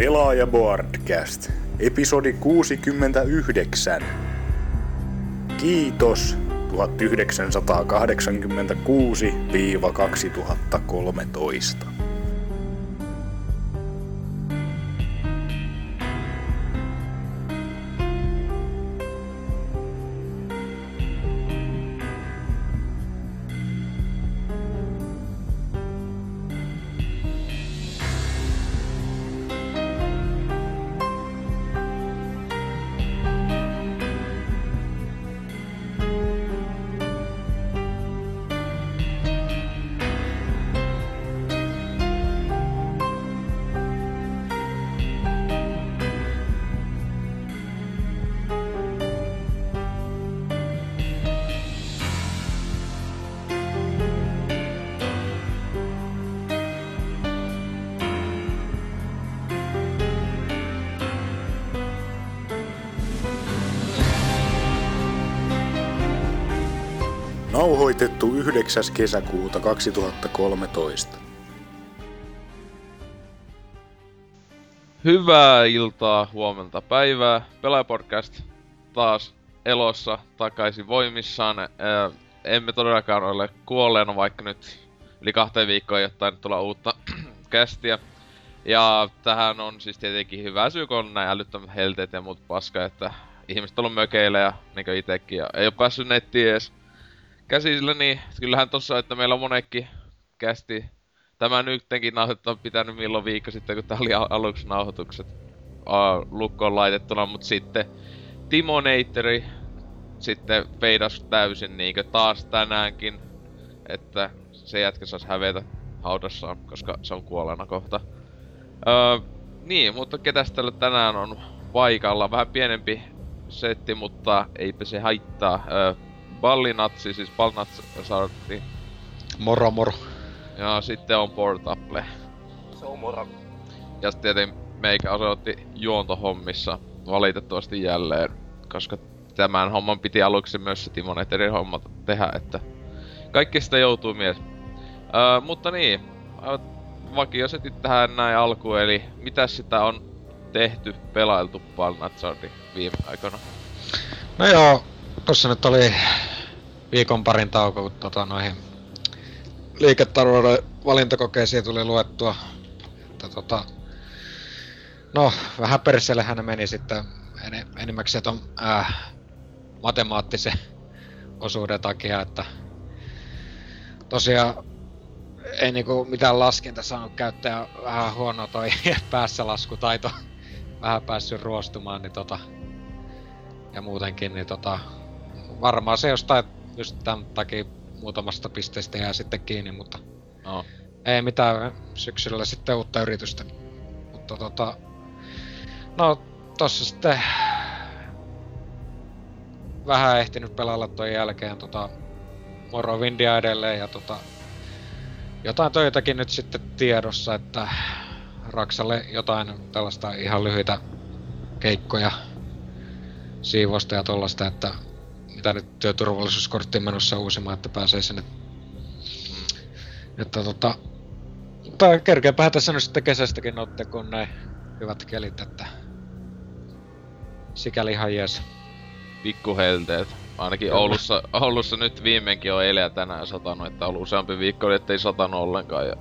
Pelaaja Boardcast, episodi 69. Kiitos 1986-2013. 9. kesäkuuta 2013. Hyvää iltaa, huomenta, päivää. Pelaajapodcast taas elossa, takaisin voimissaan. Ää, emme todellakaan ole kuolleena, vaikka nyt yli kahteen viikkoon jotain tulla uutta kästiä. Ja tähän on siis tietenkin hyvä syy, kun on näin älyttömät helteet ja muut paska, että ihmiset on ollut mökeillä ja niin itekin ja ei ole päässyt nettiin edes käsillä, niin kyllähän tossa, että meillä on monekin kästi tämä nyttenkin nauhoittaa pitänyt milloin viikko sitten, kun tää oli al- aluksi nauhoitukset uh, lukkoon laitettuna, mutta sitten Timoneiteri sitten feidas täysin niinkö taas tänäänkin, että se jätkä saisi hävetä haudassaan, koska se on kuolleena kohta. Öö, niin, mutta ketäs tällä tänään on paikalla? Vähän pienempi setti, mutta eipä se haittaa. Öö, Ballinatsi, siis Balnatsarti. Moro moro. Ja sitten on Portable. Se on moro. Ja sitten tietenkin meikä osoitti juontohommissa valitettavasti jälleen, koska tämän homman piti aluksi myös se Timoneterin homma tehdä, että kaikki sitä joutuu mies. Öö, mutta niin, vakiosetit tähän näin alkuun, eli mitä sitä on tehty, pelailtu Balnatsardi viime aikoina? No joo, tossa nyt oli viikon parin tauko, kun tota noihin liiketalouden valintakokeisiin tuli luettua. Mutta tota, no, vähän perseellehän ne meni sitten en, enimmäkseen ton äh, matemaattisen osuuden takia, että tosiaan ei niinku mitään laskinta saanut käyttää vähän huono toi päässä laskutaito vähän päässyt ruostumaan, niin tota, ja muutenkin, niin tota, varmaan se jostain just tämän takia muutamasta pisteestä jää sitten kiinni, mutta No. ei mitään syksyllä sitten uutta yritystä. Mutta tota, no tossa sitten vähän ehtinyt pelailla toi jälkeen tota Morrowindia edelleen ja tota jotain töitäkin nyt sitten tiedossa, että Raksalle jotain tällaista ihan lyhyitä keikkoja siivosta ja tollasta, että mitä nyt työturvallisuuskorttiin menossa uusimaan, että pääsee sinne. Että tota, mutta kerkeäpähän tässä nyt sitten kesästäkin notte, kun näin hyvät kelit, että sikäli ihan jees. pikkuhelteet. Ainakin Kyllä. Oulussa, Oulussa nyt viimeinkin on eilen ja tänään satanut, että on useampi viikko, ettei satanut ollenkaan. Ja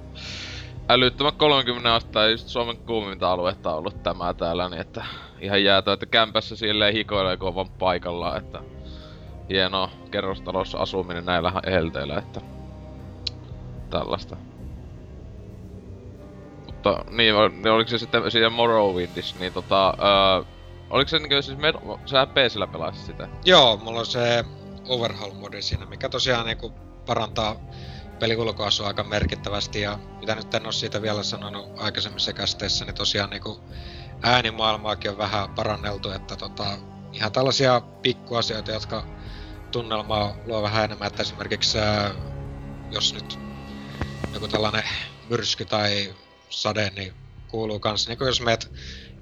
älyttömät 30 astetta just Suomen kuuminta aluetta on ollut tämä täällä, niin että ihan jäätö, että kämpässä silleen hikoilee, vaan paikallaan, että hienoa kerrostalossa asuminen näillä helteillä, että tällaista. Mutta niin, niin oliko se sitten siinä Morrowindissä, niin tota, öö, oliko se niinkö siis, med- sä PCllä pelasit sitä? Joo, mulla on se overhaul-modi siinä, mikä tosiaan niinku parantaa peliulkoasua aika merkittävästi ja mitä nyt en oo siitä vielä sanonut aikaisemmissa kästeissä, niin tosiaan niinku äänimaailmaakin on vähän paranneltu, että tota, ihan tällaisia pikkuasioita, jotka tunnelmaa luo vähän enemmän, että esimerkiksi jos nyt joku tällainen myrsky tai sade, niin kuuluu kans, niin jos meet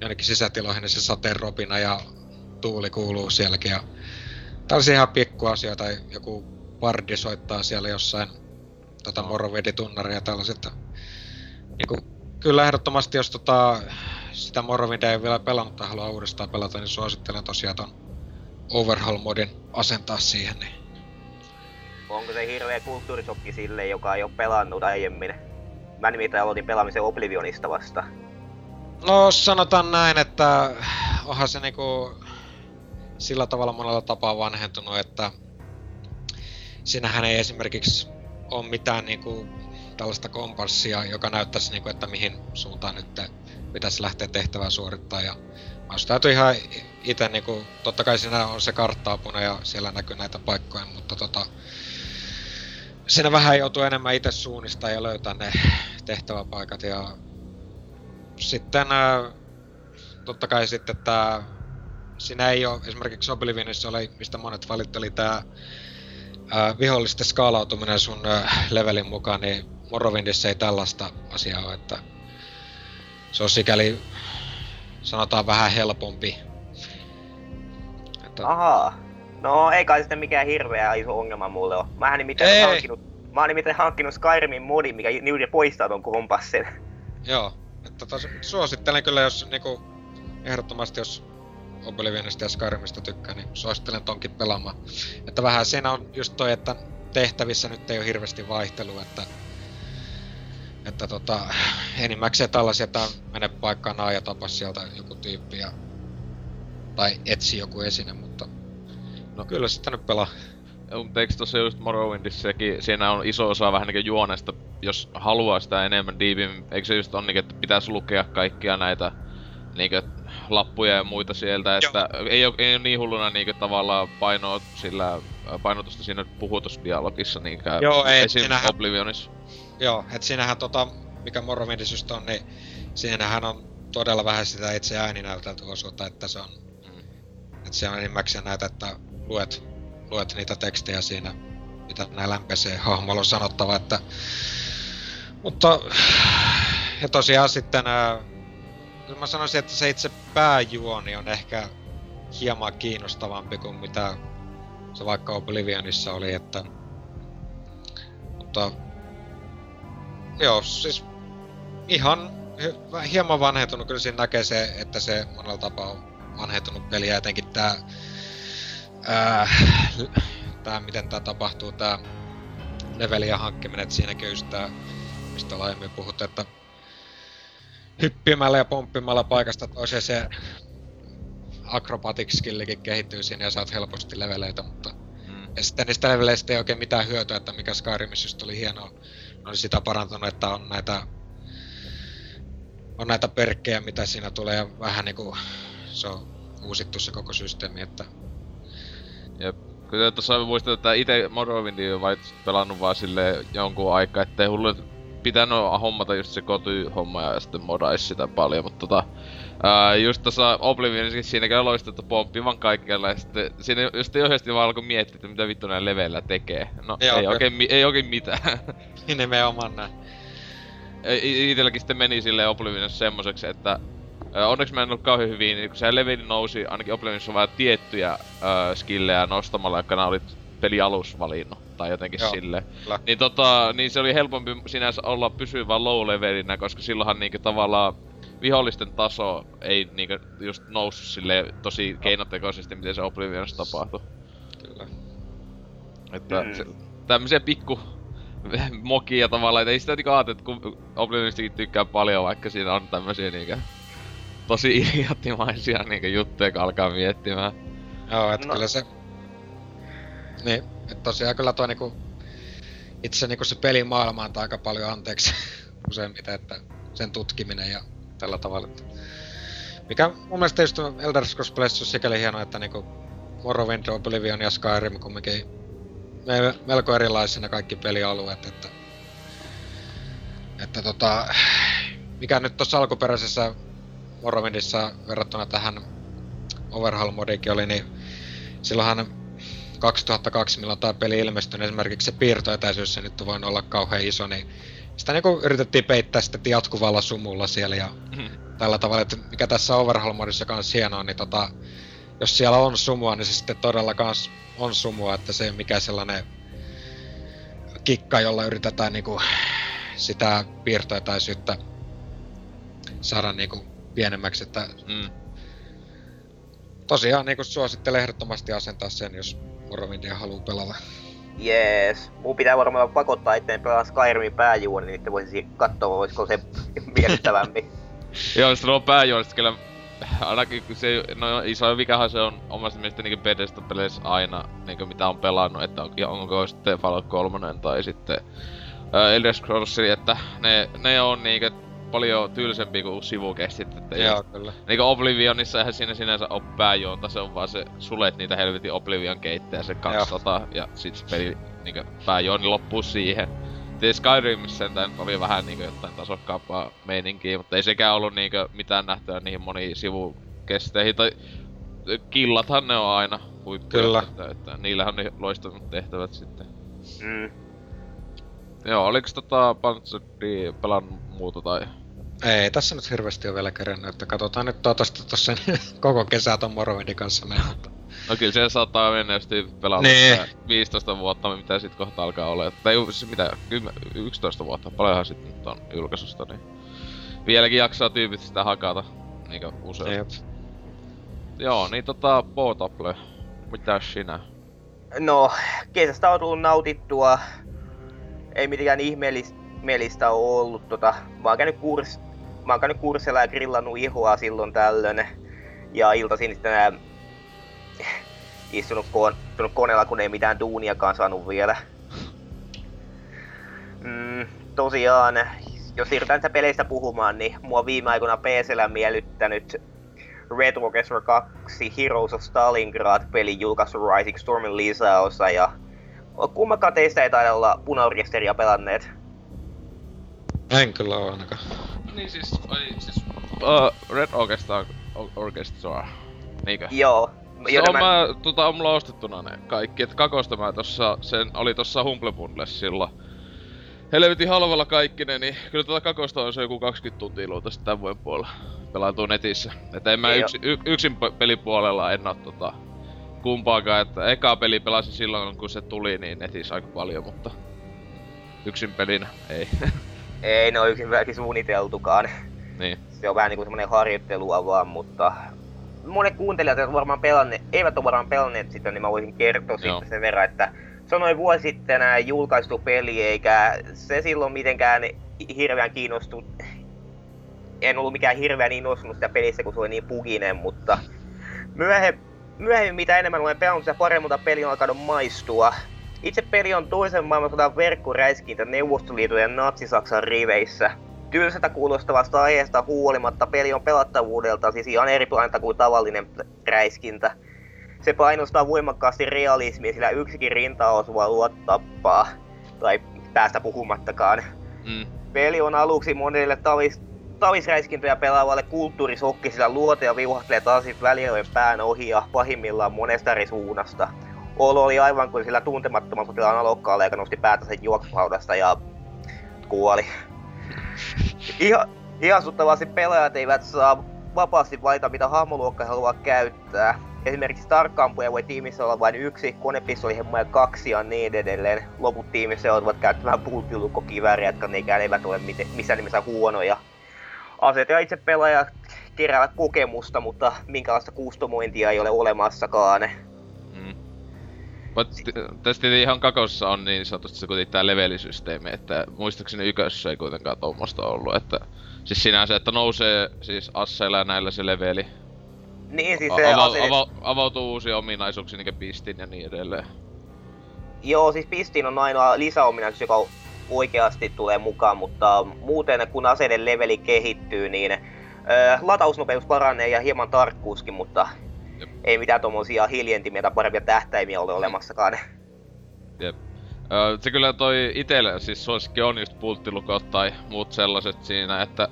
jonnekin sisätiloihin, niin se sateen ropina ja tuuli kuuluu sielläkin ja tällaisia ihan tai joku bardi soittaa siellä jossain tota. Morrowind-tunnaria ja tällaiset. Niinku, kyllä ehdottomasti, jos tota, sitä Morrowindia ei vielä pelannut tai haluaa uudestaan pelata, niin suosittelen tosiaan ton Overhaul-modin asentaa siihen. Niin. Onko se hirveä kulttuurisokki sille, joka ei ole pelannut aiemmin? Mä nimittäin aloitin pelaamisen Oblivionista vasta. No sanotaan näin, että onhan se niinku sillä tavalla monella tapaa vanhentunut, että siinähän ei esimerkiksi ole mitään niinku tällaista kompassia, joka näyttäisi niinku, että mihin suuntaan nyt pitäisi lähteä tehtävää suorittaa. Ja mä täytyy ihan itse niinku, totta kai siinä on se karttaapuna ja siellä näkyy näitä paikkoja, mutta tota, siinä vähän joutuu enemmän itse suunnistaa ja löytää ne tehtäväpaikat ja sitten totta kai sitten tää siinä ei ole, esimerkiksi Oblivionissa oli, mistä monet valitteli tää vihollisten skaalautuminen sun ää, levelin mukaan, niin Morrowindissä ei tällaista asiaa ole, että se on sikäli sanotaan vähän helpompi. Että... Ahaa. No ei kai sitten mikään hirveä iso ongelma mulle ole. Mähän nimittäin ei. hankkinut, mä oon nimittäin hankkinut Skyrimin modin, mikä juuri poistaa ton kompassin. Joo. Että tos, suosittelen kyllä, jos niinku, ehdottomasti jos Oblivionista ja Skyrimista tykkää, niin suosittelen tonkin pelaamaan. Että vähän siinä on just toi, että tehtävissä nyt ei ole hirveästi vaihtelua, että että tota, enimmäkseen tällaisia, että mene paikkaan A ja tapa sieltä joku tyyppi ja, tai etsi joku esine, mutta no kyllä sitä nyt pelaa. Mutta eikö tossa just Morrowindissakin, siinä on iso osa vähän niinku juonesta, jos haluaa sitä enemmän diipin, eikö se just on niinku, että pitäisi lukea kaikkia näitä niinku lappuja ja muita sieltä, että ei ole, ei ole niin hulluna niinku tavallaan painoa sillä, painotusta siinä puhutusdialogissa niinkään Joo, ei, esim. Sinähän... Oblivionissa. Joo, et siinähän tota, mikä Morrowindis on, niin siinähän on todella vähän sitä itse ääninäytelty osuutta, että se on, mm. että se on enimmäkseen näitä, että luet, luet niitä tekstejä siinä, mitä näillä NPC-hahmoilla on sanottava, että mutta ja tosiaan sitten ää, mä sanoisin, että se itse pääjuoni on ehkä hieman kiinnostavampi kuin mitä se vaikka Oblivionissa oli, että mutta joo, siis ihan hieman vanhentunut. Kyllä siinä näkee se, että se monella tapaa on vanhentunut peli ja etenkin tää, ää, tää miten tää tapahtuu, tää levelien hankkiminen, että siinä köystää, mistä ollaan aiemmin puhuttu, että hyppimällä ja pomppimalla paikasta toiseen se acrobatic skillikin kehittyy siinä ja saat helposti leveleitä, mutta mm. ja sitten niistä leveleistä ei oikein mitään hyötyä, että mikä Skyrimissa just oli hienoa on sitä parantunut, että on näitä on näitä perkkejä, mitä siinä tulee ja vähän niinku se on uusittu se koko systeemi, että... Jep. Kyllä tuossa muistan, että itse Morrowindia on vain pelannut vaan sille jonkun aikaa, ettei hullu pitänyt hommata just se koty-homma ja sitten modais sitä paljon, mutta tota... Ää, just tossa Oblivionissakin siinä käy loistettu pomppivan kaikkialla ja sitten siinä just yhdesti vaan alkoi miettiä, että mitä vittu näin leveillä tekee. No Joo, ei, oikein, ei oikein mitään. Nimenomaan näin. Itelläkin sitten meni sille Oblivionissa semmoiseksi, että onneksi mä en ollut kauhean hyvin, niin kun se leveli nousi, ainakin Oblivionissa vaan tiettyjä äh, skillejä nostamalla, jotka nää olit peli alus valinnut, tai jotenkin Joo, sille. Niin tota, niin se oli helpompi sinänsä olla pysyvä low levelinä, koska silloinhan niinku tavallaan vihollisten taso ei niinku just noussut sille tosi keinotekoisesti, miten se Oblivionissa tapahtui. Kyllä. Että mm. se, tämmösiä pikku mokia tavallaan, että ei sitä niinku ajatella, kun Oblivionistakin tykkää paljon, vaikka siinä on tämmösiä niinku tosi idioottimaisia niinku juttuja, kun alkaa miettimään. Joo, että no. kyllä se... Niin, että tosiaan kyllä toi niinku... Itse niinku se pelimaailma antaa aika paljon anteeksi useimmiten, että sen tutkiminen ja tällä tavalla. Että mikä mun mielestä just Elder Scrolls Playssa on sikäli hienoa, että niinku Morrowind, Oblivion ja Skyrim kumminkin melko erilaisina kaikki pelialueet, että, että tota, mikä nyt tuossa alkuperäisessä Morrowindissa verrattuna tähän Overhaul modikin oli, niin silloinhan 2002, milloin tämä peli ilmestyi, niin esimerkiksi se piirtoetäisyys se nyt voi olla kauhean iso, niin sitä niinku yritettiin peittää sitten jatkuvalla sumulla siellä ja mm. tällä tavalla, että mikä tässä Overhaul-modissa kanssa hienoa, niin tota, jos siellä on sumua, niin se sitten todella kans on sumua, että se ei ole mikään sellainen kikka, jolla yritetään niinku sitä piirtoetäisyyttä saada niinku pienemmäksi, että Mm. tosiaan niin suosittelen ehdottomasti asentaa sen, jos Morrowindia haluaa pelata. Jees. Mun pitää varmaan pakottaa itteen pelaa Skyrimin pääjuoni, niin että voisin katsoa, olisiko se miellyttävämpi. Joo, se on pääjuonista kyllä ainakin kun se, no iso vikahan se on omasta mielestä niinku Bethesda peleissä aina niinku mitä on pelannut, että on, onko sitten Fallout 3 tai sitten uh, Elder Scrolls, että ne, ne on niinku paljon tylsempi kuin sivukestit, että Joo, kyllä. Niinku Oblivionissa eihän siinä sinänsä oo pääjuonta, se on vaan se sulet niitä helvetin Oblivion keittejä se 200 Joo. ja sit se peli niinku pääjuoni loppuu siihen. Tietysti Skyrimissä sentään oli vähän niinku jotain tasokkaampaa meininkiä, mutta ei sekään ollut niinku mitään nähtyä niihin moniin sivukesteihin tai killathan ne on aina huippuja, Kyllä. Että, että niillähän on ne loistavat tehtävät sitten. Mm. Joo, oliks tota Panzerdi pelannut muuta tai... Ei tässä nyt hirveästi ole vielä kerennyt, että katsotaan nyt toivottavasti tossa sen koko kesä ton Morrowindin kanssa mennä. No kyllä se saattaa mennä just pelata Niin. sitä 15 vuotta, mitä sit kohta alkaa olla. Tai ju- siis mitä, 10, 11 vuotta, paljonhan sit nyt on julkaisusta, niin... Vieläkin jaksaa tyypit sitä hakata, niinkö usein. Jep. Joo, niin tota, Portable. Mitäs sinä? No, kesästä on tullut nautittua. Ei mitenkään ihmeellistä mielistä ole ollut. Tota, mä oon käynyt, kurs, mä oon käynyt kurssilla ja grillannut ihoa silloin tällöin. Ja iltaisin sitten nää, istunut, koon, istunut koneella, kun ei mitään duuniakaan saanut vielä. Mm, tosiaan, jos siirrytään sitä peleistä puhumaan, niin mua viime aikoina PCllä miellyttänyt Red Orchestra 2 Heroes of Stalingrad-pelin julkaisu Rising Stormin lisäosa ja kummakaan teistä ei taida olla punaorkesteria pelanneet. En kyllä oo ainakaan. Niin siis, ai siis... Uh, Red Orchestra, Or- Orchestra. Niinkö? Joo. Se on mä, tota, on mulla ostettuna ne kaikki, et kakosta mä tossa, sen oli tossa Humble Bundlesilla. Helvetin halvalla kaikki ne, niin kyllä tota kakosta on se joku 20 tuntia luultavasti tämän vuoden puolella. Pelautuu netissä. Et en mä Ei yksi, y, yksin pe- pelipuolella en oo tota kumpaakaan, että eka peli pelasin silloin kun se tuli niin netissä aika paljon, mutta yksin pelinä ei. Ei ne ole yksin välikin suunniteltukaan. niin. Se on vähän niinku semmonen harjoittelua vaan, mutta monet kuuntelijat eivät varmaan pelanneet, eivät ole varmaan pelanneet sitä, niin mä voisin kertoa Joo. siitä sen verran, että se on noin vuosi sitten julkaistu peli, eikä se silloin mitenkään hirveän kiinnostu... En ollut mikään hirveän innostunut sitä pelissä, kun se oli niin puginen, mutta myöhemmin, myöhemmin mitä enemmän olen pelannut sitä paremmalta peli on alkanut maistua. Itse peli on toisen maailmansodan verkkoräiskintä Neuvostoliiton ja Natsi-Saksan riveissä. Tylsältä kuulostavasta aiheesta huolimatta peli on pelattavuudelta siis ihan eri planeetta kuin tavallinen räiskintä. Se painostaa voimakkaasti realismia, sillä yksikin rintaosuva luot tappaa. Tai päästä puhumattakaan. Mm. Peli on aluksi monelle tavis, tavisräiskintöjä pelaavalle kulttuurisokki, sillä luote ja viuhahtelee taas väliajojen pään ohi ja pahimmillaan monesta eri suunnasta. Olo oli aivan kuin sillä tuntemattoman sotilaan alokkaalle, joka nosti päätänsä juoksuhaudasta ja kuoli. Ihan, ihastuttavasti pelaajat eivät saa vapaasti valita mitä hahmoluokka haluaa käyttää. Esimerkiksi tarkkaampuja voi tiimissä olla vain yksi, konepistolihemmoja kaksi ja niin edelleen. Loput tiimissä joutuvat käyttämään pulttilukkokivääriä, jotka nekään eivät ole missään nimessä huonoja. Aseet ja itse pelaajat keräävät kokemusta, mutta minkälaista kustomointia ei ole olemassakaan. Mut t- tässä tietenkin ihan kakossa on niin sanotusti se kuitenkin tää levelisysteemi, että muistaakseni ykössä ei kuitenkaan tuommoista ollut, että siis sinänsä, että nousee siis asseilla ja näillä se leveli. Niin siis se ava- ava- avautuu uusia ominaisuuksia, niinkä pistin ja niin edelleen. Joo, siis pistiin on ainoa lisäominaisuus, joka oikeasti tulee mukaan, mutta muuten kun aseiden leveli kehittyy, niin öö, latausnopeus paranee ja hieman tarkkuuskin, mutta. Ei mitään tommosia hiljentimiä tai parempia tähtäimiä ole olemassakaan. Jep. Öö, se kyllä toi itelle siis suosikki on just pulttilukot tai muut sellaiset siinä, että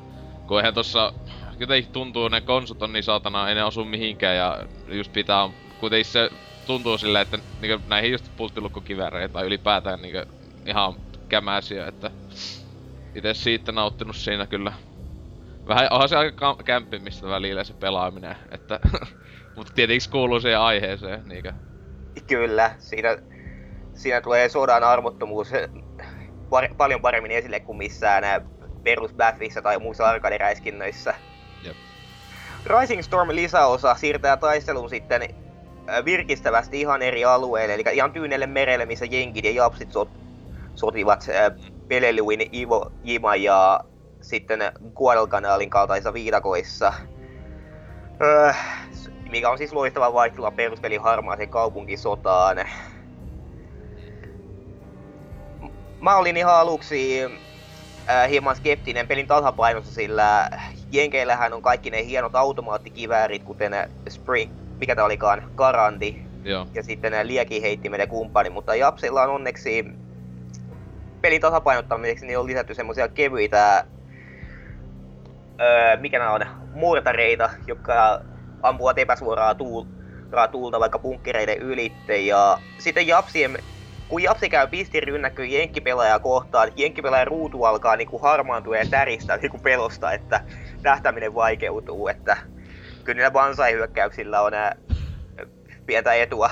kun eihän tossa jotenkin tuntuu ne konsut on niin saatana, ei ne osu mihinkään ja just pitää, kuitenkin se tuntuu silleen, että niinku näihin just pulttilukkokiväreihin tai ylipäätään niinku ihan kämäsiä, että itse siitä nauttinut siinä kyllä. Vähän onhan se aika ka- kämppimistä välillä se pelaaminen, että mutta tietenkin kuuluu siihen aiheeseen, niinkö? Kyllä, siinä, siinä tulee sodan armottomuus par, paljon paremmin esille kuin missään perus tai muissa arkadiräiskinnöissä. Jep. Rising Storm lisäosa siirtää taistelun sitten virkistävästi ihan eri alueelle, eli ihan Tyynelle merelle, missä jenkit ja japsit sot, sotivat äh, Peleluin, Ivo Jima ja sitten Guadalcanalin kaltaisissa viidakoissa. Öö, mikä on siis loistava vaihtelua peruspelin harmaaseen kaupunkisotaan. Mä olin ihan aluksi äh, hieman skeptinen pelin tasapainossa, sillä Jenkeillähän on kaikki ne hienot automaattikiväärit, kuten Spring, mikä tää olikaan, Garanti, Joo. ja sitten nämä liekiheittimet ja kumppani, mutta Japsilla on onneksi pelin tasapainottamiseksi niin on lisätty semmosia kevyitä, öö, mikä nämä on, murtareita, jotka ampuvat epäsuoraa tuulta, tuulta vaikka bunkkereiden ylitte, ja sitten Japsien kun Japsi käy pistirynnäkköön jenkkipelaajaa kohtaan, jenkkipelaajan ruutu alkaa niinku harmaantua ja täristä niinku pelosta, että tähtäminen vaikeutuu, että kyllä niillä bansai-hyökkäyksillä on ää, pientä etua.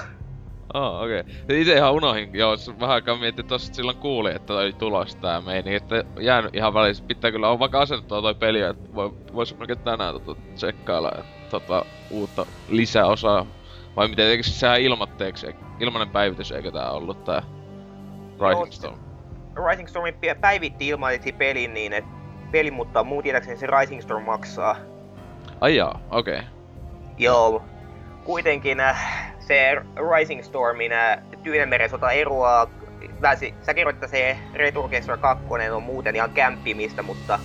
Oh, okei. Okay. Itse ihan unohin, joo, vähän aikaa mietin, tossa silloin kuuli, että oli tulossa tää meini, että jäänyt ihan välissä. Pitää kyllä olla vaikka asennettua toi peli, että voi, vois melkein tänään tota tsekkailla tota uutta lisäosaa. Vai miten, eikö sehän ilmatteeksi, ilmanen päivitys, eikö tää ollut tää Rising Joo, Storm? Rising Storm päivitti ilmoitti pelin niin, että peli, mutta muun tietääkseni se Rising Storm maksaa. Ai jaa, okei. Okay. Joo. Kuitenkin äh, se Rising Stormin äh, Tyynenmeren sota eroaa. Väsi, sä kerroit, että se Red Orchestra 2 on muuten ihan kämppimistä, mutta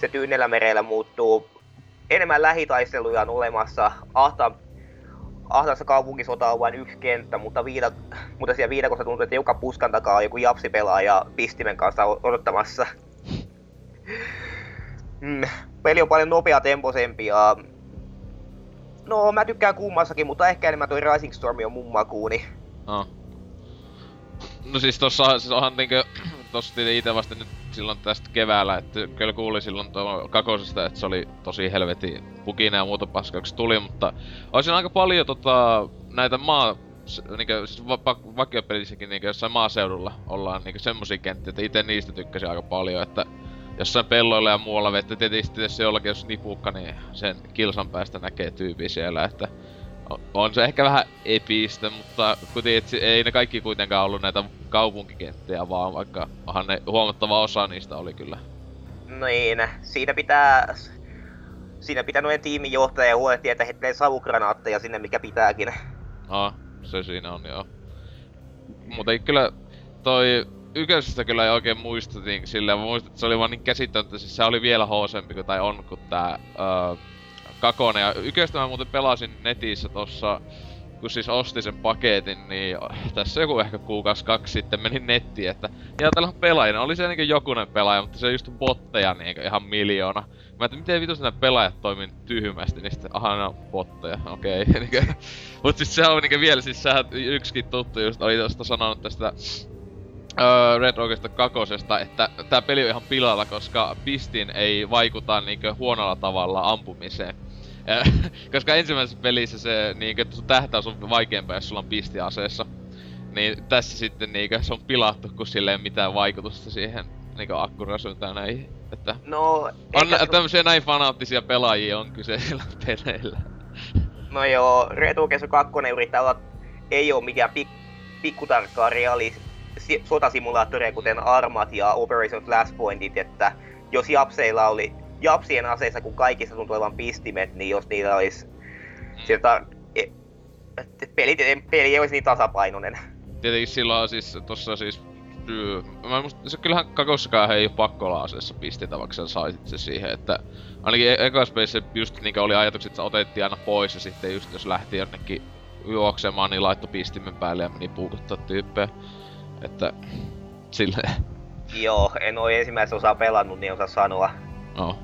se Tyynellä merellä muuttuu enemmän lähitaisteluja on olemassa. Ahta, ahtaassa kaupunkisota on vain yksi kenttä, mutta, viida, mutta siellä viidakossa tuntuu, että joka puskan takaa on joku japsipelaaja pistimen kanssa odottamassa. Mm, peli on paljon nopeatempoisempi ja No, mä tykkään kummassakin, mutta ehkä enemmän toi Rising Storm on mun makuuni. No. No siis tossa siis onhan niinkö, tossa ite vasta nyt silloin tästä keväällä, että kyllä kuuli silloin tuo kakosesta, että se oli tosi helvetin pukina ja muuta se tuli, mutta olisin aika paljon tota, näitä maa, niinkö, siis va- va- niinkö jossain maaseudulla ollaan niinkö semmosia kenttiä, että ite niistä tykkäsin aika paljon, että jossain pelloilla ja muualla vettä, tietysti jos jollakin jos nipukka, niin sen kilsan päästä näkee tyypi siellä, että on se ehkä vähän epistä, mutta et ei ne kaikki kuitenkaan ollut näitä kaupunkikenttiä vaan, vaikka onhan ne huomattava osa niistä oli kyllä. Niin, siinä pitää... Siinä pitää noiden tiimin johtaja huolehtia, että heittelee savukranaatteja sinne, mikä pitääkin. No, se siinä on joo. Mutta kyllä toi ykkösestä kyllä ei oikein muistutin silleen, mä muistin, että se oli vaan niin käsittämättä, siis se oli vielä hoosempi kuin tai on kuin tää öö, kakone. Ja yköstä mä muuten pelasin netissä tossa, kun siis ostin sen paketin, niin tässä joku ehkä kuukausi kaksi sitten menin nettiin, että ja täällä on pelaajina. Oli se niin jokunen pelaaja, mutta se just botteja niin ihan miljoona. Mä että miten vitus nämä pelaajat toimii tyhmästi, niin sitten aha ne on botteja, okei. Okay. Mut siis se on niinku vielä, siis sähän yksikin tuttu just oli tosta sanonut tästä öö, Red Rockista kakosesta, että tää peli on ihan pilalla, koska pistin ei vaikuta niinkö huonolla tavalla ampumiseen. Koska ensimmäisessä pelissä se niinkö, sun tähtäys on vaikeampaa, jos sulla on pisti aseessa. Niin tässä sitten niinkö se on pilattu, kun sillä ei ole mitään vaikutusta siihen niinkö akkuraisuuteen tai näihin. Että No, on nä- se- tämmösiä näin fanaattisia pelaajia on kyseisillä peleillä. no joo, Retukesu 2 yrittää olla... Ei oo mikään pik, pikkutarkkaa reali si- sotasimulaattoreja, kuten Armat ja Operation Flashpointit, että jos Japseilla oli Japsien aseissa, kun kaikissa tuntuu olevan pistimet, niin jos niillä olisi sieltä... E, peli, peli ei olisi niin tasapainoinen. Tietenkin silloin on siis tossa siis syy. Mä musta, se kyllähän kakossakaan ei oo pakko olla aseessa pistitä, vaikka sä saisit se siihen, että ainakin e- eka Space just niinkö oli ajatukset, että se otettiin aina pois ja sitten just jos lähti jonnekin juoksemaan, niin laittoi pistimen päälle ja meni puukuttaa tyyppejä. Että silleen, Joo, en ole ensimmäistä osaa pelannut, niin osaa sanoa. no.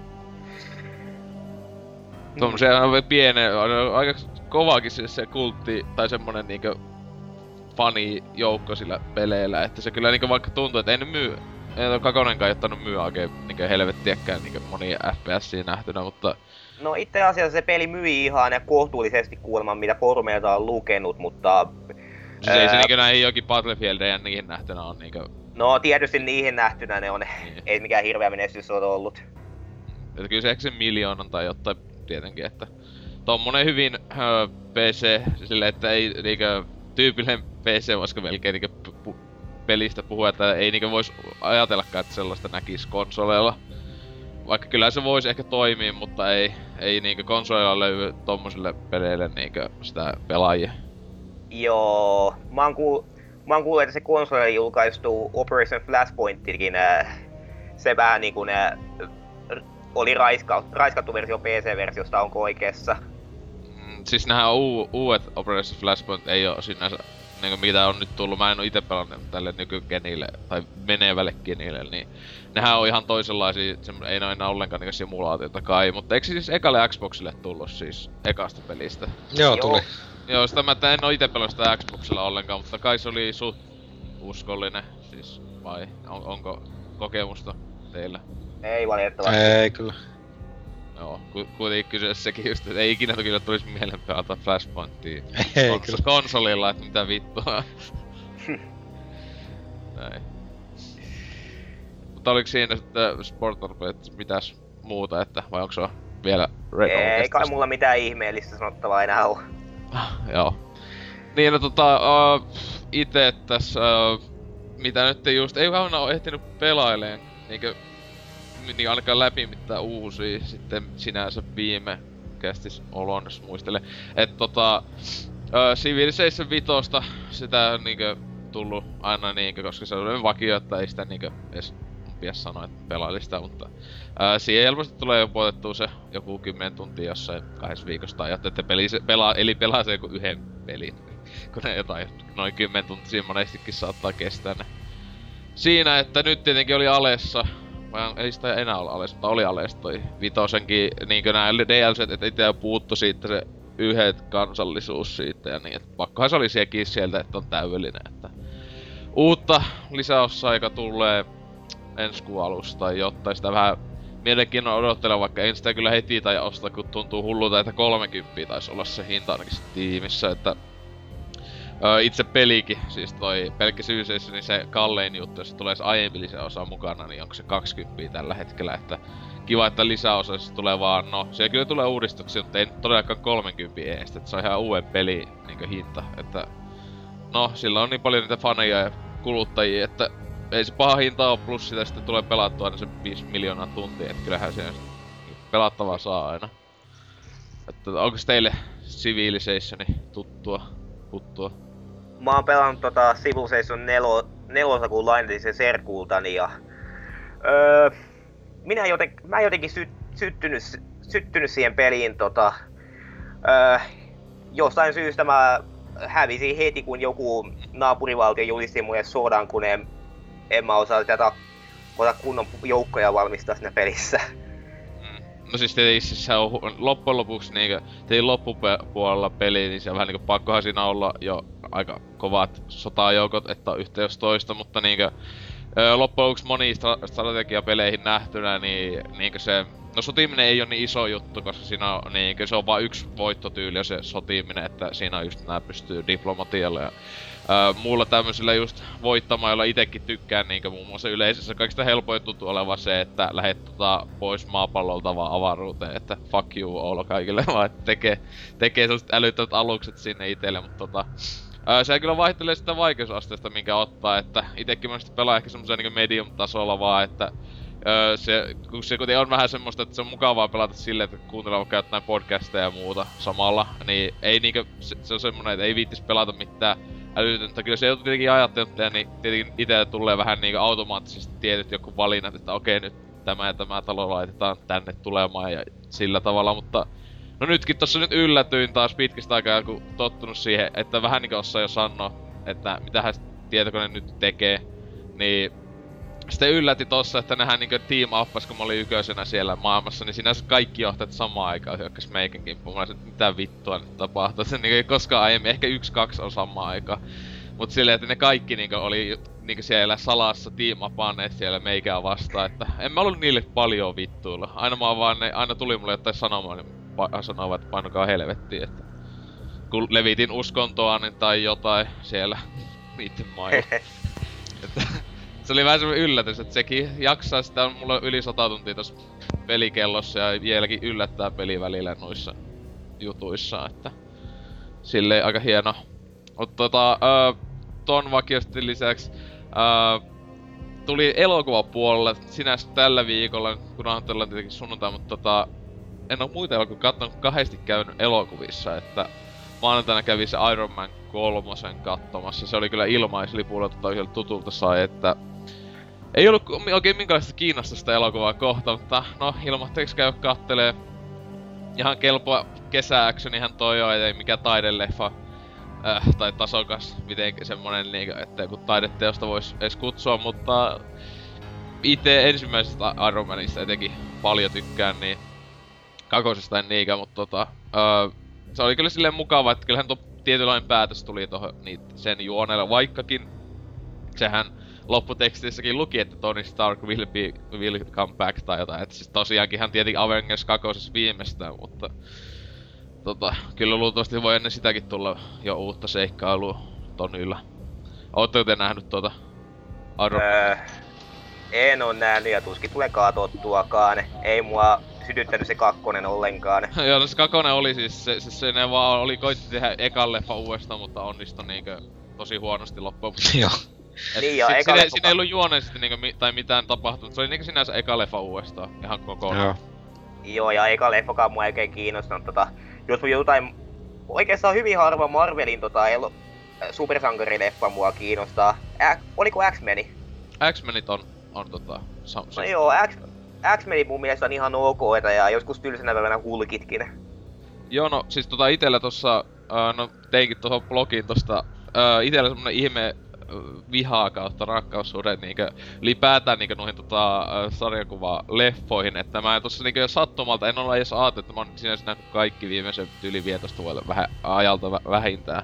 Tommosia on piene, on aika kovaakin se, se kultti tai semmonen niinkö fani joukko sillä peleillä, että se kyllä niinkö vaikka tuntuu, että ei ne myy, ei toi kakonenkaan ottanut myy oikein niinkö helvettiäkään niinkö monia FPSiä nähtynä, mutta No itse asiassa se peli myi ihan ja kohtuullisesti kuulemma, mitä foorumeilta on lukenut, mutta... siis ei se ää, niinkö näihin jokin Battlefieldeja ja niihin nähtynä on niinkö, No tietysti niihin nähtynä ne on, Niin. ei mikään hirveä menestys ole ollut. että kyllä se ehkä se miljoonan tai jotain tietenkin, että tommonen hyvin öö, PC, sille että ei niinkö tyypillinen PC voisiko melkein niinkö pu- pelistä puhua, että ei niinkö vois ajatellakaan, että sellaista näkis konsoleilla. Vaikka kyllä se voisi ehkä toimia, mutta ei, ei niinkö konsoleilla löydy tommosille peleille niinkö sitä pelaajia. Joo, mä oon, kuul... mä oon kuullut, että se konsoli julkaistu Operation Flashpointikin, äh, se vähän niinku oli raiska... raiskattu versio PC-versiosta, onko oikeassa? Mm, siis nämä u- uudet Operation Flashpoint ei oo sinänsä niinku mitä on nyt tullut, mä en oo ite pelannut tälle nykygenille tai menevälle genille, niin nehän on ihan toisenlaisia, semmo- ei ne ole enää ollenkaan niinku simulaatiota kai, mutta eikö se siis ekalle Xboxille tullut siis ekasta pelistä? Joo, Joo. tuli. Joo, sitä mä että en oo ite pelannut sitä Xboxilla ollenkaan, mutta kai se oli suht uskollinen, siis vai on, onko kokemusta teillä? Ei valitettavasti. Ei kyllä. Joo, ku, kuitenkin kyseessä sekin just, että ei ikinä kyllä tulisi mieleen pelata Flashpointia Ei kons- kyllä. konsolilla, että mitä vittua. Näin. Mutta oliko siinä sitten Sportorpe, että mitäs muuta, että vai onko se vielä Red Ei kai mulla mitään ihmeellistä sanottavaa enää ole. Joo. Niin, no tota, uh, ite tässä, uh, mitä nyt just, ei vähän ole ehtinyt pelaileen, niinkö, niin ainakaan läpi mitään uusia, sitten sinänsä viime kästis olon, jos muistelen. Et tota, Civilization 5, sitä on niinkö tullut aina niinkö, koska se on vakio, että ei sitä niinkö edes pitäis sanoa, että pelaili sitä, mutta ää, siihen helposti tulee jo puotettua se joku 10 tuntia jossain kahdessa viikossa ajatte, että peli se pelaa, eli pelaa se joku yhden pelin. Kun ne jotain noin 10 tuntia monestikin saattaa kestää ne. Siinä, että nyt tietenkin oli Alessa, on- ei sitä enää ole Alessa, mutta oli Alessa toi vitosenkin, niinkö nää DLC, että itse puuttu siitä se yhdet kansallisuus siitä ja niin, että pakkohan se oli siekin sieltä, että on täydellinen, että uutta lisäosaa, tulee ensi kuun alusta tai. Sitä vähän mielenkiinnolla odottelen, vaikka en sitä kyllä heti tai osta, kun tuntuu hullulta, että 30 taisi olla se hinta ainakin tiimissä, että Öö, itse pelikin, siis toi pelkkä syyseissä, niin se kallein juttu, jos tulee se aiempi lisäosa mukana, niin onko se 20 tällä hetkellä, että kiva, että lisäosassa tulee vaan, no, se kyllä tulee uudistuksia, mutta ei todellakaan 30 eestä, että se on ihan uuden peli niin hinta, että no, sillä on niin paljon niitä faneja ja kuluttajia, että ei se paha hinta ole, plus sitä sitten tulee pelattua aina se 5 miljoonaa tuntia, että kyllähän se pelattavaa saa aina. Että onko teille Civilizationi tuttua? tuttua? Mä oon pelannut tota Civilization 4, nelosa, kun lainasin sen serkultani ja... Öö, minä joten, mä jotenkin sy, syttynyt, syttynyt siihen peliin tota... Öö, jostain syystä mä hävisin heti, kun joku naapurivaltio julisti mulle sodan, kun en, en mä osaa tätä kunnon joukkoja valmistaa siinä pelissä. No siis tietenkin siis se on loppujen lopuksi niinkö, loppupuolella peli, niin se on vähän niinku pakkohan siinä olla jo aika kovat sotajoukot, että on yhtä jos toista, mutta niinkö loppujen lopuksi moniin stra- strategiapeleihin nähtynä, niin niinkö se No sotiminen ei ole niin iso juttu, koska siinä on niinkö se on vain yksi voittotyyli ja se sotiminen, että siinä on just nää pystyy diplomatialla ja Öö, muulla tämmöisillä just voittamaan, jolla itekin tykkään niinkö muun muassa yleisessä. Kaikista helpoin tuntuu olevan se, että lähet tota pois maapallolta vaan avaruuteen, että fuck you all kaikille vaan, että tekee, tekee sellaiset älyttömät alukset sinne itelle, mutta tota Öö, se kyllä vaihtelee sitä vaikeusasteesta, minkä ottaa, että itekin mä pelaan ehkä semmosen niinku medium-tasolla vaan, että Öö, se, kun se kuitenkin on vähän semmoista, että se on mukavaa pelata silleen, että kuuntelee vaikka jotain podcasteja ja muuta samalla, niin ei niinkö, se, se on semmonen, että ei viittis pelata mitään älytöntä. Kyllä se joutuu tietenkin ajattelemaan, niin tietenkin itse tulee vähän niinku automaattisesti tietyt joku valinnat, että okei nyt tämä ja tämä talo laitetaan tänne tulemaan ja sillä tavalla, mutta No nytkin tossa nyt yllätyin taas pitkistä aikaa, kun tottunut siihen, että vähän niinku osaa jo sanoa, että mitähän tietokone nyt tekee, niin sitten yllätti tossa, että nehän niinku team uppas, kun mä olin yköisenä siellä maailmassa, niin sinänsä kaikki johtajat samaan aikaan hyökkäs meikän kimppuun. Mä olisin, että mitä vittua nyt tapahtuu. Se niinku ei koskaan aiemmin, ehkä yksi, kaksi on samaan aikaan. Mut silleen, että ne kaikki niinku oli niinku siellä salassa tiimapanneet siellä meikää vastaan, että en mä ollut niille paljon vittuilla. Aina mä vaan ne, aina tuli mulle jotain sanomaan, niin pa- sanovat, että painokaa helvettiin, että kun levitin uskontoa niin tai jotain siellä niitten mailla. että, se oli vähän semmonen yllätys, että sekin jaksaa sitä on mulla yli 100 tuntia tossa pelikellossa ja vieläkin yllättää peli välillä noissa jutuissa, että silleen aika hieno. Mutta tota, äh, ton vakiosti lisäksi äh, tuli elokuvapuolelle sinänsä tällä viikolla, kun ajatellaan tietenkin sunnuntai, mutta tota, en oo muita elokuvia katsonut kahdesti käynyt elokuvissa, että maanantaina kävi se Iron Man kolmosen katsomassa. Se oli kyllä ilmaislipulla tota tutulta sai, että ei ollut oikein minkälaista kiinnostusta elokuvaa kohta, mutta no ilmoitteeksi käy kattelee. Ihan kelpoa kesäactionihan toi on, ei mikä taideleffa äh, tai tasokas, miten semmonen niinku, että kun taideteosta vois edes kutsua, mutta itse ensimmäisestä Iron Manista etenkin paljon tykkään, niin kakosesta en niinkään, mutta tota, äh, se oli kyllä silleen mukava, että kyllähän tuo tietynlainen päätös tuli tohon niin sen juonelle, vaikkakin sehän lopputekstissäkin luki, että Tony Stark will, be, will come back tai jotain. Että siis tosiaankin hän tietenkin Avengers 2 viimeistään, mutta tota, kyllä luultavasti voi ennen sitäkin tulla jo uutta seikkailua Tonylla. Ootteko te nähnyt tuota Arro? Öö, en oo nähnyt ja tuskin tulee katsottuakaan. Ei mua sytyttänyt se kakkonen ollenkaan. Joo, no se kakkonen oli siis, se, se, se ne vaan oli koitti tehdä ekan leffa uudestaan, mutta onnistui niinkö tosi huonosti loppuun. Joo. Niin, ja si- eka siinä, leffa- siinä ei ollut juoneisesti niinku mi- tai mitään tapahtunut. Se oli niinku sinänsä eka leffa uudestaan, ihan kokonaan. Joo. Joo, ja eka leffakaan mua ei oikein kiinnostanut. Tota, jos mun jotain... Oikeastaan hyvin harva Marvelin tota, äh, supersankarileffa mua kiinnostaa. Ä, oliko X-Meni? X-Menit on, on tota... Sa- No joo, X, X-Meni mun mielestä on ihan ok, ja joskus tylsänä päivänä hulkitkin. Joo, no siis tota itellä tossa, äh, no teinkin tuohon blogiin tosta, äh, itellä semmonen ihme vihaa kautta rakkaussuhde niinkö ylipäätään niinkö noihin tota sarjakuva-leffoihin, että mä tossa niinkö sattumalta, en ole edes ajatellut, että mä oon sinänsä nähnyt kaikki viimeisen yli 15 vuoden vähän ajalta vä- vähintään.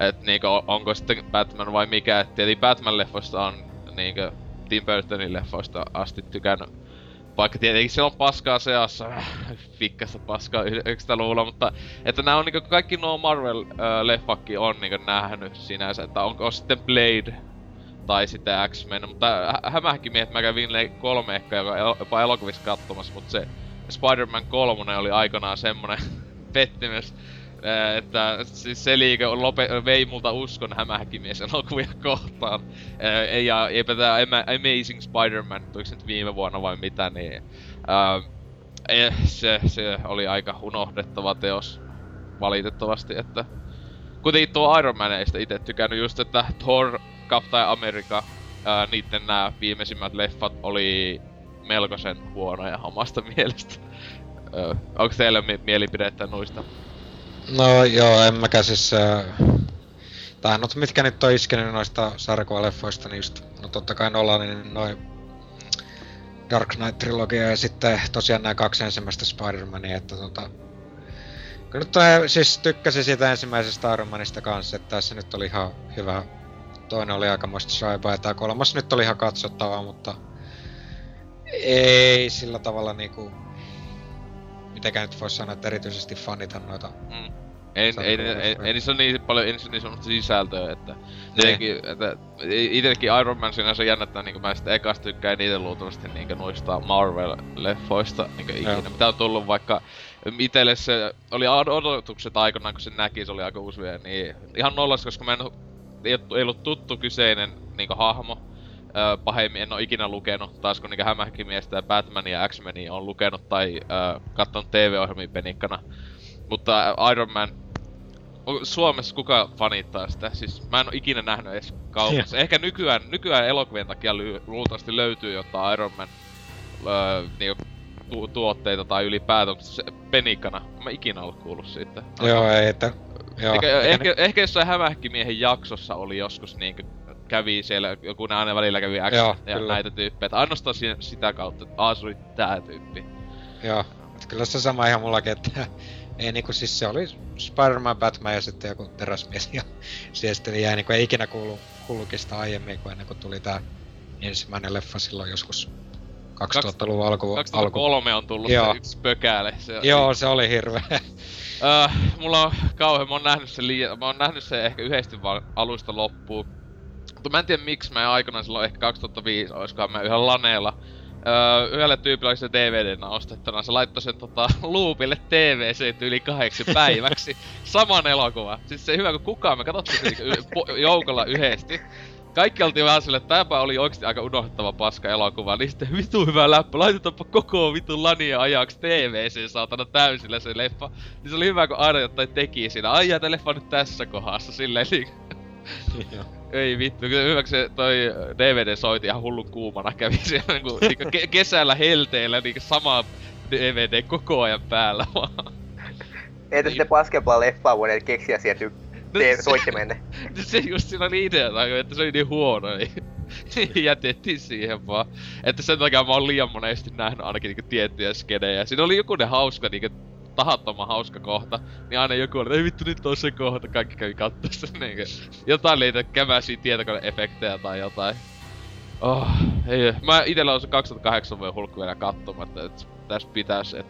Et niinkö on- onko sitten Batman vai mikä, et tietenkin Batman-leffoista on niinkö Tim Burtonin leffoista asti tykännyt vaikka tietenkin siellä on paskaa seassa, fikkasta paskaa 90-luvulla, mutta että nämä on niinku kaikki nuo Marvel-leffakki on niinku nähnyt sinänsä, että onko sitten Blade tai sitten X-Men, mutta hä- hämähäkin miehet mä kävin kolme ehkä joka el- jopa elokuvissa katsomassa, mutta se Spider-Man 3 oli aikanaan semmonen pettymys, ää, että siis se liike lope- vei multa uskon hämähäkimies elokuvia kohtaan. Ää, ja eipä tää Ama- Amazing Spider-Man, tuliko nyt viime vuonna vai mitä, niin ää, eh, se, se oli aika unohdettava teos valitettavasti, että kuitenkin tuo Iron Man ei sitä itse tykännyt just, että Thor, Captain America, ää, niitten nämä viimeisimmät leffat oli melkoisen huonoja omasta mielestä. Onko teillä mi- mielipidettä noista? No joo, en mäkään siis... Äh, tai no mitkä nyt on iskenyt noista sarjakuvaleffoista, niin just, no totta kai Nolanin noin Dark Knight-trilogia ja sitten tosiaan nämä kaksi ensimmäistä Spider-Mania, että tota... Kyllä nyt siis tykkäsin siitä ensimmäisestä Iron Manista kanssa, että tässä nyt oli ihan hyvä. Toinen oli aikamoista shaibaa ja tää kolmas nyt oli ihan katsottavaa, mutta ei sillä tavalla niinku mitenkään nyt voisi sanoa, että erityisesti fanita noita Mm. Ei, ei, ei, ei, niissä ole niin paljon, ei niissä niin semmoista sisältöä, että... Tietenkin, että itekin Iron Man sinänsä jännittää, niinku mä sitten ekasta tykkään niitä luultavasti niinku noista Marvel-leffoista niinku ikinä. Joo. Mitä on tullut vaikka itelle se oli od- odotukset aikanaan, kun se näki, se oli aika uusi vielä, niin ihan nollas, koska mä en ei, ei ollut tuttu kyseinen niinku hahmo. Öö, pahemmin en oo ikinä lukenut, taas kun niinku Hämähäkimiestä ja Batmania ja X-Menia on lukenut tai öö, kattonut TV-ohjelmia penikkana. Mutta Iron Man, Suomessa kuka fanittaa sitä? Siis mä en oo ikinä nähnyt edes kaupassa. Ehkä nykyään, nykyään elokuvien takia ly- luultavasti löytyy jotain Iron Man öö, niinku, tu- tuotteita tai ylipäätään, mutta se penikkana, mä ikinä ollut kuullut siitä. Joo, ei, että... Joo, Ehkä, eikä ehkä, ehkä jossain hämähäkkimiehen jaksossa oli joskus niinkö kävi siellä, joku ne aina välillä kävi X Joo, ja kyllä. näitä tyyppejä. Että ainoastaan si- sitä kautta, että aah, se oli tää tyyppi. Joo, et kyllä se sama ihan mullakin, että ei niinku siis se oli Spider-Man, Batman ja sitten joku teräsmies ja siihen sitten jäi niinku ei ikinä kuulu, kuulukin sitä aiemmin, kun ennen kuin tuli tää ensimmäinen leffa silloin joskus 2000-luvun alku, alku. 2003 on tullut Joo. se yksi pökäle. Se, Joo, se oli hirveä. Äh, mulla on kauhean, mä oon nähnyt sen liian, mä oon nähnyt sen ehkä yhdesti vaan alusta loppuun. Mutta mä en tiedä miksi mä aikanaan silloin ehkä 2005, oiskohan mä yhden laneella öö, yhdelle tyypille oli se DVDnä ostettuna, se laittoi sen tota, loopille TVC yli kahdeksi päiväksi. Saman elokuva. Siis se hyvä, kun kukaan me katsottiin niinku y- po- joukolla yhdesti. Kaikki oltiin vähän silleen, että tämäpä oli oikeesti aika unohtava paska elokuva, niin sitten vitu hyvä läppä, laitetaanpa koko vitun lania ajaksi TVC saatana täysillä se leffa. Niin se oli hyvä, kun aina jotain teki siinä, ai jää, leffa nyt tässä kohdassa, silleen niin ei vittu, kyllä hyväksi se toi DVD soiti ihan hullun kuumana kävi siellä niinku, niinku ke- kesällä helteellä niinku sama DVD koko ajan päällä vaan. Entä sitten paskempaa leffaa voineet keksiä sieltä No tee se- soittimenne? se just siinä oli idea, tai että se oli niin huono, niin jätettiin siihen vaan. Että sen takia mä oon liian monesti nähnyt ainakin niinku tiettyjä skedejä. Siinä oli joku ne hauska niinku tahattoman hauska kohta, niin aina joku oli, ei vittu nyt on se kohta, kaikki kävi kattossa niinku. Jotain niitä kämäsiä tietokoneefektejä tai jotain. Oh, ei. Mä itellä on se 2008 vuoden hulkku vielä katsomatta, että tässä pitäis, et,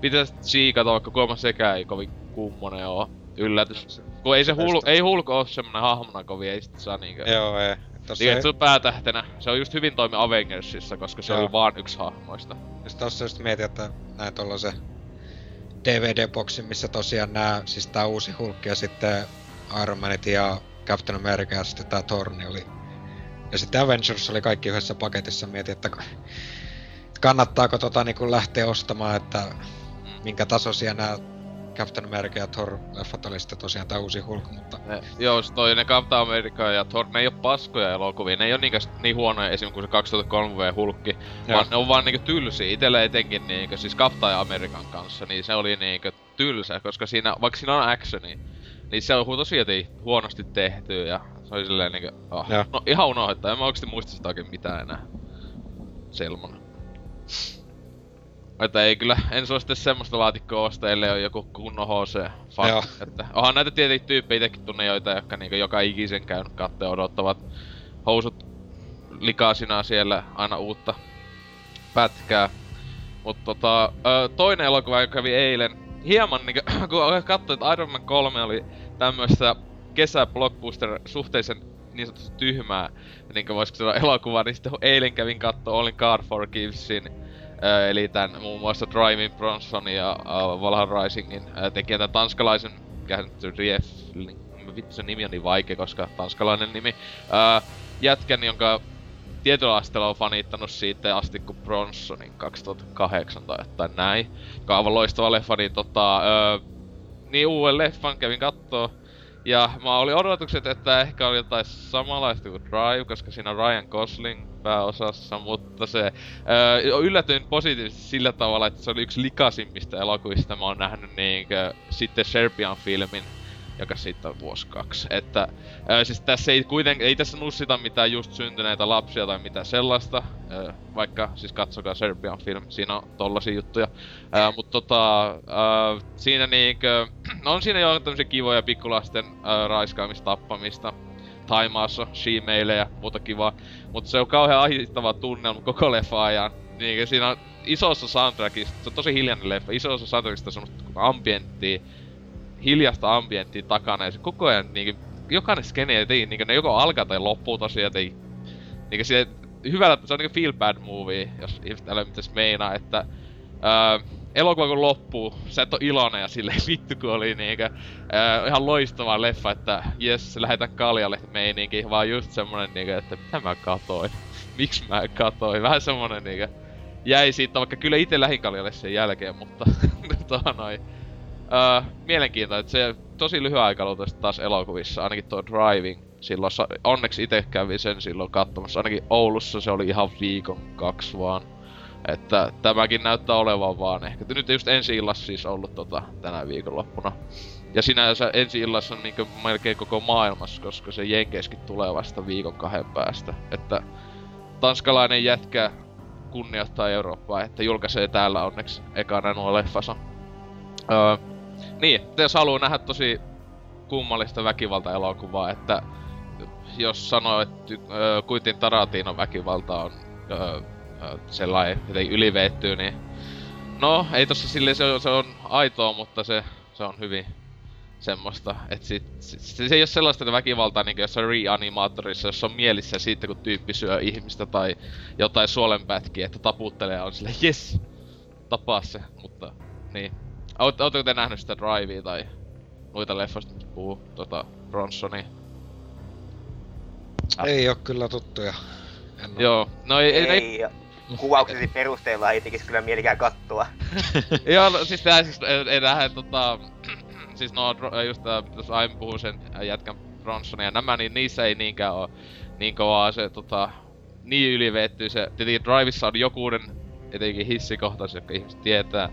pitäis siikata, vaikka kuulemma sekään ei kovin kummonen oo. Yllätys. Kun ei se hul, ei hulk oo semmonen hahmona kovin, ei sit saa niinkö... Joo, ei. Tossa Niin, ei, se on päätähtenä. Se on just hyvin toimi Avengersissa, koska se Joo. oli vaan yksi hahmoista. just tossa just mietin, että näin tollasen DVD-boksin, missä tosiaan nää, siis tää uusi Hulk ja sitten Iron Manit ja Captain America ja sitten tää Thor, niin oli... Ja sitten Avengers oli kaikki yhdessä paketissa, mietin, että kannattaako tota niinku lähteä ostamaan, että minkä tasoisia nämä Captain America ja Thor leffat oli sitten tosiaan tää uusi Hulk, mutta Ne, joo, se toi ne Captain America ja Thor, ne ei oo paskoja elokuvia. Ne ei oo niinkäs niin huonoja esim. kuin se 2003 vuoden hulkki. Joo. Vaan ne on vaan niinku tylsiä. Itelle etenkin niinkö, siis Captain American kanssa, niin se oli niinkö tylsä, koska siinä, vaikka siinä on actioni, niin se on tosi huonosti tehty ja se oli silleen niinkö, oh. No ihan unohdetta, en mä oikeesti muista sitä oikein mitään enää. Selmona. Että ei kyllä, en suosittele semmoista laatikkoa ostaa, ellei ole joku kunnon HC. Joo. Että onhan näitä tietenkin tyyppejä itekin tunne joita, jotka niinku joka ikisen käynyt katteen odottavat housut likaisina siellä aina uutta pätkää. Mut tota, toinen elokuva, joka kävi eilen, hieman niinku, kun katsoin, että Iron Man 3 oli tämmöistä kesäblockbuster suhteellisen niin sanotusti tyhmää, niin kuin voisiko sanoa elokuva, niin sitten eilen kävin kattoo Olin God Forgivesin, eli tän muun muassa Driving Bronson ja uh, Valhalla Risingin uh, tekijän tän tanskalaisen, mikä Riefling, vittu se nimi on niin vaikea, koska tanskalainen nimi, uh, jätkän, jonka tietyllä asteella on fanittanut siitä asti kuin Bronsonin 2008 tai jotain näin. Joka on aivan loistava leffa, niin tota, öö, niin uuden leffan kävin kattoo. Ja mä oli odotukset, että ehkä oli jotain samanlaista kuin Drive, koska siinä on Ryan Gosling pääosassa, mutta se öö, yllätyin positiivisesti sillä tavalla, että se oli yksi likaisimmista elokuvista mä oon nähnyt niinkö sitten Serbian filmin joka siitä on vuosi kaksi. Että ää, siis tässä ei kuitenkin, ei tässä nussita mitään just syntyneitä lapsia tai mitään sellaista. Ää, vaikka siis katsokaa Serbian film, siinä on tollasia juttuja. Ää, mut tota, ää, siinä niinkö, on siinä jo tämmösiä kivoja pikkulasten ää, raiskaamista, tappamista. Taimaassa, she ja muuta kivaa. Mutta se on kauhean ahdittava tunnelma koko leffa ajan. Niinkö siinä on isossa soundtrackissa, se on tosi hiljainen leffa, isossa soundtrackissa on semmoista ambienttia, hiljasta ambienttia takana ja se koko ajan niinku, jokainen skene ei niinku, ne joko alkaa tai loppuu tosiaan, ei niinku se hyvällä, se on niinku feel bad movie, jos ihmiset älä mitäs meinaa, että ää, elokuva kun loppuu, sä et oo iloinen ja silleen vittu kun oli niinkö ää, ihan loistava leffa, että jes, lähetän kaljalle meininki, vaan just semmonen niinkö, että mitä mä katoin, miksi mä katoin, vähän semmonen niinkö jäi siitä, vaikka kyllä itse lähin kaljalle sen jälkeen, mutta tota noin. Öö, mielenkiintoinen, että se tosi lyhyen aikaluotoisesti taas elokuvissa, ainakin tuo Driving. Silloin onneksi itse kävin sen silloin katsomassa, ainakin Oulussa se oli ihan viikon kaksi vaan. Että tämäkin näyttää olevan vaan ehkä. Nyt just ensi illassa siis ollut tota, tänä viikonloppuna. Ja sinänsä ensi illassa on niinku melkein koko maailmassa, koska se Jenkeiskin tulee vasta viikon kahden päästä. Että tanskalainen jätkä kunnioittaa Eurooppaa, että julkaisee täällä onneksi ekana nuo leffansa. Öö, niin, jos haluaa nähdä tosi kummallista väkivalta-elokuvaa, että jos sanoo, että öö, Kuitin Taratinon väkivalta on öö, sellainen jotenkin yliveettyy, niin no, ei tossa silleen se on, se on aitoa, mutta se, se on hyvin, semmoista, että sit, sit, se, se ei ole sellaista väkivaltaa niinku jossain reanimaattorissa, jossa on mielissä siitä, kun tyyppi syö ihmistä tai jotain suolenpätkiä, että taputtelee on silleen, yes, tapaa se, mutta niin. Oot, ootteko te nähnyt sitä Drivea tai muita leffoista, mistä puhuu tota Bronsonia? Ah. Ei oo kyllä tuttuja. En Joo, no ei, ei, ei, ei kuvauksesi perusteella ei tekisi kyllä mielikään kattoa. Joo, no, siis tää siis ei, lähde tota... siis no just tää, jos aiemmin puhuu sen jätkän Bronsonia ja nämä, niin niissä ei niinkään oo niin kovaa se tota... Niin ylivetty se, tietenkin Drivissa on jokunen etenkin hissikohtaus, jotka ihmiset tietää,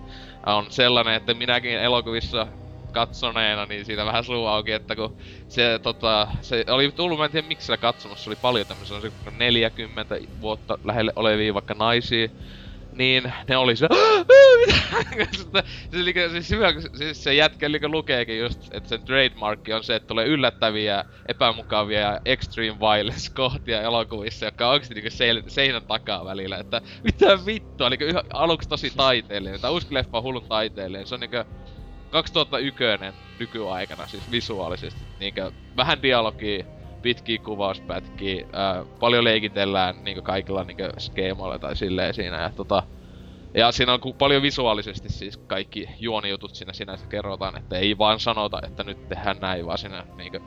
on sellainen, että minäkin elokuvissa katsoneena, niin siitä vähän suu auki, että kun se, tota, se oli tullut, mä en tiedä miksi siellä katsomassa oli paljon tämmöisiä, se 40 vuotta lähelle olevia vaikka naisia, niin ne oli se, se, se, se, se, se jätkä eli lukeekin just, että sen trademarkki on se, että tulee yllättäviä, epämukavia ja extreme violence kohtia elokuvissa, jotka on oikeesti niinku seinän takaa välillä, että mitä vittua, niinku yhä, aluksi tosi taiteellinen, tai uusi leffa on hullun taiteellinen, se on niinku 2001 nykyaikana siis visuaalisesti. Niinkö vähän dialogia, pitkiä kuvauspätkiä, ää, paljon leikitellään niinkö kaikilla niinkö skeemoilla tai silleen siinä ja tota... Ja siinä on paljon visuaalisesti siis kaikki juonijutut siinä sinänsä kerrotaan, että ei vaan sanota, että nyt tehdään näin, vaan siinä niinkö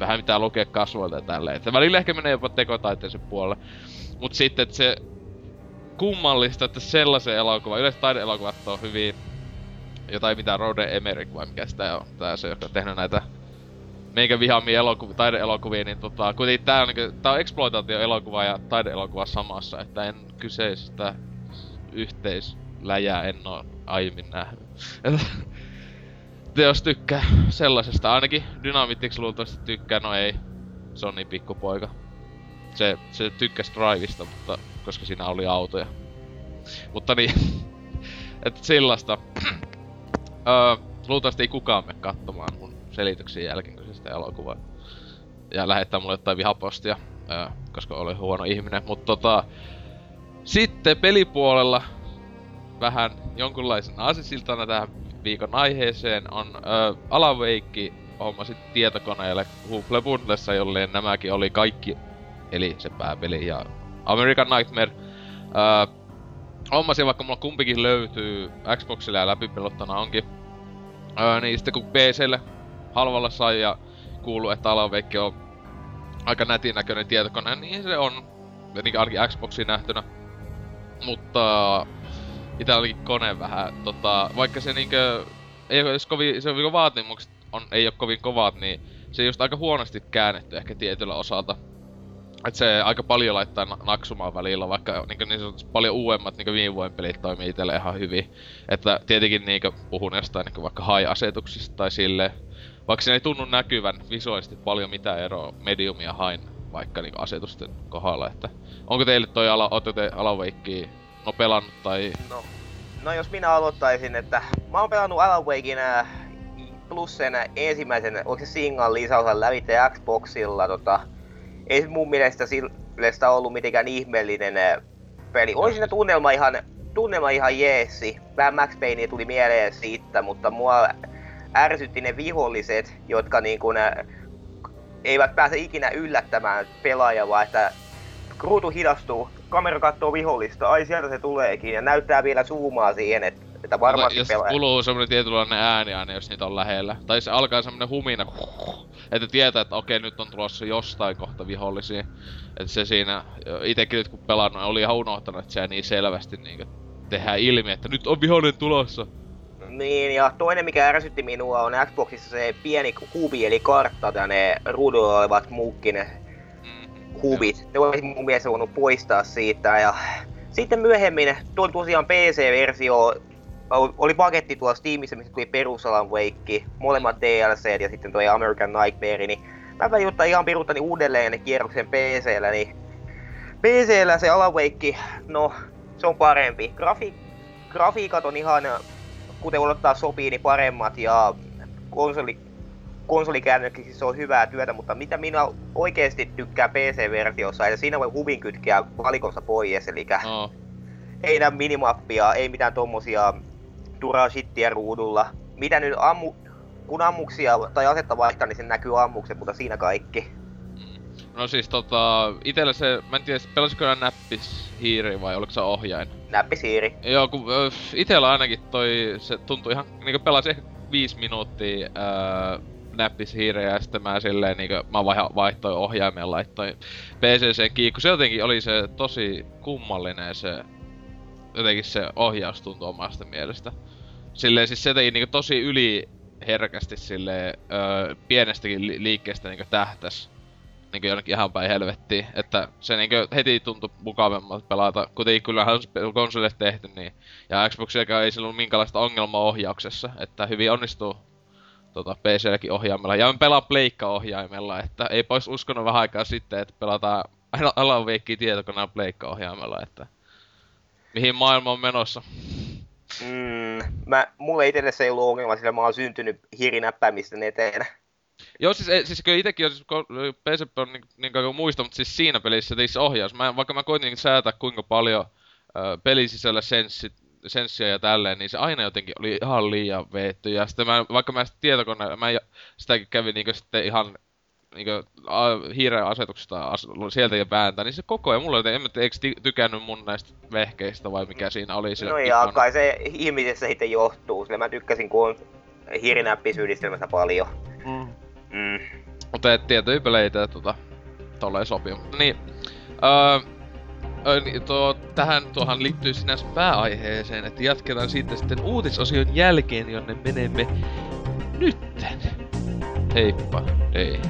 vähän mitään lukea kasvoilta ja tälleen. Että välillä ehkä menee jopa tekotaiteeseen puolelle. Mut sitten, että se kummallista, että sellaisen elokuvan, yleensä taideelokuvat on hyvin jotain mitä Rode Emmerich vai mikä sitä on, tää se, joka on näitä meikä vihaamia elokuv- taideelokuvia, niin tota, kuitenkin tää on, niinku, tää on exploitaatio-elokuva ja taideelokuva samassa, että en kyseistä yhteisläjää en oo aiemmin nähnyt. jos tykkää sellaisesta, ainakin Dynamitiksi luultavasti tykkää, no ei, se on niin pikkupoika. Se, se tykkäs Drivista, mutta koska siinä oli autoja. Mutta niin, että sellaista. Öö, luultavasti ei kukaan mene katsomaan mun selityksen jälkeen, kun se sitä elokuvaa. Ja lähettää mulle jotain vihapostia, öö, koska olen huono ihminen. Mutta tota, sitten pelipuolella vähän jonkunlaisen aasisiltana tähän viikon aiheeseen on öö, Alaveikki hommasit tietokoneelle Google Bundlessa, jolleen nämäkin oli kaikki, eli se pääpeli ja American Nightmare. Öö, hommasin, vaikka mulla kumpikin löytyy Xboxille ja läpipelottana onkin. Öö, niin sitten kun PClle halvalla sai ja kuuluu, että Alaveikki on aika nätin näköinen tietokone, niin se on. Niin ainakin Xboxin nähtynä. Mutta itellä kone vähän, tota, vaikka se niinkö, ei ole kovin, se on vaatimukset on, ei ole kovin kovat, niin se just aika huonosti käännetty ehkä tietyllä osalta. Et se aika paljon laittaa naksumaan välillä, vaikka niinku niin sanotusti paljon uudemmat niinku viime vuoden pelit toimii itselle ihan hyvin. Että tietenkin niinku puhun jostain niinku vaikka high-asetuksista tai silleen. Vaikka se ei tunnu näkyvän visuaalisesti paljon mitä eroa medium ja hain vaikka niinku asetusten kohdalla, että onko teille toi ala, ootte te no pelannut tai... No, no jos minä aloittaisin, että mä oon pelannut Alan Wakein plus sen ensimmäisen, onko se single lisäosan lävitse Xboxilla tota, ei mun mielestä sillä ollut mitenkään ihmeellinen eh, peli. Oli siinä tunnelma ihan, tunnelma ihan jeesi. Vähän Max Payne tuli mieleen siitä, mutta mua ärsytti ne viholliset, jotka niin kuin, eivät pääse ikinä yllättämään pelaajaa, vaan että ruutu hidastuu, kamera katsoo vihollista, ai sieltä se tuleekin, ja näyttää vielä zoomaa siihen, että että varmasti jos pelaaja... kuluu semmonen tietynlainen ääni aina, jos niitä on lähellä. Tai se alkaa semmonen humina, että tietää, että okei, nyt on tulossa jostain kohta vihollisia. Että se siinä, itekin nyt kun pelannut, oli ihan unohtanut, että se niin selvästi niin tehdään ilmi, että nyt on vihollinen tulossa. Niin, ja toinen mikä ärsytti minua on Xboxissa se pieni kubi eli kartta, ja ne ruudulla olevat muukkine mm, hubit. Ne olisi mun mielestä voinut poistaa siitä, ja sitten myöhemmin tuli tosiaan PC-versio oli paketti tuolla Steamissa, missä tuli perusalan Wake, molemmat DLC ja sitten tuo American Nightmare, niin mä välin ottaa ihan piruttani uudelleen ne kierroksen PCllä, niin PCllä se Alan Wake, no se on parempi. Grafi- grafiikat on ihan, kuten odottaa sopii, niin paremmat ja konsoli, konsolikäännöksissä se on hyvää työtä, mutta mitä minä oikeasti tykkään PC-versiossa, että siinä voi huvin kytkeä valikossa pois, eli no. ei näy minimappia, ei mitään tommosia turaa shittiä ruudulla. Mitä nyt ammu, kun ammuksia tai asetta vaihtaa, niin sen näkyy ammukset, mutta siinä kaikki. No siis tota, itellä se, mä en tiedä, pelasiko nää näppis hiiri vai oliko se ohjain? Näppisiiri. Joo, kun itellä ainakin toi, se tuntui ihan, niinku pelasin ehkä viisi minuuttia öö, näppis hiirejä ja sitten mä silleen niinku, mä vaihtoin ohjaimen laittoin PCC kiinni, kun se jotenkin oli se tosi kummallinen se, jotenkin se ohjaus tuntui omasta mielestä. Silleen siis se jotenkin niinku tosi yli herkästi silleen öö, pienestäkin li- liikkeestä niinku tähtäs niinku jonnekin ihan päin helvettiin. Että se niinku heti tuntui mukavammalta pelata. Kuitenkin kyllähän on konsolille tehty niin. Ja Xboxillakaan ei sillä ollut minkäänlaista ongelmaa ohjauksessa. Että hyvin onnistuu tota, PClläkin ohjaimella. Ja mä pelaan pleikka-ohjaimella, että ei pois uskonut vähän aikaa sitten, että pelataan Alan Wakea tietokoneen pleikka-ohjaimella, että mihin maailma on menossa. Mm, mä, mulle itselle se ei ollut ongelma, sillä mä oon syntynyt hiirinäppäimisten eteen. Joo, siis, ei, siis kyllä itekin on siis, PSP on niin, niin kuin muista, mutta siis siinä pelissä se ohjaus. Mä, vaikka mä koitin säätää kuinka paljon ö, pelin sisällä senssit, senssiä ja tälleen, niin se aina jotenkin oli ihan liian veetty. Ja sitten mä, vaikka mä sitten tietokoneella, mä sitäkin kävin niin sitten ihan niin hiireen asetuksesta as, sieltäkin vääntää, niin se koko ajan mulla oli, en mä eikö ty- tykännyt mun näistä vehkeistä vai mikä siinä oli se No ja kai se ihmisessä sitten johtuu, sillä mä tykkäsin kun on hiirinäppisyhdistelmässä paljon. Mm. Mm. Mutta et tiettyjä peleitä tota, tolleen sopii. Mutta niin, öö, niin tuo, tähän tuohan liittyy sinänsä pääaiheeseen, että jatketaan siitä sitten uutisosion jälkeen, jonne menemme nytten. Heippa, hei.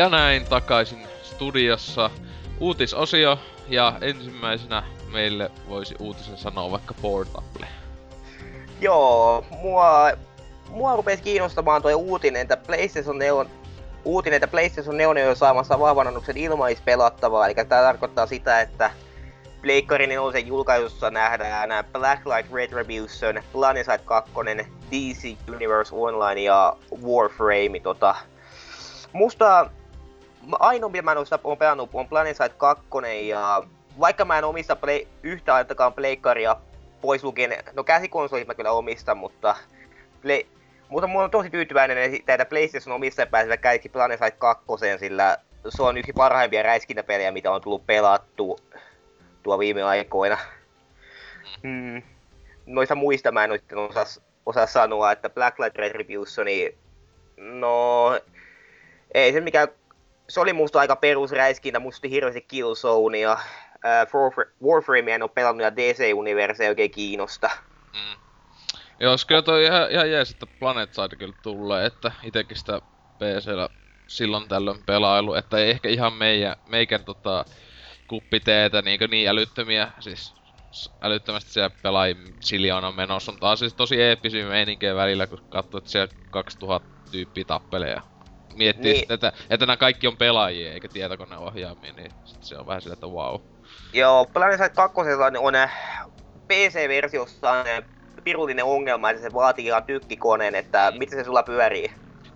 Ja näin takaisin studiossa uutisosio, ja ensimmäisenä meille voisi uutisen sanoa vaikka Portable. Joo, mua, mua rupesi kiinnostamaan tuo uutinen, että PlayStation 4 uutinen, että PlayStation 4 on saamassa vahvan annoksen ilmaispelattavaa, eli tämä tarkoittaa sitä, että Pleikkarin nelosen julkaisussa nähdään Blacklight Retribution, Planeside 2, DC Universe Online ja Warframe. Tota. Musta ainoa, mitä mä en ole on pelannut, on Planeside 2, ja vaikka mä en omista play, yhtä aittakaan pleikkaria pois lukien, no käsikonsolit mä kyllä omistan, mutta play, mutta mä oon tosi tyytyväinen, että PlayStation omistajat pääsevät kaikki Planeside 2, sillä se on yksi parhaimpia räiskintäpelejä, mitä on tullut pelattu tuo viime aikoina. Mm. Noista muista mä en nyt osaa, osaa sanoa, että Blacklight Retributioni, no ei se mikään, se oli musta aika perusräiskintä, musta hirveästi Killzone ja äh, Warframe en ole pelannut ja DC-universe ei oikein kiinnosta. Mm. Joo, kyllä toi ihan, ihan jees, että Planet Side kyllä tulee, että itekin sitä PCllä silloin tällöin pelailu, että ei ehkä ihan meidän, meikän tota, kuppiteetä niin, niin älyttömiä, siis älyttömästi siellä pelaajia siljoona menossa, mutta on siis tosi eeppisiä meininkejä välillä, kun katsoo, että siellä 2000 tyyppiä tappelee ja miettii Niin. niin. sitten, että, että nämä kaikki on pelaajia eikä tietokoneohjaamia, niin sit se on vähän sillä, että wow. Joo, Planet 2 on äh, PC-versiossa äh, pirullinen ongelma, että se vaatii ihan tykkikoneen, että miten se sulla pyörii.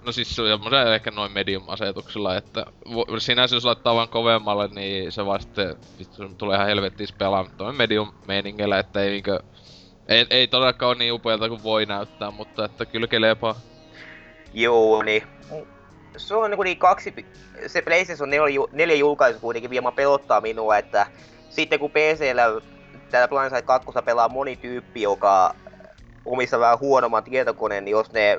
No siis semmoisen ehkä noin medium-asetuksella, että sinänsä jos laittaa vaan kovemmalle, niin se vaan sitten vittu, tulee ihan helvettis pelaa noin medium meiningellä, että ei niinkö... Ei, ei todellakaan ole niin upealta kuin voi näyttää, mutta että kyllä kelepaa. Joo, niin se on niin kaksi, se PlayStation 4, 4 julkaisu kuitenkin vielä pelottaa minua, että sitten kun PCllä täällä Blindside 2 pelaa moni tyyppi, joka omissa vähän huonomman tietokoneen, niin jos ne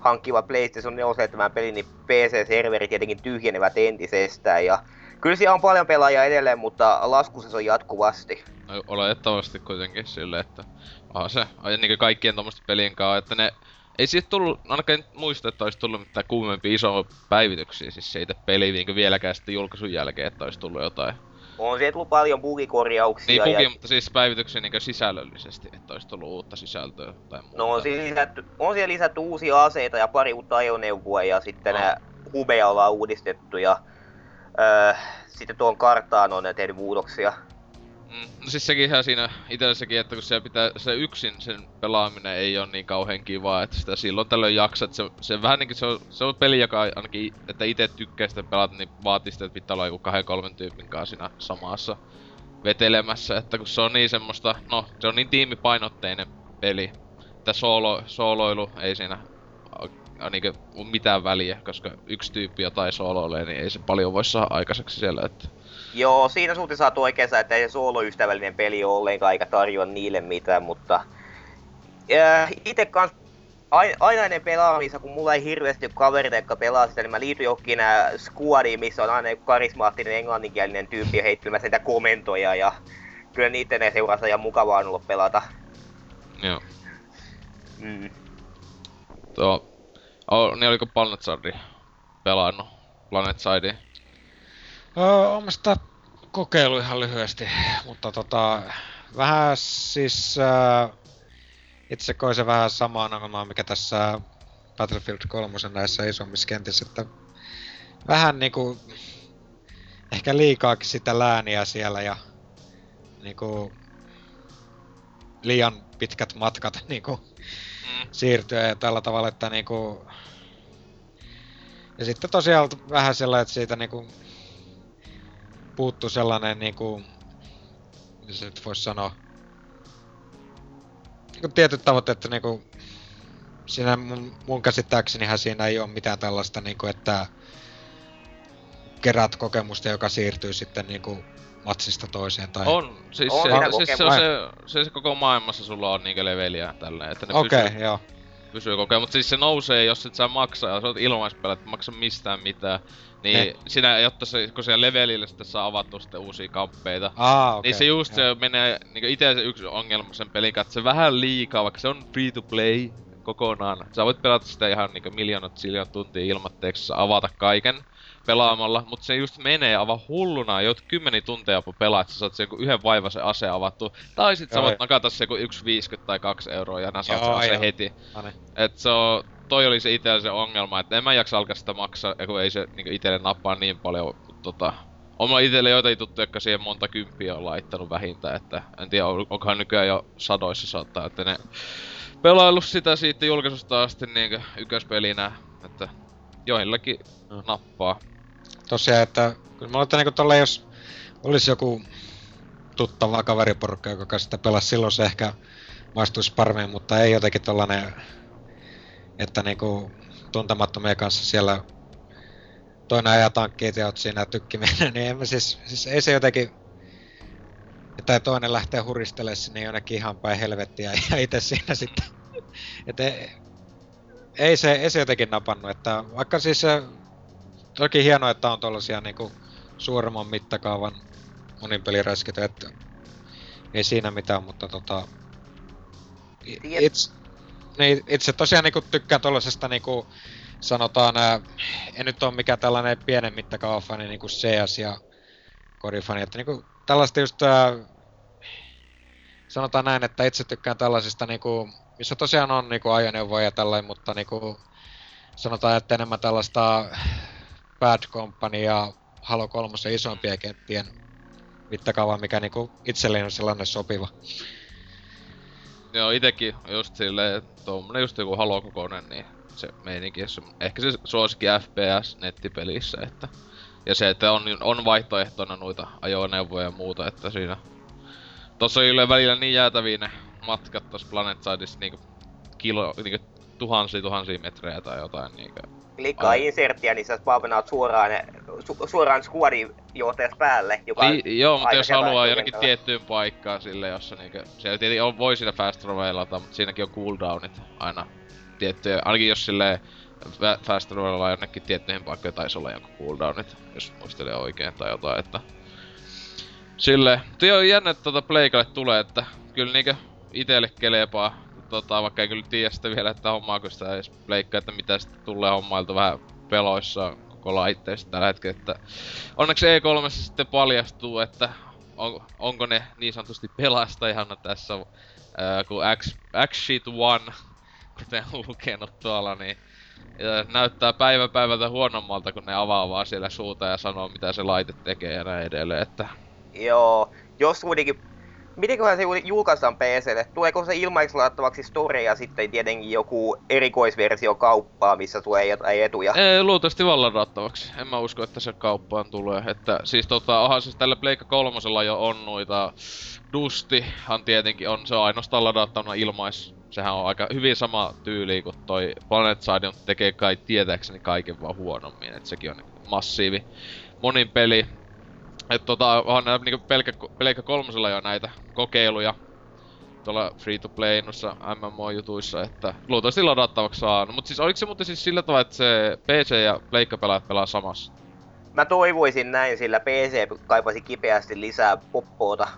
hankkivat PlayStation 4 tämän pelin, niin PC-serverit tietenkin tyhjenevät entisestään. Ja kyllä siellä on paljon pelaajia edelleen, mutta laskussa se on jatkuvasti. Olettavasti kuitenkin sille, että aha se, niin kuin kaikkien tuommoisten pelien kanssa, että ne ei siitä tullut, ainakaan muista, että olisi tullut mitään kuumempia isoja päivityksiä siis siitä peliä niin vieläkään sitten julkaisun jälkeen, että olisi tullut jotain. On siellä tullut paljon bugikorjauksia. Niin bugi, ja... mutta siis päivityksiä niin sisällöllisesti, että olisi tullut uutta sisältöä tai muuta. No on siellä, lisätty, on siellä lisätty uusia aseita ja pari uutta ajoneuvoa ja sitten no. nämä hubeja ollaan uudistettu ja öö, sitten tuon karttaan on tehnyt muutoksia. Mm, no siis sekin ihan siinä itellä sekin, että kun se pitää, se yksin sen pelaaminen ei ole niin kauhean kivaa, että sitä silloin tällöin jaksat. Se, se vähän niinkin se on, se on peli, joka ainakin, että itse tykkää sitä pelata, niin vaatii sitä, että pitää olla joku kahden kolmen tyypin kanssa siinä samassa vetelemässä, että kun se on niin semmoista, no se on niin tiimipainotteinen peli, että soolo, sooloilu ei siinä niinku mitään väliä, koska yksi tyyppi jotain sooloilee, niin ei se paljon voi saada aikaiseksi siellä, että Joo, siinä suhteessa saat oikeassa, että ei se sooloystävällinen peli ole ollenkaan eikä tarjoa niille mitään, mutta... Äh, ite kans aina ennen pelaamista, kun mulla ei hirveästi ole kavereita, jotka pelaa sitä, niin mä liityn johonkin squadiin, missä on aina joku karismaattinen englanninkielinen tyyppi ja heittelemässä niitä komentoja ja kyllä niiden seurassa ihan mukavaa on ollut pelata. Joo. Mm. Tuo, oh, niin oliko Planet Side pelannut Planet Sidea? Öö, on sitä kokeilu ihan lyhyesti, mutta tota, vähän siis äh, itse koin se vähän samaan ongelmaan, mikä tässä Battlefield 3 näissä isommissa kentissä, että vähän niinku ehkä liikaakin sitä lääniä siellä ja niinku liian pitkät matkat niinku mm. siirtyä ja tällä tavalla, että niinku ja sitten tosiaan vähän sellainen, että siitä niinku puuttu sellainen niinku, miten se nyt voisi sanoa, niinku tietyt tavoitteet niinku, siinä mun, mun käsittääksenihän siinä ei ole mitään tällaista niinku, että kerät kokemusta, joka siirtyy sitten niinku matsista toiseen tai... On, siis, on, se, siis se, on se, se, se, koko maailmassa sulla on niinku leveliä tällä, että ne Okei, okay, joo pysyy koko ajan. Mutta siis se nousee, jos et sä maksaa, ja sä oot ilmaispelä, et maksa mistään mitään. Niin ne. sinä, jotta se, kun siellä levelillä sitten saa avattu sitten uusia kamppeita. Aa, okay. Niin se just se menee, niinku ite se yksi ongelma sen pelin kanssa, se vähän liikaa, vaikka se on free to play kokonaan. Sä voit pelata sitä ihan niinku miljoonat siljoon tuntia ilmatteeksi, avata kaiken pelaamalla, mutta se just menee aivan hulluna, jout kymmeni tunteja jopa pelaat, sä saat sen yhden vaivaisen ase avattu. Tai sit sä voit nakata se joku 1,50 tai 2 euroa ja nää saat sen ase heti. Ane. Et se on, toi oli se itellä se ongelma, että en mä jaksa alkaa sitä maksaa, kun ei se niinku itelle nappaa niin paljon, tota... On itelle joitain tuttuja, jotka siihen monta kymppiä on laittanut vähintään, että en tiedä, onkohan nykyään jo sadoissa saattaa, että ne pelaillut sitä siitä julkaisusta asti niinkö ykköspelinä, että joillakin mm. nappaa tosiaan, että kyllä mä luulen, että niinku tolle, jos olisi joku tuttava kaveriporukka, joka sitä pelasi, silloin se ehkä maistuisi paremmin, mutta ei jotenkin tollanen, että niinku tuntemattomien kanssa siellä toinen ajaa tankkiit ja oot siinä tykkiminen, niin en siis, siis ei se jotenkin, että toinen lähtee huristelemaan sinne jonnekin ihan päin helvettiä ja itse siinä sitten, että ei, ei se, ei se jotenkin napannut, että vaikka siis se toki hienoa, että on tollasia niinku suuremman mittakaavan monipeliräskeitä, että ei siinä mitään, mutta tota... Itse, niin, itse tosiaan niinku tykkään tollasesta niinku sanotaan, ää, en nyt ole mikään tällainen pienen mittakaavan fani niinku CS ja korifani, että niinku tällaista just ää, sanotaan näin, että itse tykkään tällaisista niinku, missä tosiaan on niinku ajoneuvoja ja tällainen, mutta niinku sanotaan, että enemmän tällaista Bad Company ja Halo 3 isompien kenttien mittakaava, mikä niinku itselleni on sellainen sopiva. Joo, itekin just silleen, tommonen just joku Halo kokoinen, niin se meininki, se, ehkä se suosikki FPS nettipelissä, että ja se, että on, on vaihtoehtona noita ajoneuvoja ja muuta, että siinä... Tossa oli välillä niin jäätäviä ne matkat tossa Planet Sideissa niinku kilo, niinku tuhansia tuhansia metrejä tai jotain niinku. Klikkaa Ai. inserttiä, niin sä spawnaat suoraan, su, suoraan squadin johtajas päälle, joka Li- joo, mutta jos haluaa jonnekin tiettyyn paikkaan sille, jossa niinku... Siellä tietenkin on, voi siinä fast travelata, mutta siinäkin on cooldownit aina tiettyjä. Ainakin jos silleen fa- fast travelaa jonnekin tiettyihin paikkoihin taisi olla joku cooldownit, jos muistelee oikein tai jotain, että... Sille, mutta joo, jännä, että tota Pleikalle tulee, että kyllä niinkö itelle kelepaa, tota, vaikka ei kyllä tiedä sitä vielä, että hommaako sitä edes Pleikkaa, että mitä sitten tulee hommailta vähän peloissa koko laitteesta tällä hetkellä, että onneksi E3 sitten paljastuu, että on, onko ne niin sanotusti pelastajana tässä, ää, kun X, X-Sheet One, kuten on lukenut tuolla, niin näyttää päivä päivältä huonommalta, kun ne avaa vaan siellä suuta ja sanoo, mitä se laite tekee ja näin edelleen, että Joo, jos kuitenkin... Mitenköhän se ju- julkaistaan PClle? Tuleeko se ilmaiseksi ladattavaksi story ja sitten tietenkin joku erikoisversio kauppaa, missä tulee jotain etuja? Ei, luultavasti vaan ladattavaksi. En mä usko, että se kauppaan tulee. Että siis tota, onhan siis tällä Pleikka kolmosella jo on noita... Dustihan tietenkin on, se on ainoastaan ladattavana ilmais. Sehän on aika hyvin sama tyyli kuin toi Planet Side, tekee kai tietääkseni kaiken vaan huonommin. Et sekin on niinku massiivi monin peli. Et tota, onhan näillä niinku pelkkä, Pleikka kolmosella jo näitä kokeiluja tuolla free to play noissa MMO-jutuissa, että luultavasti ladattavaksi saa. No, mut siis oliko se muuten siis sillä tavalla, että se PC ja pleikka pelaat pelaa samassa? Mä toivoisin näin, sillä PC kaipasi kipeästi lisää poppoota.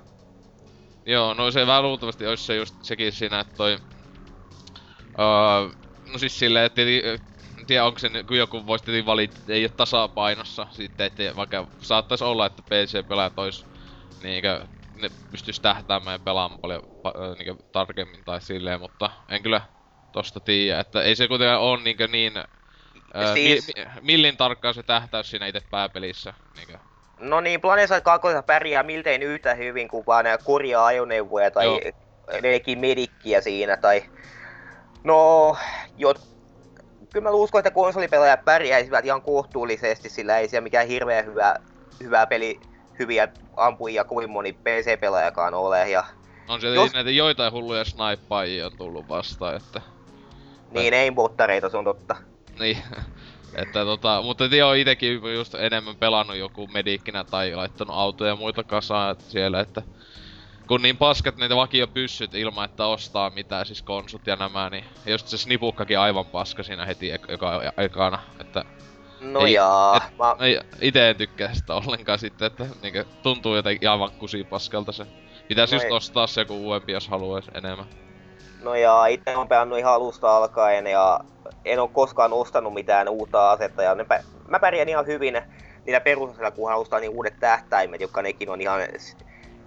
Joo, no se vähän luultavasti olisi se just sekin siinä, että toi... Öö, no siis silleen, että en tiedä onko se kun joku voisi tietenkin valita, että ei ole tasapainossa sitten, että vaikka saattaisi olla, että PC-pelaajat ois niinkö, ne pystyis tähtäämään ja pelaamaan paljon pa- ö, niinkö tarkemmin tai silleen, mutta en kyllä tosta tiedä, että ei se kuitenkaan oo niinkö niin... Öö, Siis- mi- mi- millin tarkkaan se tähtäys siinä itse pääpelissä, niinkö. No niin, Planeside 2 pärjää miltei yhtä hyvin kuin vaan nää korjaa ajoneuvoja tai Joo. nekin medikkiä siinä tai... No, jo... Kyllä mä uskon, että konsolipelaajat pärjäisivät ihan kohtuullisesti, sillä ei siellä mikään hirveän hyvä, hyvä peli, hyviä ampujia kovin moni PC-pelaajakaan ole. Ja On se Jos- näitä joitain hulluja snaippaajia on tullut vastaan, että... niin, ei bottareita, se on totta. Niin. että tota, mutta on itekin just enemmän pelannut joku medikkinä tai laittanut autoja ja muita kasaan siellä, että kun niin paskat niitä vakio pyssyt ilman, että ostaa mitään, siis konsut ja nämä, niin ja just se snipukkakin aivan paska siinä heti ek- joka, ekana, että No Ei, jaa, et- mä, ei, ite en tykkää sitä ollenkaan sitten, että niinkö tuntuu jotenkin aivan kusipaskalta se. Pitäis No just ei. ostaa se joku uudempi, jos haluais enemmän. no jaa, itse on pelannut ihan alusta alkaen ja en ole koskaan ostanut mitään uutta asetta ja ne pä- mä pärjään ihan hyvin niillä perusasilla, kunhan ostaa niin uudet tähtäimet, jotka nekin on ihan,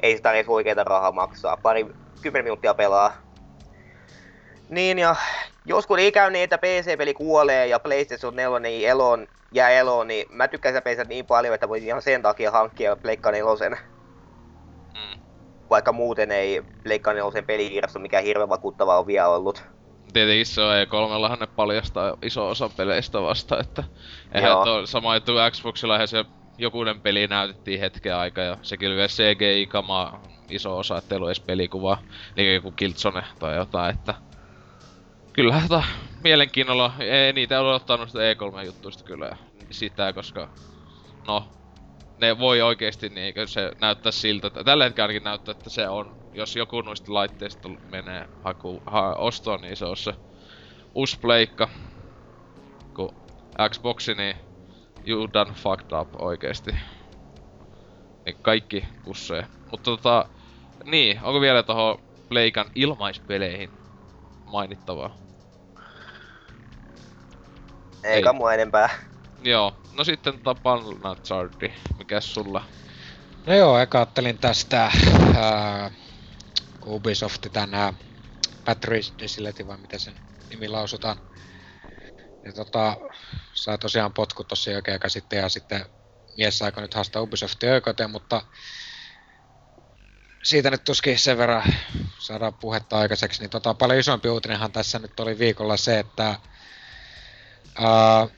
ei sitä edes oikeita rahaa maksaa, pari, kymmenen minuuttia pelaa. Niin ja joskus ei käy niin, että PC-peli kuolee ja PlayStation 4 niin eloon, jää eloon, niin mä tykkään sitä pelistä niin paljon, että voisin ihan sen takia hankkia Pleikka 4. Mm. Vaikka muuten ei Pleikka 4 pelikirjasto mikään hirveän vakuuttava on vielä ollut. Tietenkin se on E3, ne paljastaa iso osa peleistä vasta, että eihän Joo. tuo sama juttu Xboxilla, eihän se jokunen peli näytettiin hetken aikaa ja sekin oli vielä CGI-kamaa iso osa, ettei ollut edes pelikuvaa, niin joku Killzone tai jotain, että kyllähän tota mielenkiinnolla, ei niitä ole ottanut sitä E3-juttuista kyllä sitä, koska no, ne voi oikeesti niinkö se näyttää siltä, että tällä hetkellä ainakin näyttää, että se on, jos joku noista laitteista menee haku, ha, ostoon, niin se on se uusi pleikka. Kun Xboxi, niin you done fucked up oikeesti. Niin kaikki kussee. Mutta tota, niin, onko vielä toho pleikan ilmaispeleihin mainittavaa? Eikä Ei. mua enempää. Joo, no sitten tota Balnazardi, mikäs sulla? No joo, eka ajattelin tästä ää, kun Ubisoft tänään Patrice Desiletti vai miten sen nimi lausutaan. Ja tota, sai tosiaan potku tossa jokin aika sitten ja sitten mies aika nyt haastaa Ubisoftin oikeuteen, mutta siitä nyt tuskin sen verran saadaan puhetta aikaiseksi, niin tota, paljon isompi uutinenhan tässä nyt oli viikolla se, että Uh,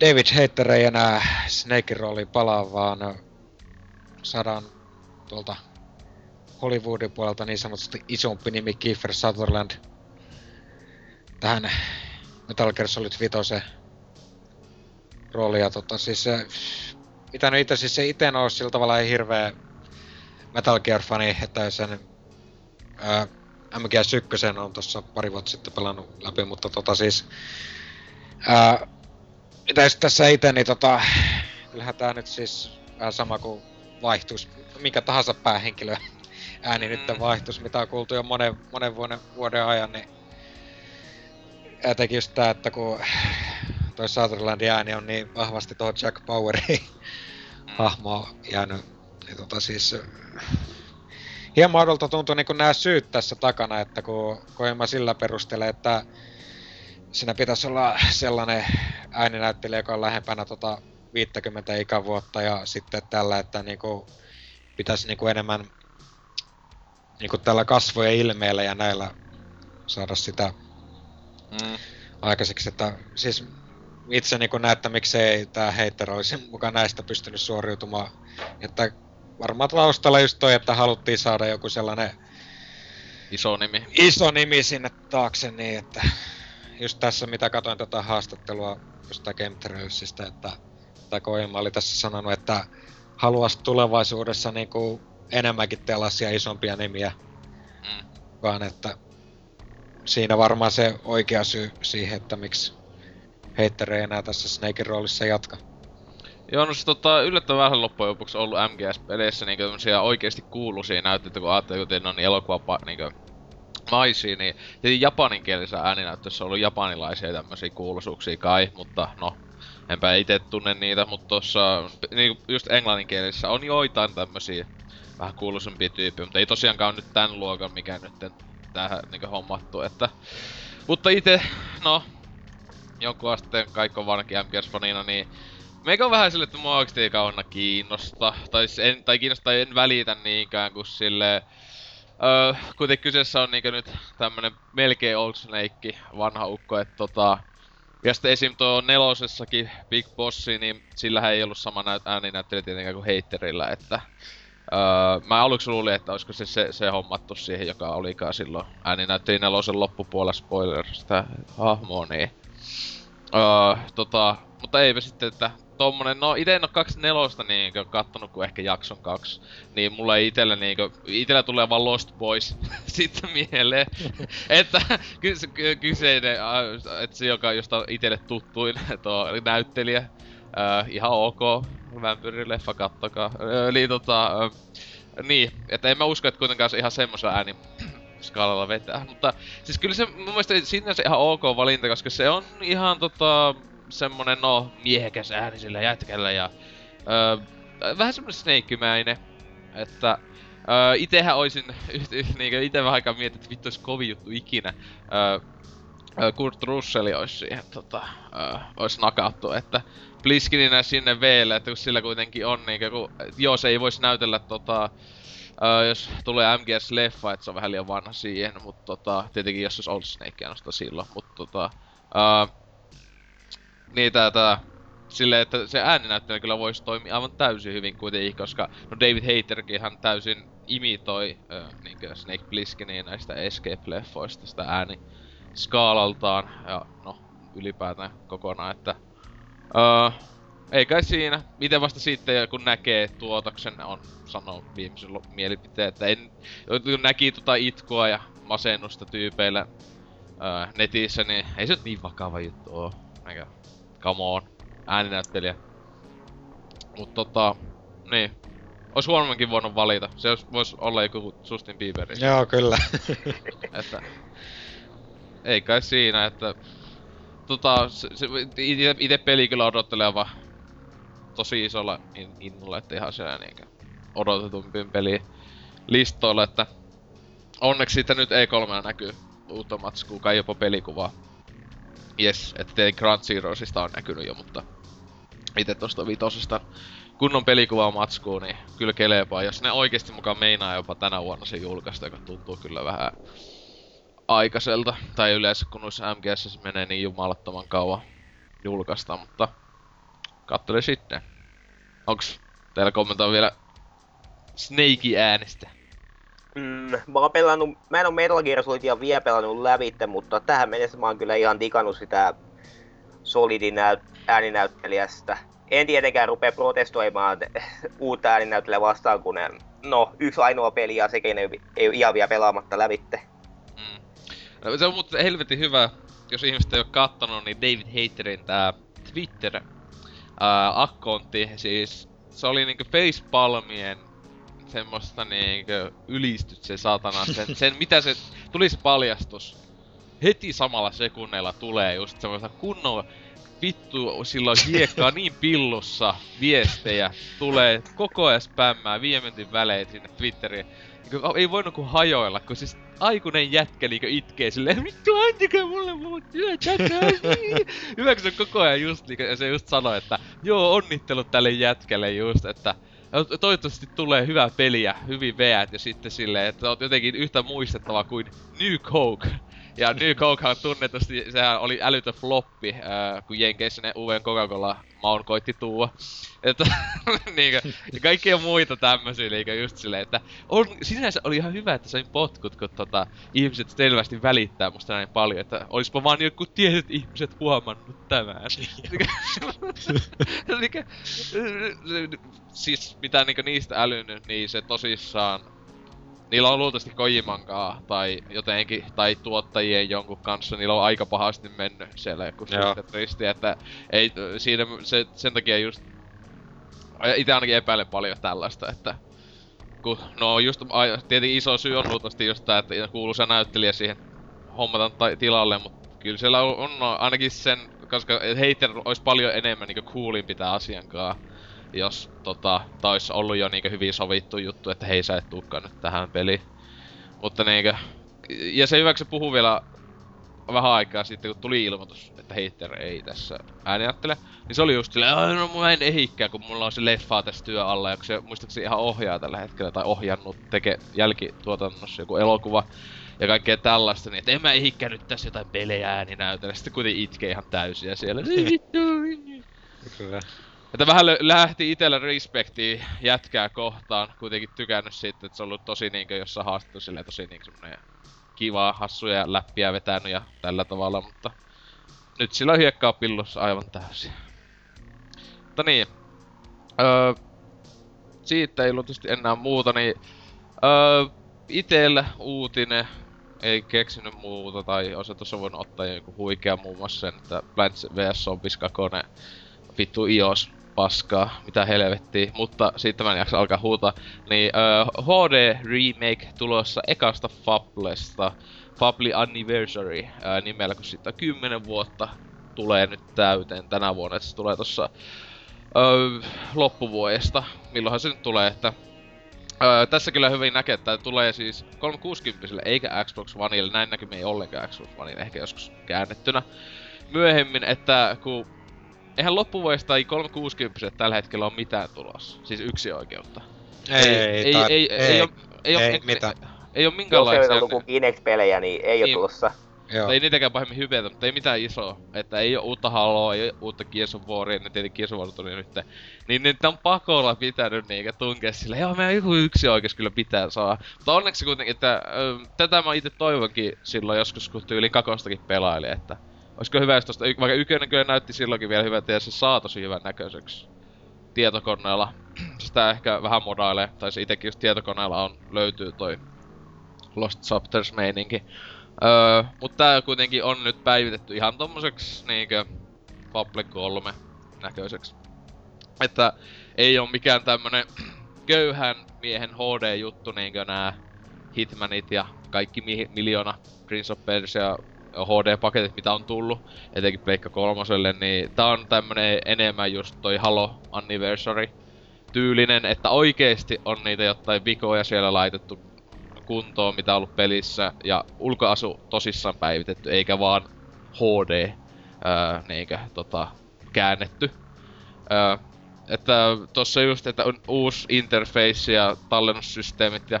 David Hater ei enää Snakein rooliin palaa, vaan saadaan tuolta Hollywoodin puolelta niin sanotusti isompi nimi Kiefer Sutherland tähän Metal Gear Solid 5 roolia. Tota, siis se, mitä nyt itse, siis se ite on sillä tavalla ei hirveä Metal Gear-fani, että sen ää, MGS1 on tuossa pari vuotta sitten pelannut läpi, mutta tota siis ää, mitä jos tässä itse, niin tota, kyllähän tää nyt siis vähän sama kuin vaihtuisi mikä tahansa päähenkilö ääni mm. nyt vaihtuisi, mitä on kuultu jo monen, monen vuoden, vuoden ajan, niin etenkin just tää, että kun toi Sutherlandin ääni on niin vahvasti tuohon Jack Poweriin mm. hahmoon jäänyt, niin tota siis hieman odolta tuntuu niin nämä syyt tässä takana, että kun Koima sillä perustelee, että siinä pitäisi olla sellainen ääninäyttelijä, joka on lähempänä tota 50 ikävuotta ja sitten tällä, että niinku pitäisi niinku enemmän niinku tällä kasvojen ilmeellä ja näillä saada sitä mm. aikaiseksi, että siis itse niinku näen, että miksei tämä heitter olisi mukaan näistä pystynyt suoriutumaan, että varmaan taustalla just toi, että haluttiin saada joku sellainen iso nimi. Iso nimi sinne taakse niin, että just tässä mitä katsoin tätä haastattelua jostain Chemtrailsista, että tai Koima oli tässä sanonut, että haluaisi tulevaisuudessa niinku enemmänkin tällaisia isompia nimiä. Mm. Vaan että siinä varmaan se oikea syy siihen, että miksi Heitter ei enää tässä Snakein roolissa jatka. Joo, no se tota, yllättävän vähän loppujen lopuksi ollut MGS-peleissä niinku tämmösiä oikeesti kuuluisia näytteitä, kun ajattelee, kun on niin elokuva niinku maisia, niin tietenkin japaninkielisessä ääninäyttössä on ollut japanilaisia tämmösiä kuuluisuuksia kai, mutta no, enpä itse tunne niitä, mutta tossa niinku just englanninkielessä on joitain tämmösiä vähän kuuluisempia tyyppejä, mutta ei tosiaankaan nyt tän luokan mikä nyt tähän niinku hommattu, että... Mutta itse, no, jonkun asteen kaikko vankin MGS-fanina, niin Meikä on vähän sille, että mua oikeesti ei kauanna kiinnosta. Tai, en, tai kiinnosta tai en välitä niinkään, kun sille Öö, kuitenkin kyseessä on niinkö nyt tämmönen melkein Old Snake, vanha ukko, että tota... Ja sitten esim. tuo nelosessakin Big Bossi, niin sillähän ei ollut sama näyt, ääninäyttelijä tietenkään kuin Heitterillä, että... Öö, mä aluksi luulin, että olisiko se, se, se hommattu siihen, joka olikaan silloin ääninäyttelijä nelosen loppupuolella spoiler sitä hahmoa, niin... Öö, tota, mutta eipä sitten, että tommonen, no ite en oo kaksi nelosta niinkö kattonut kuin ehkä jakson kaksi. Niin mulla ei itellä niinkö, itellä tulee vaan Lost Boys sitten mieleen. että kyse, kyseinen, että se joka, josta itelle tuttuin, tuo näyttelijä, äh, ihan ok, vampyyrileffa, kattokaa. Eli tota, äh, niin, että en mä usko, että kuitenkaan se ihan semmoisella ääni skaalalla vetää. Mutta siis kyllä se mun mielestä sinänsä ihan ok valinta, koska se on ihan tota semmonen no miehekäs ääni sillä jätkällä ja öö, vähän semmonen snake että öö, itehän oisin, niinku ite vähän aikaa mietin, että vittu ois kovin juttu ikinä. Öö, Kurt Russell olisi siihen tota, öö, ois nakattu, että Bliskininä sinne Vlle, että kun sillä kuitenkin on niinku, joo se ei vois näytellä tota, öö, jos tulee MGS-leffa, että se on vähän liian vanha siihen, mutta tota, tietenkin jos olisi Old Snake nosta silloin, mutta tota, öö, niin tää, tää silleen, että se ääninäyttely kyllä voisi toimia aivan täysin hyvin kuitenkin, koska no David Hayterkin hän täysin imitoi äh, niinkö Snake Plisskenin näistä Escape-leffoista sitä ääni skaalaltaan ja no ylipäätään kokonaan, että äh, ei kai siinä. Miten vasta sitten, kun näkee tuotoksen, on sanoo viimeisen mielipiteen, että en, kun näki tota itkua ja masennusta tyypeillä äh, netissä, niin ei se nyt niin vakava juttu oo. Eikä come on, ääninäyttelijä. Mut tota, niin. Ois huonomminkin voinut valita. Se vois olla joku Sustin Bieberi. Joo, kyllä. että... Ei kai siinä, että... Tota, se, se ite, ite peli kyllä odottelee vaan tosi isolla innolla, että ihan siellä niinkö odotetumpien peli listoilla, että onneksi siitä nyt E3 näkyy uutta matskua, kai jopa pelikuvaa. Jes, että tein Grand Zeroesista on näkynyt jo, mutta itse tosta vitosesta kunnon pelikuvaa matskuun, niin kyllä kelepaa. Jos ne oikeesti mukaan meinaa jopa tänä vuonna se julkaista, joka tuntuu kyllä vähän aikaiselta. Tai yleensä kun noissa MGS menee niin jumalattoman kauan. julkaista, mutta kattele sitten. Onks teillä kommentoida vielä Snakey äänestä? Mm, mä oon pelannut, mä en oo Metal Gear Solidia vielä pelannut lävitte, mutta tähän mennessä mä oon kyllä ihan digannut sitä Solidin näyt, ääninäyttelijästä. En tietenkään rupea protestoimaan uutta ääninäyttelijää vastaan, kun ne, no, yksi ainoa peli ja sekin ei, ei ole ihan vielä pelaamatta lävitte. Mm. No, se on mutta helvetin hyvä, jos ihmiset ei ole kattonut, niin David Haterin tää Twitter ää, akkontti, siis se oli niinku facepalmien semmoista niinkö ylistyt se saatana, sen, sen mitä se, tuli se paljastus. Heti samalla sekunneilla tulee just semmoista kunnon vittu silloin hiekkaa niin pillussa viestejä tulee koko ajan spämmää viime minuutin välein sinne Twitteriin. Niin ei voinut kuin hajoilla, kun siis aikuinen jätkä niinkö itkee silleen, vittu antakaa mulle mun työt Hyvä, kun se koko ajan just niinkö, ja se just sanoi, että joo, onnittelut tälle jätkelle just, että toivottavasti tulee hyvää peliä, hyvin veät ja sitten silleen, että oot jotenkin yhtä muistettava kuin New Coke. Ja New Cokehan tunnetusti, sehän oli älytön floppi, äh, kun Jenkeissä ne uuden Coca-Cola maun koitti tuua. Että niinkö, ja kaikkia muita tämmösiä niinkö just silleen, että on, sinänsä oli ihan hyvä, että sain potkut, kun tota, ihmiset selvästi välittää musta näin paljon, että olispa vaan joku tietyt ihmiset huomannut tämän. niinkö, siis mitä niinkö niistä älynyt, niin se tosissaan niillä on luultavasti Kojimankaa tai jotenkin, tai tuottajien jonkun kanssa, niillä on aika pahasti mennyt siellä joku risti, että ei, siinä se, sen takia just, itse ainakin epäilen paljon tällaista, että kun, no just, tietenkin iso syy on luultavasti just tää, että kuuluisa näyttelijä siihen hommatan tai tilalle, mutta kyllä siellä on, on ainakin sen, koska Hater olisi paljon enemmän niinku coolimpi tää asiankaan jos tota, ois ollut jo niinkö hyvin sovittu juttu, että hei sä et tuukkaan nyt tähän peliin. Mutta niinkö... Ja se hyväksi puhuu vielä vähän aikaa sitten, kun tuli ilmoitus, että Hater ei tässä ääniattele, niin se oli just silleen, no mä en ehikää, kun mulla on se leffa tässä työ alla, ja se muistaakseni ihan ohjaa tällä hetkellä, tai ohjannut, tekee jälkituotannossa joku elokuva, ja kaikkea tällaista, niin että en mä ehikää nyt tässä jotain pelejä ääninäytellä, sitten kuitenkin itkee ihan täysiä siellä. Että vähän lähti itellä respektiä jätkää kohtaan. Kuitenkin tykännyt siitä, että se on ollut tosi niinkö jossa haastettu silleen tosi niinkö semmonen kiva, hassuja läppiä vetänyt ja tällä tavalla, mutta nyt sillä on hiekkaa pillossa aivan täysin. Mutta niin. Öö, siitä ei luultavasti enää muuta, niin öö, itellä uutinen ei keksinyt muuta, tai olisi tuossa voinut ottaa joku huikea muun muassa sen, että Plants vs Zombies 2 vittu iOS paskaa, mitä helvettiä, mutta siitä mä en jaksa alkaa huutaa. Niin uh, HD Remake tulossa ekasta Fablesta, Fable Anniversary uh, nimellä, kun siitä 10 vuotta tulee nyt täyteen tänä vuonna, että se tulee tossa uh, loppuvuodesta. Milloinhan se nyt tulee, että Öö, tässä kyllä hyvin näkee, että tulee siis 360 eikä Xbox Oneille, näin näkyy ei ollenkaan Xbox Oneille, ehkä joskus käännettynä. Myöhemmin, että kun eihän loppuvuodesta tai 360 tällä hetkellä ole mitään tulossa. Siis yksi oikeutta. Ei, ei, ei, ei, ei, ei, ei, oo, ei, ei, ei mitään. Ei oo minkäänlaisia... Jos ei ollut Kinect-pelejä, niin ei niin, oo tulossa. Joo. Ei niitäkään pahemmin hypetä, mutta ei mitään isoa. Että ei oo uutta Haloa, ei oo uutta Gears of Waria, ne tietenkin Gears of War tuli nyt. Niin niitä on pakolla pitänyt niinkö tunkea sille, joo meidän joku yksi oikeus kyllä pitää saa. Mutta onneksi kuitenkin, että ö, tätä mä itse toivonkin silloin joskus, kun tyyliin kakostakin pelaili, että Olisiko hyvä, jos tosta, vaikka ykönen kyllä näytti silloinkin vielä hyvältä ja se saa tosi hyvän näköiseksi tietokoneella. Sitä ehkä vähän modailee, tai se itekin just tietokoneella on, löytyy toi Lost Chapters meininki. Öö, mutta tää kuitenkin on nyt päivitetty ihan tommoseksi niinkö Fable 3 näköiseksi. Että ei oo mikään tämmönen köyhän miehen HD-juttu niinkö nää Hitmanit ja kaikki mi- miljoona Prince of Persia HD-paketit, mitä on tullut, etenkin Pleikka kolmoselle, niin tää on tämmönen enemmän just toi Halo Anniversary tyylinen, että oikeesti on niitä jotain vikoja siellä laitettu kuntoon, mitä on ollut pelissä, ja ulkoasu tosissaan päivitetty, eikä vaan HD, ää, niinkö, tota, käännetty. Ää, että tossa just, että on uusi interface ja tallennussysteemit ja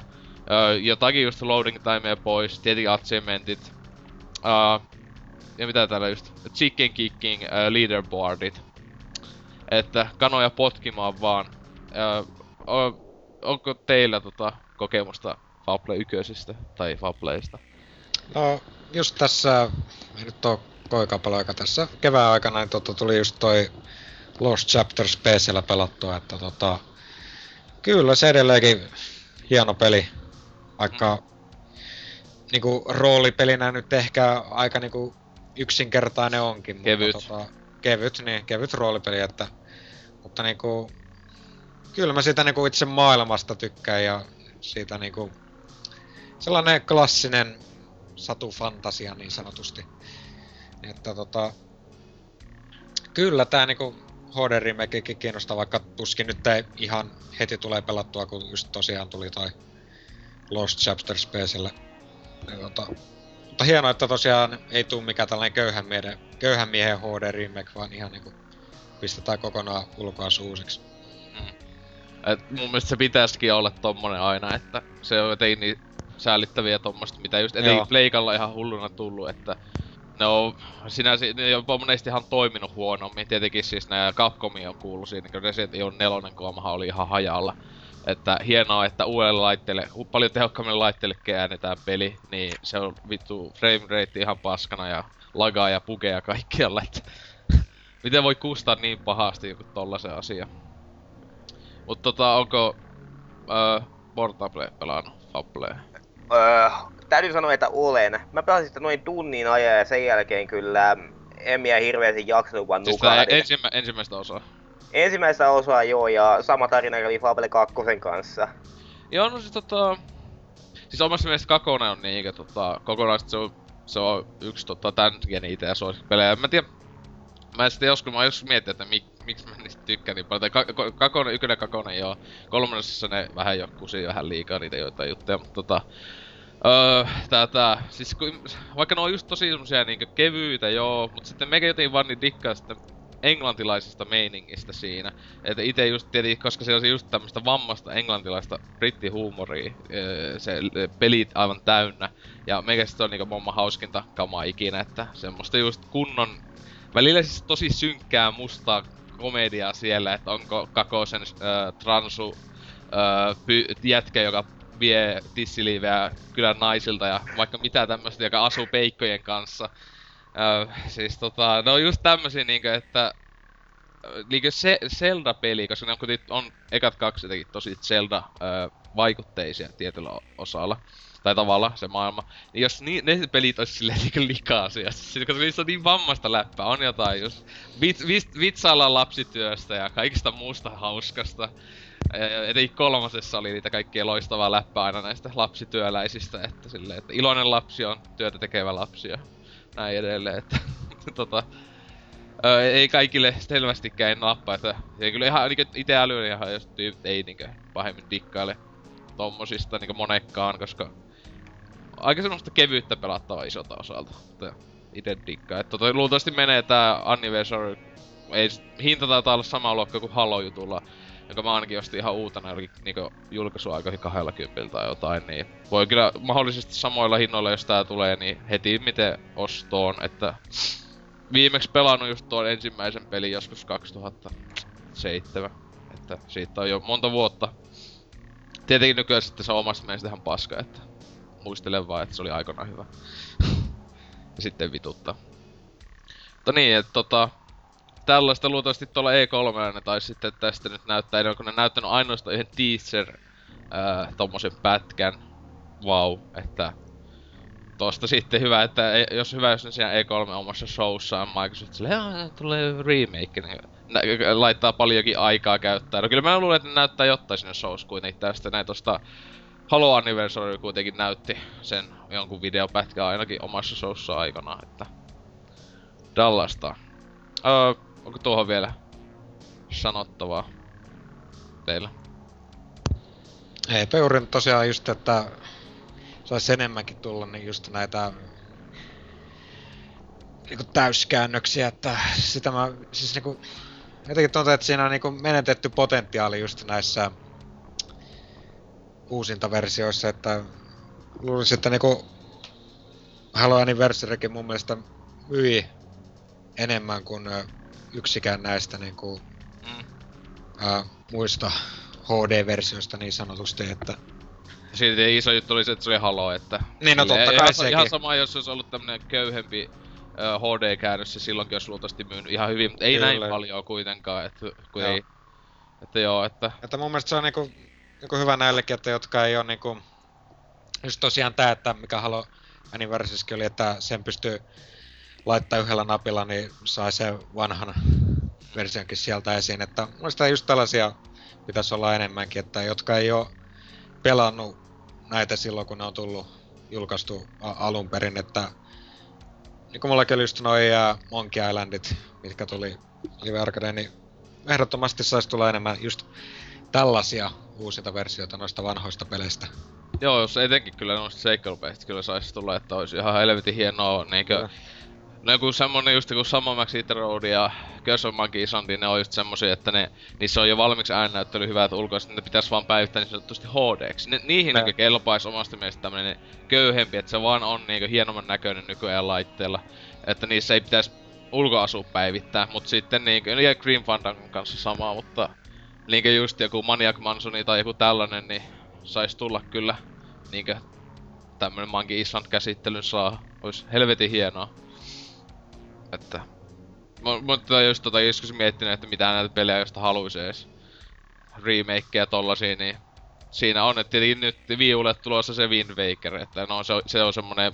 ää, jotakin just loading timea pois, tietenkin achievementit, Uh, ja mitä täällä just, chicken kicking uh, leaderboardit. Että kanoja potkimaan vaan. Uh, on, onko teillä tota kokemusta Fable ykkösistä tai Fableista? No, just tässä, ei nyt oo koika aika tässä kevään aikana, niin tota, tuli just toi Lost Chapters PCllä pelattua, että tota, kyllä se edelleenkin hieno peli, vaikka mm. Niinku roolipelinä nyt ehkä aika niinku yksinkertainen onkin. Kevyt. Mutta, tota, kevyt, niin, kevyt roolipeli, että, mutta niinku, kyllä mä siitä niinku itse maailmasta tykkään ja siitä niinku, sellainen klassinen satufantasia niin sanotusti. Että tota, kyllä tää niinku HD Remakekin kiinnostaa, vaikka tuskin nyt ei ihan heti tulee pelattua, kun just tosiaan tuli toi Lost Chapters PClle. Tota, mutta hienoa, että tosiaan ei tuu mikään tällainen köyhän miehen, köyhän miehen HD remake, vaan ihan niinku pistetään kokonaan ulkoa uusiksi. Mm. Et mun mielestä se pitäisikin olla tommonen aina, että se on jotenkin niin säällittäviä tommosta, mitä just etenkin Pleikalla ihan hulluna tullut, että ne on sinänsä, ne on monesti ihan toiminut huonommin. Tietenkin siis nää Capcomi on kuullut siinä, kun Resident Evil 4 koomahan oli ihan hajalla. Että hienoa, että uudelle laitteelle, paljon tehokkaammin laitteelle käännetään peli, niin se on vittu frame rate ihan paskana ja lagaa ja pugeja kaikkialla, että miten voi kustaa niin pahasti joku tollasen asia. Mut tota, onko öö, Portable pelannut Fablee? Öö, täytyy sanoa, että olen. Mä pelasin sitä noin tunnin ajan ja sen jälkeen kyllä en minä hirveästi jaksanut vaan siis nukahdin. Ensimmä, ensimmäistä osaa? Ensimmäistä osaa joo, ja sama tarina kävi Fable 2 kanssa. Joo, no siis tota... Siis omassa mielestä Kakone on niinkö tota, kokonaisesti se on, se on yksi tota, tän geni ite suosikkipelejä. Mä tiedän, mä en sitten joskus, mä joskus mietin, että mik, miksi mä niistä tykkään niin paljon. Tai Kakone, ykkönen Kakone joo. Kolmannessa ne vähän jo kusi vähän liikaa niitä joita juttuja, mutta tota... Öö, tää tää, siis kun, vaikka ne on just tosi semmosia niinkö kevyitä joo, mut sitten meikä jotenkin vaan niin dikkaa sitten englantilaisesta meiningistä siinä. Että itse just tietenkin, koska se on just tämmöistä vammasta englantilaista brittihuumoria, se pelit aivan täynnä. Ja meikä sit on niinku momma hauskinta kamaa ikinä, että semmoista just kunnon, välillä siis tosi synkkää mustaa komediaa siellä, että onko Kakosen äh, transu äh, py- jätkä, joka vie tissiliiveä kylän naisilta ja vaikka mitä tämmöstä, joka asuu peikkojen kanssa. Öö, siis tota, ne on just tämmösiä niinkö, että niinkö se, Zelda-peli, koska ne on, on ekat kaksi jotenkin tosi Zelda-vaikutteisia tietyllä osalla. Tai tavalla se maailma. Niin jos ni, ne pelit olisi silleen niinkö likaisia, siis, koska niissä on niin vammasta läppää, on jotain just vit, vit, vitsaillaan lapsityöstä ja kaikista muusta hauskasta. Etenkin kolmosessa oli niitä kaikkia loistavaa läppää aina näistä lapsityöläisistä, että silleen, että iloinen lapsi on työtä tekevä lapsi ja näin edelleen, että tota, öö, ei kaikille selvästikään nappaa, että ei kyllä ihan niinku ite älyä ihan jos tyypit ei niinkö pahemmin dikkaile tommosista niinku monekkaan, koska aika semmoista kevyyttä pelattavaa isolta osalta. Että ite dikkaa. Että tota, luultavasti menee tää Anniversary, ei hinta taitaa olla sama luokka kuin Halo-jutulla, jonka mä ainakin ostin ihan uutena niinku julkaisuaikoihin 20 tai jotain, niin voi kyllä mahdollisesti samoilla hinnoilla, jos tää tulee, niin heti miten ostoon, että viimeksi pelannut just tuon ensimmäisen pelin joskus 2007, että siitä on jo monta vuotta. Tietenkin nykyään sitten se omasta mielestä ihan paska, että muistelen vaan, että se oli aikana hyvä. ja sitten vituttaa. Mutta niin, että tota, tällaista luultavasti tuolla E3 ne tai sitten tästä nyt näyttää, onko ne näyttänyt ainoastaan yhden teaser ää, tommosen pätkän. Wow, että tosta sitten hyvä, että ei, jos hyvä, jos ne siellä E3 omassa showssaan Microsoft silleen, tulee remake, niin laittaa paljonkin aikaa käyttää. No kyllä mä luulen, että ne näyttää jotain sinne shows kuitenkin tästä. Näin tosta Halo Anniversary kuitenkin näytti sen jonkun videopätkän ainakin omassa showssa aikana, että Dallasta. Öö, Onko tuohon vielä sanottavaa teillä? Ei, Peurin tosiaan just, että saisi enemmänkin tulla niin just näitä niinku täyskäännöksiä, että sitä mä, siis niinku, jotenkin tuntuu, että siinä on niinku menetetty potentiaali just näissä uusintaversioissa, että luulisin, että niinku Halo Anniversarykin mun mielestä myi enemmän kuin yksikään näistä niin kuin, Mm. ää, muista HD-versioista niin sanotusti, että Silti iso juttu oli se, että se oli Halo, että... Niin, no totta kai ihan, sekin. ihan sama, jos olisi ollut tämmönen köyhempi ö, HD-käännös, se silloinkin olisi luultavasti myynyt ihan hyvin, mutta ei Kyllä. näin paljon kuitenkaan, että kun Joo. ei... Että joo, että... Että mun mielestä se on niinku, niinku hyvä näillekin, että jotka ei ole niinku... Just tosiaan tää, että mikä Halo Anniversaryskin oli, että sen pystyy laittaa yhdellä napilla, niin sai sen vanhan versionkin sieltä esiin. Että mielestä just tällaisia pitäisi olla enemmänkin, että jotka ei ole pelannut näitä silloin, kun ne on tullut julkaistu alun perin, että niin kuin mullakin oli just noi Monkey Islandit, mitkä tuli Live Arcadeen, niin ehdottomasti saisi tulla enemmän just tällaisia uusinta versioita noista vanhoista peleistä. Joo, jos etenkin kyllä noista seikkailupeistä kyllä saisi tulla, että olisi ihan helvetin hienoa niinkö... Kyllä. No joku semmonen just kuin Samo Max Road ja Curse of Monkey Island, ne on just semmosia, että ne, niissä on jo valmiiksi äännäyttely hyvät ulkoiset, ne pitäis vaan päivittää niin sanotusti HDksi. Ne, niihin Ne. niinku kelpais omasta mielestä tämmönen köyhempi, että se vaan on niinku hienomman näköinen nykyajan laitteella. Että niissä ei pitäis ulkoasu päivittää, mut sitten niinku, ja Green Fandangon kanssa sama, mutta niinku just joku Maniac Mansoni tai joku tällainen, niin sais tulla kyllä niinkö tämmönen Monkey Island käsittelyn saa. Ois helvetin hienoa. Että... mu- Mutta just tota joskus miettinyt, että mitä näitä pelejä josta haluaisi edes remakeja tollasia, niin siinä on, että tietenkin nyt viulle tulossa se Wind Waker, että no se se on semmonen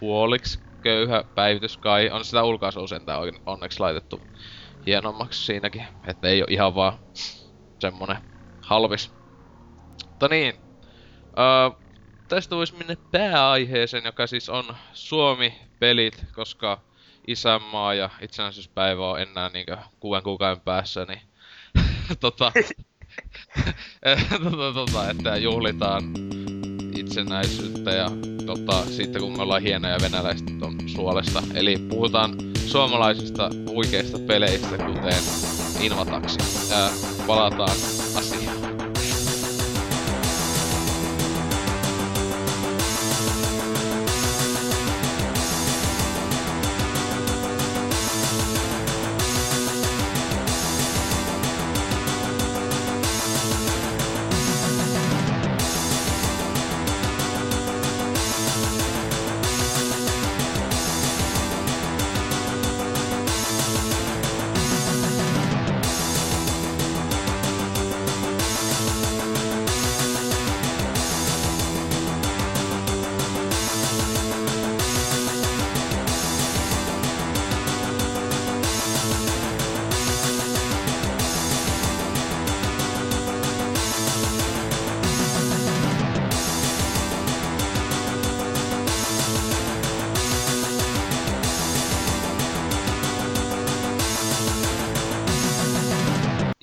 puoliksi köyhä päivitys kai. On sitä ulkoasua sentään onneksi laitettu hienommaksi siinäkin, että ei oo ihan vaan semmonen halvis. Mutta niin, öö, tästä voisi mennä pääaiheeseen, joka siis on Suomi-pelit, koska isänmaa ja itsenäisyyspäivä on enää niinkö kuuden kuukauden päässä, niin tota, tota, tota, että juhlitaan itsenäisyyttä ja tota, sitten kun me ollaan hienoja venäläiset on suolesta. Eli puhutaan suomalaisista huikeista peleistä, kuten Invataksi. Palataan asiaan.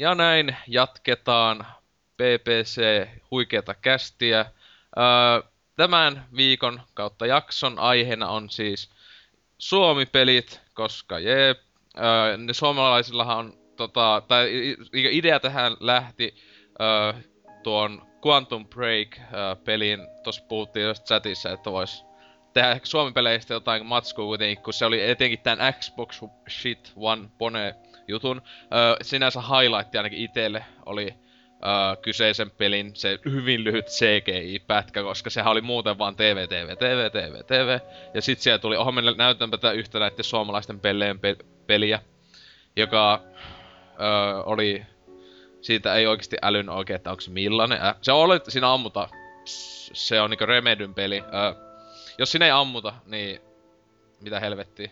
Ja näin jatketaan PPC huikeata kästiä. Öö, tämän viikon kautta jakson aiheena on siis Suomi-pelit, koska jee, öö, ne suomalaisillahan on, tota, tai idea tähän lähti öö, tuon Quantum Break-pelin, tuossa puhuttiin chatissa, että vois tehdä ehkä Suomi-peleistä jotain matskua kuitenkin, kun se oli etenkin tämän Xbox Shit One Pone jutun. Öö, sinänsä highlight ainakin itelle oli öö, kyseisen pelin se hyvin lyhyt CGI-pätkä, koska sehän oli muuten vaan TV, TV, TV, TV, TV. Ja sit siellä tuli, oho me näytänpä tätä yhtä näiden suomalaisten pelleen pe- peliä, joka öö, oli, siitä ei oikeasti älyn oikein, että onko se millainen. Äh, se oli, siinä ammuta, se on niinku Remedyn peli. Öö, jos sinne ei ammuta, niin mitä helvettiä.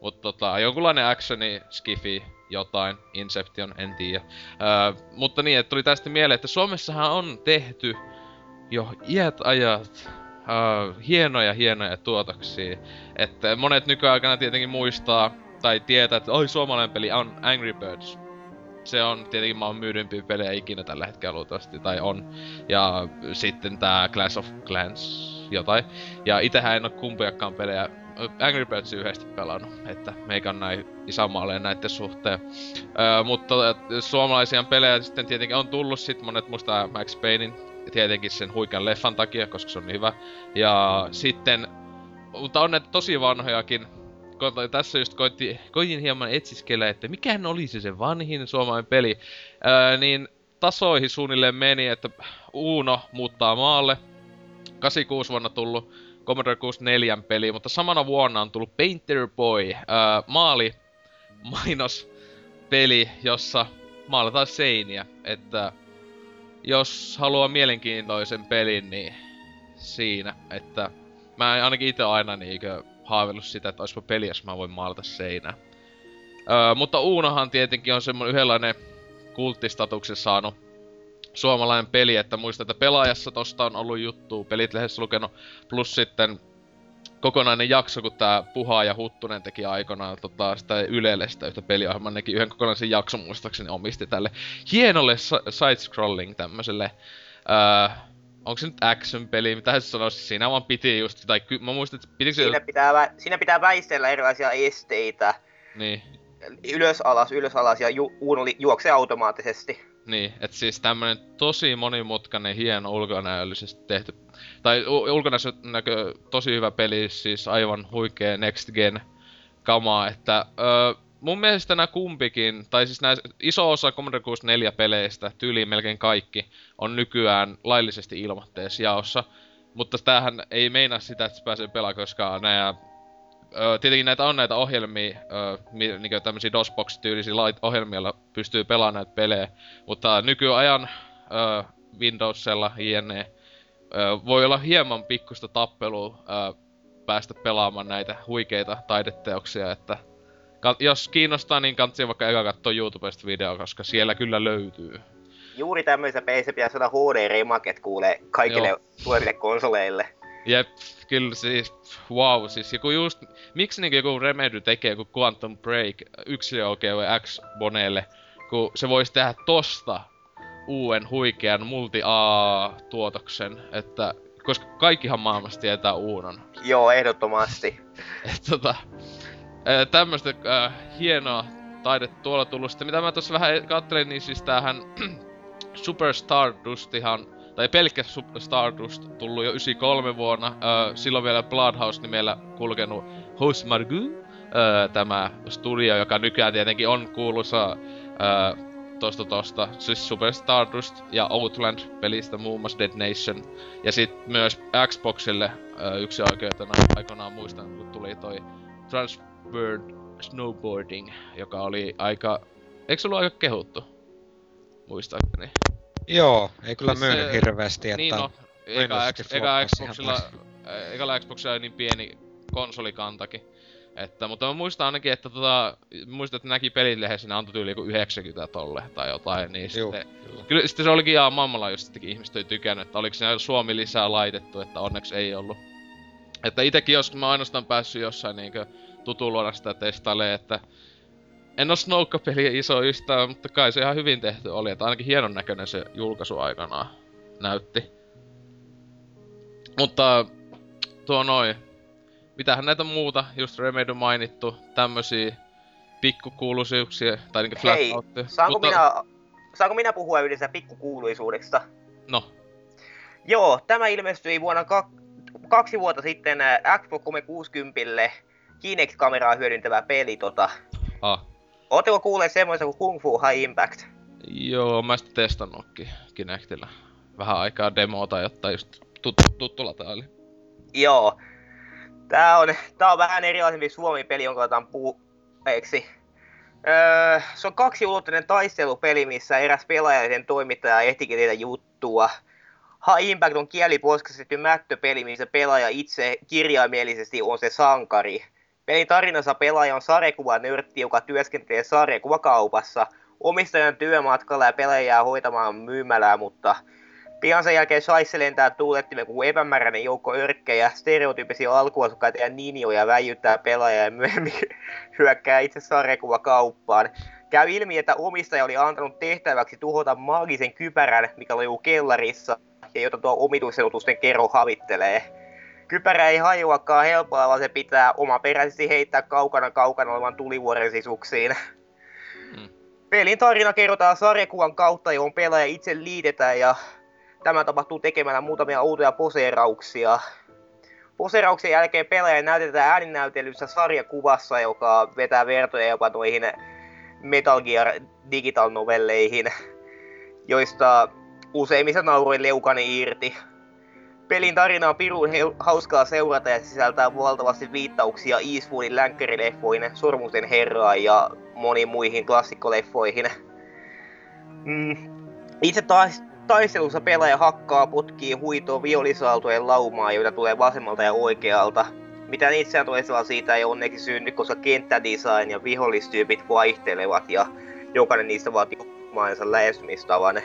Mutta tota, jonkunlainen actioni, skifi, jotain, Inception, en tiedä. Öö, mutta niin, että tuli tästä mieleen, että Suomessahan on tehty jo iät ajat öö, hienoja hienoja tuotoksia. Että monet nykyaikana tietenkin muistaa tai tietää, että oi suomalainen peli on Angry Birds. Se on tietenkin maan myydympiä pelejä ikinä tällä hetkellä luultavasti, tai on. Ja sitten tää Clash of Clans jotain. Ja itähän en oo kumpiakaan pelejä Angry Birds yhdesti pelannut, että meikä on näin isänmaalle näiden suhteen. Öö, mutta suomalaisia pelejä sitten tietenkin on tullut sit monet muistaa Max Paynein, tietenkin sen huikean leffan takia, koska se on niin hyvä. Ja sitten, mutta on näitä tosi vanhojakin, tässä just koitti, koitin hieman etsiskellä, että mikähän olisi se vanhin suomalainen peli, öö, niin tasoihin suunnilleen meni, että Uuno muuttaa maalle, 86 vuonna tullut Commodore 64 peli, mutta samana vuonna on tullut Painter Boy, öö, maali mainos peli, jossa maalataan seiniä, että jos haluaa mielenkiintoisen pelin, niin siinä, että mä ainakin itse aina niinkö haaveillut sitä, että olisipa peli, jos mä voin maalata seinää. Öö, mutta Uunohan tietenkin on semmonen yhdenlainen kulttistatuksen saanut suomalainen peli, että muistan, että pelaajassa tosta on ollut juttu, pelit lehdessä lukenut, plus sitten kokonainen jakso, kun tää Puha ja Huttunen teki aikanaan tota, sitä Ylelle sitä yhtä peliohjelmaa, nekin yhden kokonaisen jakson muistaakseni omisti tälle hienolle side-scrolling tämmöiselle, öö, onko se nyt action-peli, mitä se sanoisi, siinä vaan piti just, tai ky- mä muistan, että pitikö Siinä se... pitää, vä- siinä pitää väistellä erilaisia esteitä. Niin, Ylös alas, ylös alas ja ju- Uuno li- juoksee automaattisesti. niin, että siis tämmönen tosi monimutkainen, hieno ulkonäöllisesti tehty, tai ulkonäkö tosi hyvä peli, siis aivan huikea next gen kamaa, että öö, mun mielestä nämä kumpikin, tai siis nää iso osa Commodore 64 peleistä, tyyliin melkein kaikki, on nykyään laillisesti ilmoitteessa jaossa. Mutta tämähän ei meinaa sitä, että se pääsee pelaamaan, koska nämä... Öö, tietenkin näitä on näitä ohjelmia, mi- niinku tämmösiä DOSBox-tyylisiä lait- ohjelmia, joilla pystyy pelaamaan näitä pelejä. Mutta nykyajan öö, Windowsella, jne, öö, voi olla hieman pikkusta tappelua öö, päästä pelaamaan näitä huikeita taideteoksia, että jos kiinnostaa, niin kannattaa vaikka eka katsoa YouTubesta video, koska siellä kyllä löytyy. Juuri tämmöisessä pelissä pitäisi saada HD-remaket kuulee kaikille Joo. tuleville konsoleille. Jep, kyllä siis, wow, siis joku just, miksi niinku joku Remedy tekee joku Quantum Break yksilöoikeuden X-boneelle, kun se voisi tehdä tosta uuden huikean multi-A-tuotoksen, että koska kaikkihan maailmassa tietää Uunon. Joo, ehdottomasti. Et tota, tämmöstä äh, hienoa taidetta tuolla tullut. Sitten mitä mä tuossa vähän kattelin, niin siis tämähän Super Stardustihan, tai pelkkä Stardust tullut jo 93 vuonna. Äh, silloin vielä Bloodhouse-nimellä kulkenut Hos Margu, äh, tämä studio, joka nykyään tietenkin on kuuluisa äh, tosta tosta, siis Super Stardust ja Outland-pelistä muun muassa Dead Nation. Ja sit myös Xboxille äh, yksi oikeutena aikanaan muistan, kun tuli toi Transworld Snowboarding, joka oli aika... Eikö se ollut aika kehuttu? Muistaakseni. Joo, ei kyllä Siis myynyt hirveästi, että... Niin no, eka, X, eka Xboxilla, ekalla Xboxilla oli niin pieni konsolikantakin. Että, mutta mä muistan ainakin, että tota, muistan, että näki pelilehdessä, ne antoi tyyli joku 90 tolle tai jotain, niin Juu, sitten, kyllä. kyllä sitten se olikin ihan mammalla, jos sittenkin ihmiset ei tykännyt, että oliko siinä Suomi lisää laitettu, että onneksi ei ollut. Että itekin jos mä ainoastaan päässyt jossain niinkö tutuluona sitä testailemaan, että en oo Snowka-pelien iso ystävä, mutta kai se ihan hyvin tehty oli, että ainakin hienon näköinen se julkaisu aikanaan näytti. Mutta tuo noin. Mitähän näitä muuta, just Remedy mainittu, tämmösiä pikkukuuluisuuksia, tai niinku Hei, saanko, Mutta, minä, saanko minä puhua yhdessä pikkukuuluisuudesta? No, Joo, tämä ilmestyi vuonna kak- kaksi vuotta sitten ää, Xbox 360 Kinect-kameraa hyödyntävä peli. Tota. ah. Oletteko kuulleet semmoisen kuin Kung Fu High Impact? Joo, mä sitten testannutkin Kinectillä. Vähän aikaa demoa jotta just tuttu, tuttu lataili. Joo. Tää on, tää on vähän erilaisempi Suomi-peli, jonka otan puheeksi. Öö, se on kaksiulotteinen taistelupeli, missä eräs pelaaja ja sen toimittaja ehtikin tehdä juttua. High Impact on kieliposkastetty mättöpeli, missä pelaaja itse kirjaimellisesti on se sankari. Pelin tarinassa pelaaja on sarjakuvanörtti, joka työskentelee sarjakuvakaupassa. Omistajan työmatkalla ja pelaaja jää hoitamaan myymälää, mutta Pian sen jälkeen Shaisse lentää tuulettimen kuin epämääräinen joukko örkkejä, stereotyyppisiä alkuasukkaita ja ninjoja väijyttää pelaajaa ja myöhemmin hyökkää itse sarjakuvakauppaan. Käy ilmi, että omistaja oli antanut tehtäväksi tuhota maagisen kypärän, mikä lojuu kellarissa, ja jota tuo omituisenutusten kerro havittelee. Kypärä ei hajoakaan helpolla, vaan se pitää omaperäisesti heittää kaukana kaukana olevan tulivuoren sisuksiin. Mm. Pelin tarina kerrotaan sarjakuvan kautta, johon pelaaja itse liitetään ja Tämä tapahtuu tekemällä muutamia outoja poseerauksia. Poserauksen jälkeen pelaaja näytetään ääninäytelyssä sarjakuvassa, joka vetää vertoja jopa noihin Metal Gear Digital Novelleihin, joista useimmissa nauroin leukani irti. Pelin tarina on pirun hauskaa seurata ja sisältää valtavasti viittauksia Eastwoodin länkkärileffoihin, Sormusten herraan ja moniin muihin klassikkoleffoihin. Mm. Itse taas taistelussa pelaaja hakkaa, potkii, huitoo violisaaltojen laumaa, joita tulee vasemmalta ja oikealta. Mitään itseään toisella siitä ei onneksi synny, koska kenttädesign ja vihollistyypit vaihtelevat ja jokainen niistä vaatii omansa lähestymistavan.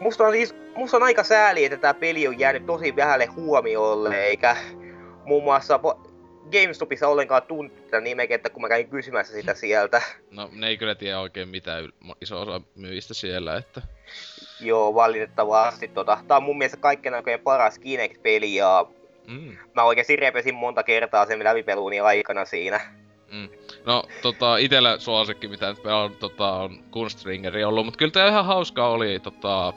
Musta on, siis, musta on aika sääli, että tämä peli on jäänyt tosi vähälle huomiolle, eikä muun muassa GameStopissa ollenkaan tuntuu tätä nimekettä, kun mä kävin kysymässä sitä sieltä. No, ne ei kyllä tiedä oikein mitään iso osa myyjistä siellä, että... Joo, valitettavasti. Tota, tää on mun mielestä kaikkein oikein paras Kinect-peli ja mm. mä oikeesti repesin monta kertaa sen läpipeluuni aikana siinä. Mm. No, tota, itellä suosikki, mitä nyt on, tota, on Kunstringeri ollut, mutta kyllä tää ihan hauska oli, tota,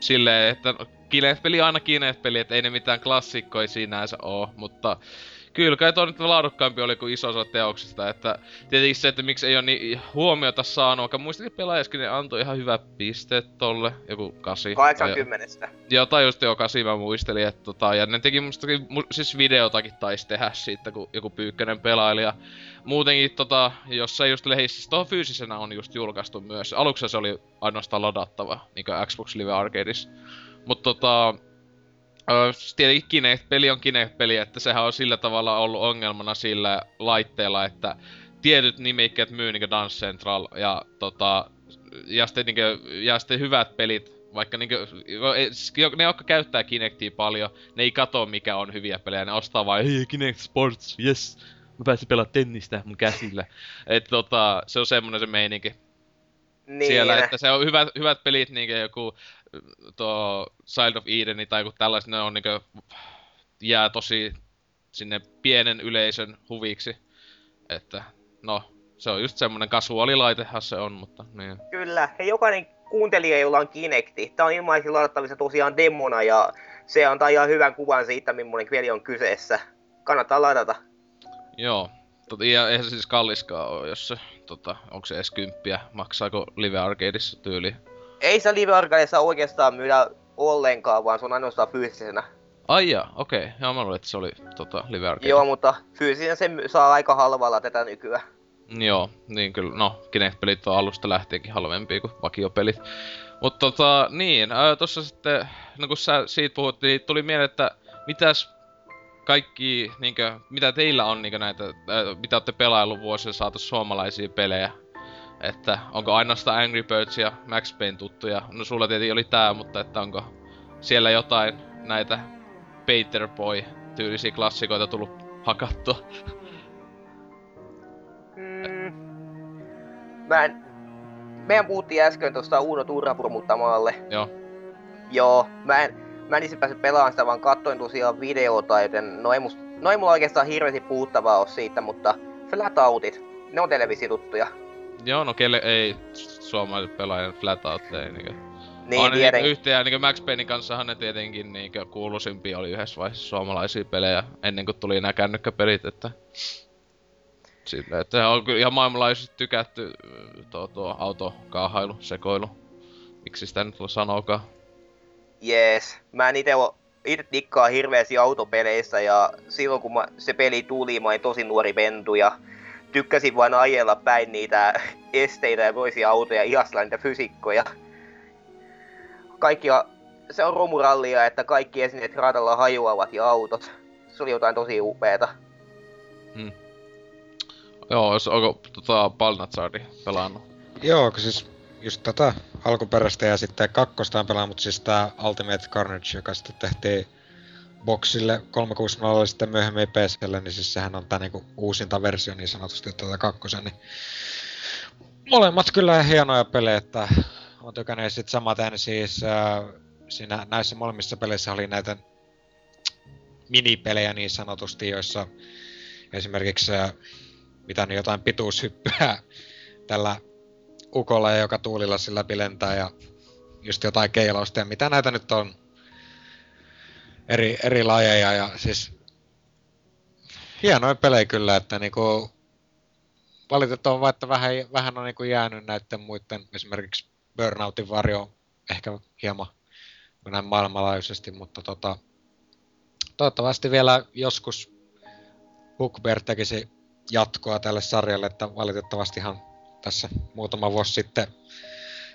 silleen, että Kinect-peli aina Kinect-peli, että ei ne mitään klassikkoja sinänsä oo, mutta kyllä kai toi nyt laadukkaampi oli kuin iso osa teoksista, että tietenkin se, että miksi ei ole niin huomiota saanut, vaikka muistakin pelaajaskin ne antoi ihan hyvä piste tolle, joku 8. 80. Tai, joo, tai just jo 8 mä muistelin, että tota, ja ne teki mustakin, siis videotakin taisi tehdä siitä, kun joku pyykkönen pelailija. Muutenkin tota, jossain just lehissä, tuohon fyysisenä on just julkaistu myös. Aluksi se oli ainoastaan ladattava, niin kuin Xbox Live Arcadeissa. Mutta tota, tietenkin Kinect-peli on Kinect-peli, että sehän on sillä tavalla ollut ongelmana sillä laitteella, että tietyt nimikkeet myy niinku Dance Central ja tota, ja sitten, niinku, ja sitten hyvät pelit, vaikka niinku, ne, jotka käyttää Kinectia paljon, ne ei katso mikä on hyviä pelejä, ne ostaa vain, hei Kinect Sports, yes, mä pääsin pelaamaan tennistä mun käsillä. Et tota, se on semmonen se meininki. Niin. Siellä, että se on hyvät, hyvät pelit, niinku joku tuo Child of Eden tai joku tällaiset, ne on niinku, jää tosi sinne pienen yleisön huviksi. Että no, se on just semmonen kasuaalilaitehan se on, mutta niin. Kyllä, ja jokainen kuuntelija, jolla on Kinecti, tää on ilmaisin ladattavissa tosiaan demona ja se antaa ihan hyvän kuvan siitä, millainen peli on kyseessä. Kannattaa ladata. Joo, Tot, ja eihän se siis kalliskaan ole, jos se, tota, onko se edes kymppiä, maksaako Live Arcadeissa tyyli ei se Live Arcadeissa oikeastaan myydä ollenkaan, vaan se on ainoastaan fyysisenä. Ai ja, okei. Okay. Joo, mä luulen, että se oli tota, Live Arcade. Joo, mutta fyysinen se saa aika halvalla tätä nykyään. Joo, niin kyllä, no, Kinect-pelit on alusta lähtienkin halvempia kuin vakiopelit. Mutta tota, niin, ää, tossa sitten, no kun sä siitä puhut, niin tuli mieleen, että mitäs kaikki, niinkö, mitä teillä on niinkö näitä, ää, mitä olette pelaillut vuosien saatu suomalaisia pelejä, että onko ainoastaan Angry Birds ja Max Payne tuttuja? No sulla tietenkin oli tää, mutta että onko siellä jotain näitä Painter Boy tyylisiä klassikoita tullut hakattua? Mm. Mä en... Meidän puhuttiin äsken tuosta Uno Turhapurmuttamaalle. Joo. Joo, mä en, mä en itse päässyt pelaamaan sitä, vaan katsoin tosiaan videota, joten no ei, must, no ei mulla oikeastaan hirveästi puhuttavaa ole siitä, mutta Flatoutit, ne on televisituttuja. Joo, no kelle ei suomalaisen pelaajan Flatout ei niinkö... Niin, on tieten... Niinku yhteen, niinku Max Paynein kanssahan ne tietenkin niinkö kuuluisimpia oli yhdessä vaiheessa suomalaisia pelejä ennen kuin tuli nää kännykkäpelit, että... Sille, että on kyllä ihan maailmanlaajuisesti tykätty tuo, tuo autokaahailu, sekoilu. Miksi sitä nyt sanookaan? Jees. Mä en ite, ite tikkaa hirveästi autopeleissä ja silloin kun mä, se peli tuli, mä olin tosi nuori pentu ja tykkäsin vain ajella päin niitä esteitä ja toisia autoja, ihasella niitä fysiikkoja. Kaikki, se on romurallia, että kaikki esineet radalla hajoavat ja autot. Se oli jotain tosi upeeta. Hmm. Joo, jos onko tota Balnazardi pelannut? Joo, siis just tätä alkuperäistä ja sitten kakkosta on pelannut, mutta siis tää Ultimate Carnage, joka sitten tehtiin Boxille 360 sitten myöhemmin PClle, niin siis sehän on tää niinku uusinta versio niin sanotusti tätä kakkosen, niin molemmat kyllä hienoja pelejä, että on tykännyt. Sit samaten siis äh, siinä näissä molemmissa peleissä oli näitä minipelejä niin sanotusti, joissa esimerkiksi äh, mitä niin jotain pituushyppyä tällä ukolla, joka tuulilla sillä lentää ja just jotain keilausta ja mitä näitä nyt on eri, eri lajeja ja siis hienoja pelejä kyllä, että niinku valitettavaa, että vähän, vähän on niinku jäänyt näiden muiden, esimerkiksi Burnoutin varjo ehkä hieman näin maailmanlaajuisesti, mutta tota, toivottavasti vielä joskus Bookbear tekisi jatkoa tälle sarjalle, että valitettavastihan tässä muutama vuosi sitten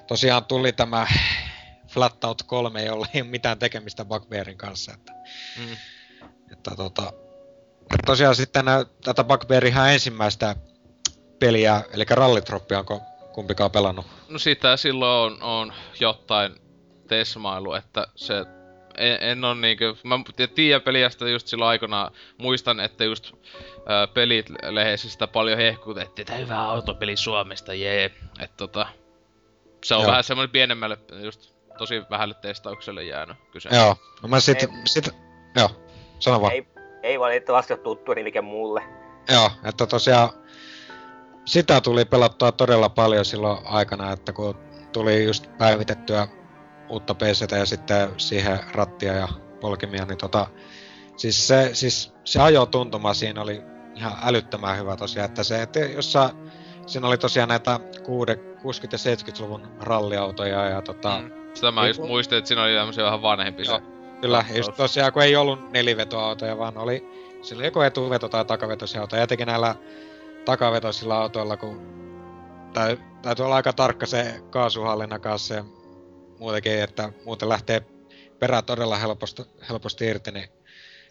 tosiaan tuli tämä Flat Out 3, jolla ei ole mitään tekemistä Bugbearin kanssa. Että, mm. että tota, tosiaan sitten tätä Bugbearin ihan ensimmäistä peliä, eli Rallitropia, onko kumpikaan pelannut? No sitä silloin on, on jotain tesmailu, että se en, en on niinkö, mä tiedän peliästä just silloin aikana, muistan, että just ää, pelit lehdessä sitä paljon hehkutettiin, että hyvä autopeli Suomesta, jee. Että tota, se on Joo. vähän semmoinen pienemmälle, just tosi vähälle testaukselle jäänyt kyse. Joo, no mä sit, ei, sit, joo, sano vaan. Ei, ei valitettavasti ole tuttu nimikä mulle. Joo, että tosiaan sitä tuli pelattua todella paljon silloin aikana, että kun tuli just päivitettyä uutta PCtä ja sitten siihen rattia ja polkimia, niin tota, siis se, siis se ajotuntuma siinä oli ihan älyttömän hyvä tosiaan, että se, että jossa siinä oli tosiaan näitä 60- ja 70-luvun ralliautoja ja tota... Mm. Sitä mä just muistin, että siinä oli tämmöisiä vähän vanhempi se. Kyllä, just tosiaan kun ei ollut nelivetoautoja, vaan oli sillä joko etuveto- tai takavetoisia autoja. Jotenkin näillä takavetoisilla autoilla, kun tai, täytyy olla aika tarkka se kaasuhallinnan kanssa ja muutenkin, että muuten lähtee perä todella helposti, helposti irti, niin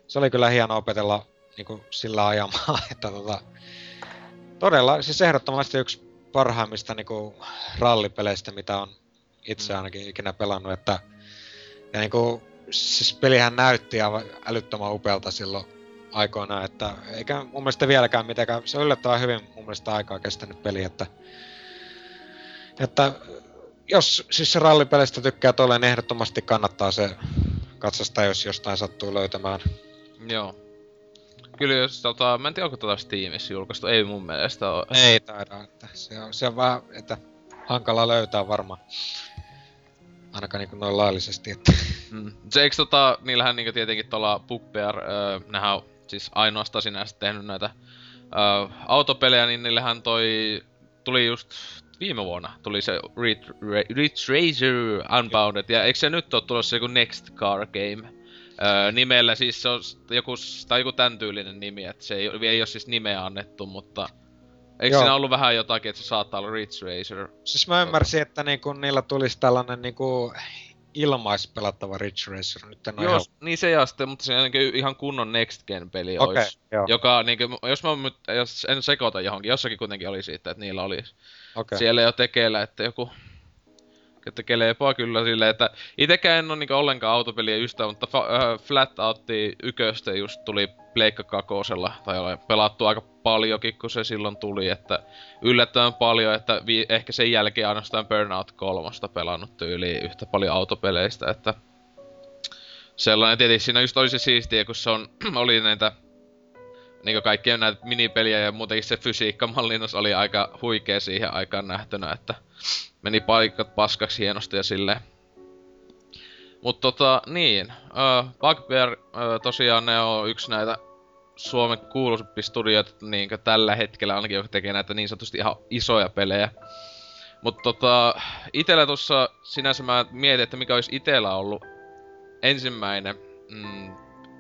se oli kyllä hieno opetella niin kuin sillä ajamaan, että tota, todella, siis ehdottomasti yksi parhaimmista niin kuin rallipeleistä, mitä on itse mm. ainakin ikinä pelannut, että ja niin kuin, siis pelihän näytti aivan älyttömän upealta silloin aikoina, että eikä mun mielestä vieläkään mitenkään, se on yllättävän hyvin mun mielestä aikaa kestänyt peli, että, että jos siis se rallipelistä tykkää tolleen, niin ehdottomasti kannattaa se katsastaa, jos jostain sattuu löytämään. Joo. Kyllä jos tota, mä en tiedä onko tota Steamissa julkaistu, ei mun mielestä ole. Ei taida, että se on, se on vähän, että hankala löytää varmaan. Ainakaan niinku noin laillisesti, että... Mm. Se eikö tota, niillähän niinku tietenkin tuolla Bugbear, öö, nehän on siis ainoastaan sinänsä tehnyt näitä öö, autopelejä, niin niillähän toi tuli just viime vuonna tuli se Ridge Racer Unbounded, ja eikö se nyt ole tulossa joku Next Car Game öö, nimellä, siis se on joku, tai joku tämän tyylinen nimi, että se ei, ei ole siis nimeä annettu, mutta Eikö Joo. siinä ollut vähän jotakin, että se saattaa olla Ridge Racer? Siis mä ymmärsin, että niinku niillä tulisi tällainen niinku ilmaispelattava Ridge Racer. Nyt en Joo, ihan... niin se ja sitten, mutta se on ihan kunnon Next Gen peli okay, olisi. Joo. Joka, niin kuin, jos mä jos en sekoita johonkin, jossakin kuitenkin oli siitä, että niillä olisi okay. siellä jo tekeillä, että joku että keleepaa kyllä silleen, että itekään en ole niinku ollenkaan autopelien ystävä, mutta fa- äh, Flat Outti yköstä just tuli Pleikka kakosella, tai olen pelattu aika paljonkin, kun se silloin tuli, että yllättävän paljon, että vi- ehkä sen jälkeen ainoastaan Burnout kolmosta pelannut yli yhtä paljon autopeleistä, että sellainen tietysti siinä just oli se siistiä, kun se on, oli näitä niinku kaikkien näitä minipeliä ja muutenkin se fysiikkamallinnus oli aika huikea siihen aikaan nähtynä, että meni paikat paskaksi hienosti ja silleen. Mut tota, niin. Uh, Bugbear, uh, tosiaan ne on yksi näitä Suomen kuuluisimpia studioita niin tällä hetkellä ainakin, joka tekee näitä niin sanotusti ihan isoja pelejä. Mutta tota, itellä tuossa sinänsä mä mietin, että mikä olisi itellä ollut ensimmäinen mm,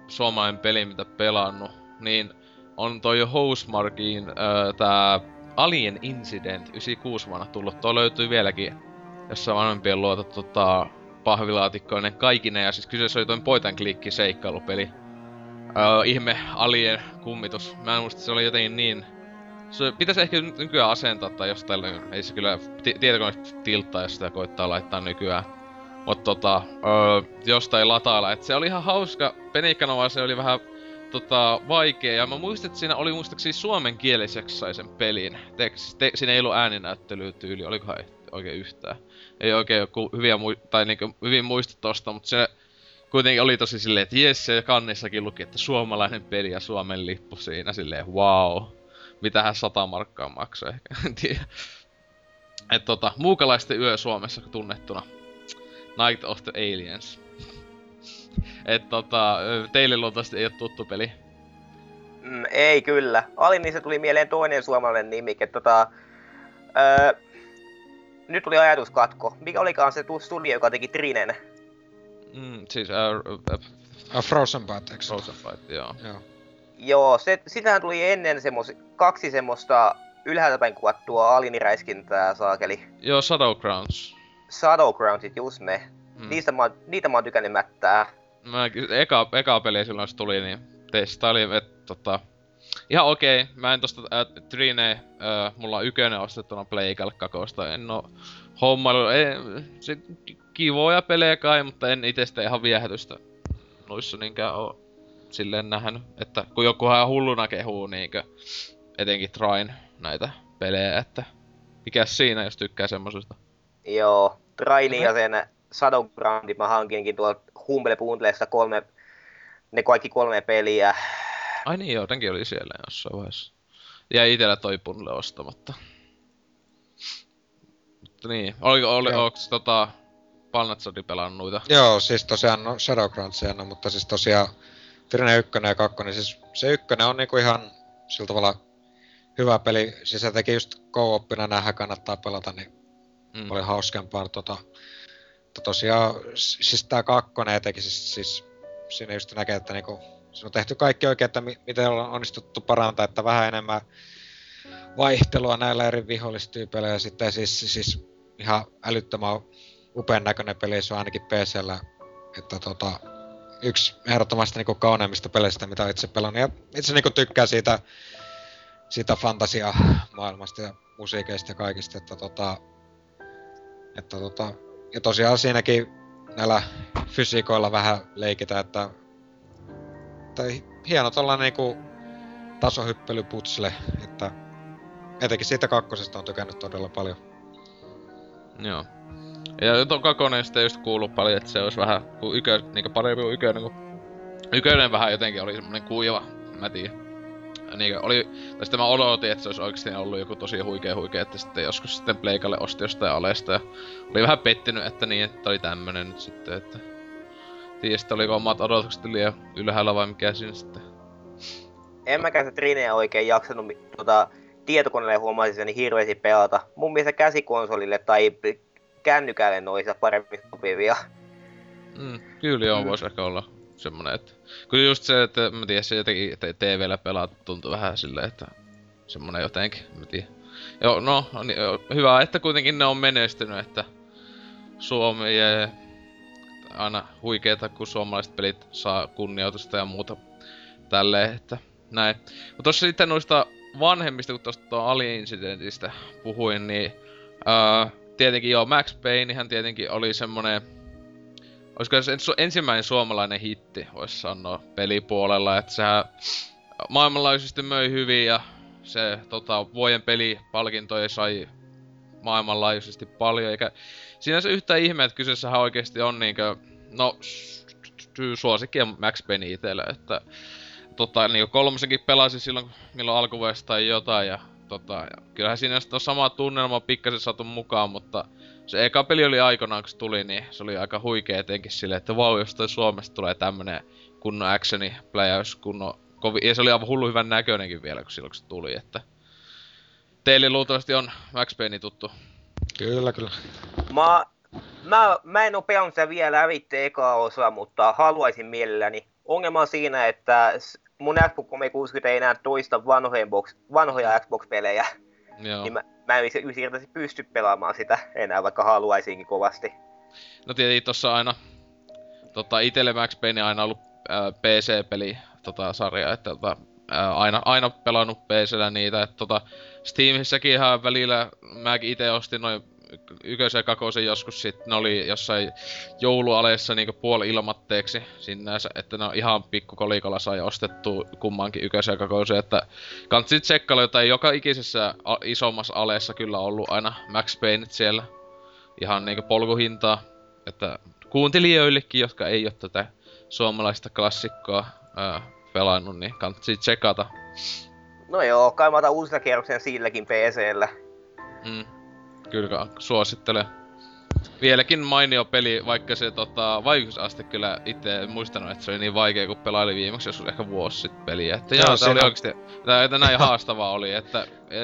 suomalainen peli, mitä pelannut, niin on toi Housemarkin äh, tää Alien Incident 96 vuonna tullut. Tuo löytyy vieläkin jossa vanhempien luota tota, pahvilaatikkoinen kaikine. Ja siis kyseessä oli toinen point and seikkailupeli. Öö, ihme Alien kummitus. Mä en muista, se oli jotenkin niin... Se pitäisi ehkä nykyään asentaa tai jostain, ei se kyllä tietokone tilttaa, jos sitä koittaa laittaa nykyään. Mutta tota, öö, jostain latailla. Et se oli ihan hauska. Penikkanova se oli vähän tota, vaikea, ja mä muistin, että siinä oli muistaakseni suomenkieliseksi sai sen pelin. Te, te, siinä ei ollut ääninäyttelyä tyyli, olikohan oikein yhtään. Ei oikein joku hyviä mui- tai niinku hyvin muista tosta, mutta se kuitenkin oli tosi silleen, että jes, se kannissakin luki, että suomalainen peli ja Suomen lippu siinä silleen, wow. Mitähän sata markkaa maksoi ehkä, en tiedä. Et tota, muukalaisten yö Suomessa tunnettuna. Night of the Aliens. Et tota, teille luultavasti ei ole tuttu peli. Mm, ei kyllä. Alinissa tuli mieleen toinen suomalainen nimike. Tota, öö, nyt tuli ajatuskatko. Mikä olikaan se tu- studio, joka teki Trinen? Mm, siis äh, äh, Uh, Frozen Byte, eikö? Frozen Fight, joo. Joo. Joo, se, sitähän tuli ennen semmos, kaksi semmoista ylhäältä päin kuvattua aliniräiskintää saakeli. Joo, Shadowgrounds. Shadowgroundsit, just ne. Mm. Niistä mä, niitä mä oon tykännyt mättää. Mä eka, eka peli silloin se tuli, niin testailin, että tota... Ihan okei, mä en tosta äh, Trine, äh, mulla on ykönen ostettuna Pleikalle kakosta, en oo hommailu, ei, se kivoja pelejä kai, mutta en itse sitä ihan viehätystä noissa niinkään oo silleen nähnyt, että kun jokuhan ihan hulluna kehuu niinkö, etenkin Train näitä pelejä, että mikäs siinä, jos tykkää semmosesta. Joo, Trailin ja sen Shadowgroundin mä hankinkin tuolta Humble kolme, ne kaikki kolme peliä. Ai niin, jotenkin oli siellä jossain vaiheessa. Jäi itellä toi bundle ostamatta. Mutta niin, oli, oli, Joo. onks tota... Palnatsodi pelannut noita? Joo, siis tosiaan no Shadowgroundsia no, mutta siis tosiaan Trine 1 ja 2, niin siis se ykkönen on niinku ihan sillä tavalla hyvä peli. Siis se teki just co-oppina nähdä kannattaa pelata, niin Mm. oli hauskempaa. Tota, mutta tosiaan, siis tää kakkonen etenkin, siis, siis siinä just näkee, että niinku, siinä on tehty kaikki oikein, että mi- miten ollaan onnistuttu parantaa, että vähän enemmän vaihtelua näillä eri vihollistyypeillä ja sitten siis, siis ihan älyttömän upean näköinen peli, se on ainakin PCllä, että tota, yksi ehdottomasti niinku kauneimmista peleistä, mitä itse pelannut. Ja itse niinku tykkää siitä, siitä fantasia maailmasta ja musiikeista ja kaikista, että tota, että tota, ja tosiaan siinäkin näillä fysiikoilla vähän leikitään, että, että hieno tollanen niinku tasohyppelyputsle, että etenkin siitä kakkosesta on tykännyt todella paljon. Joo. Ja tuon kakonen sitten just kuuluu paljon, että se olisi vähän kuin ykö, niinku parempi kuin ykönen, kun ykönen vähän jotenkin oli semmonen kuiva, mä tiedän. Niin oli, tai sitten mä odotin, että se olisi oikeasti ollut joku tosi huikea huikea, että sitten joskus sitten Pleikalle osti jostain alesta ja oli vähän pettynyt, että niin, että oli tämmönen nyt sitten, että... Tiedä sitten oliko omat odotukset liian ylhäällä vai mikä siinä sitten. En mäkään se Trineä oikein jaksanut tota, tietokoneelle huomasin sen niin hirveästi pelata. Mun mielestä käsikonsolille tai kännykälle noissa paremmin sopivia. Mm, kyllä joo, Mm. voisi ehkä olla semmonen, että... Kyllä just se, että mä tiedän, se jotenkin että TVllä pelaat tuntuu vähän silleen, että semmonen jotenkin, mä tiedän. Joo, no, niin, hyvä, että kuitenkin ne on menestynyt, että Suomi ja aina huikeeta, kun suomalaiset pelit saa kunnioitusta ja muuta tälleen, että näin. Mutta tossa sitten noista vanhemmista, kun tuosta Ali-incidentistä puhuin, niin ää, tietenkin joo, Max Paynehän tietenkin oli semmonen Olisiko se ensimmäinen suomalainen hitti, voisi sanoa, pelipuolella, että sehän maailmanlaajuisesti möi hyvin ja se tota, vuoden pelipalkintoja sai maailmanlaajuisesti paljon, eikä sinänsä yhtään ihme, että kyseessähän oikeasti on niinkö, no, suosikki on Max Payne itsellä, että tota, niinku kolmosenkin pelasin silloin, milloin alkuvuodesta tai jotain, ja tota, ja kyllähän siinä on sama tunnelma pikkasen saatu mukaan, mutta se eka peli oli aikanaan, kun se tuli, niin se oli aika huikea etenkin silleen, että vau, jos toi Suomesta tulee tämmönen kunnon actioni, pläjäys, kunnon kovi... Ja se oli aivan hullu hyvän näköinenkin vielä, kun silloin kun se tuli, että... Teille luultavasti on Max Payne tuttu. Kyllä, kyllä. Mä, mä, mä en oo pelannut sitä vielä lävitte ekaa osaa, mutta haluaisin mielelläni. Ongelma on siinä, että mun Xbox 360 ei enää toista vanhojen box, vanhoja Xbox-pelejä, Joo. niin mä, mä en yksinkertaisesti pysty pelaamaan sitä enää, vaikka haluaisinkin kovasti. No tietenkin tossa aina... Tota, itelle Max Payne aina ollut ää, PC-peli tota, sarja, että tota, ää, aina, aina pelannut PCllä niitä, että tota, Steamissäkin ihan välillä mäkin itse ostin noin ykösen ja kakosen joskus sit, ne oli jossain joulualeessa niinku puoli ilmatteeksi sinänsä, että ne on ihan pikku kolikolla sai ostettu kummankin ykösen ja kakosen, että kantsi tsekkailla jotain joka ikisessä a- isommassa aleessa kyllä ollut aina Max Payne siellä ihan niinku polkuhintaa, että kuuntelijoillekin, jotka ei ole tätä suomalaista klassikkoa ää, pelannut, niin kannattaa tsekata. No joo, kai mä otan uusina kierroksen silläkin PCllä. Mm. Kyllä suosittelen. vieläkin mainio peli, vaikka se tota, vaikutusaste kyllä itse en muistanut, että se oli niin vaikea, kun pelaili viimeksi, jos oli ehkä vuosi sitten peliä. Että joo, se oli oikeesti, että näin haastava oli, että e,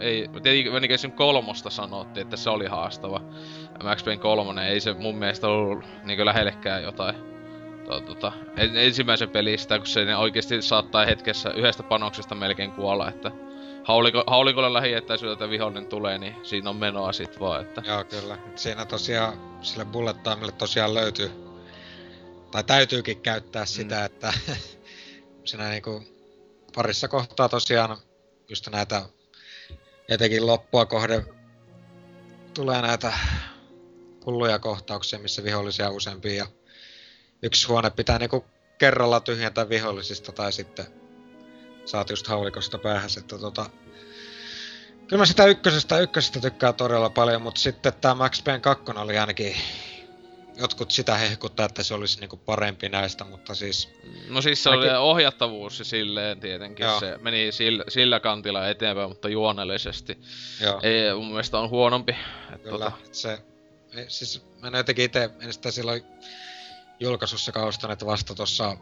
ei, tietenkin esim. kolmosta sanottiin, että se oli haastava. Max Payne kolmonen ei se mun mielestä ollut niinku lähellekään jotain to, tota, en- ensimmäisen pelistä, kun se oikeesti saattaa hetkessä yhdestä panoksesta melkein kuolla, että hauliko, haulikolle lähietäisyydeltä vihollinen tulee, niin siinä on menoa sit vaan, että Joo, kyllä. Et siinä tosiaan sille bullet timelle tosiaan löytyy, tai täytyykin käyttää sitä, Mm. että siinä niinku parissa kohtaa tosiaan just näitä etenkin loppua kohden tulee näitä hulluja kohtauksia, missä vihollisia on useampia ja yksi huone pitää niinku kerralla tyhjentää vihollisista tai sitten saat just haulikosta päähän, että tota, Kyllä mä sitä ykkösestä, ykkösestä tykkää todella paljon, mutta sitten tämä Max Payne 2 oli ainakin... Jotkut sitä hehkuttaa, että se olisi niinku parempi näistä, mutta siis... No siis se Ainakin- oli ohjattavuus ja silleen tietenkin, Joo. se meni sillä, sillä kantilla eteenpäin, mutta juonellisesti Joo, ei, mun mielestä on huonompi. Et kyllä. tota, Se, siis mä en jotenkin itse, en sitä silloin julkaisussa kaustan, että vasta tuossa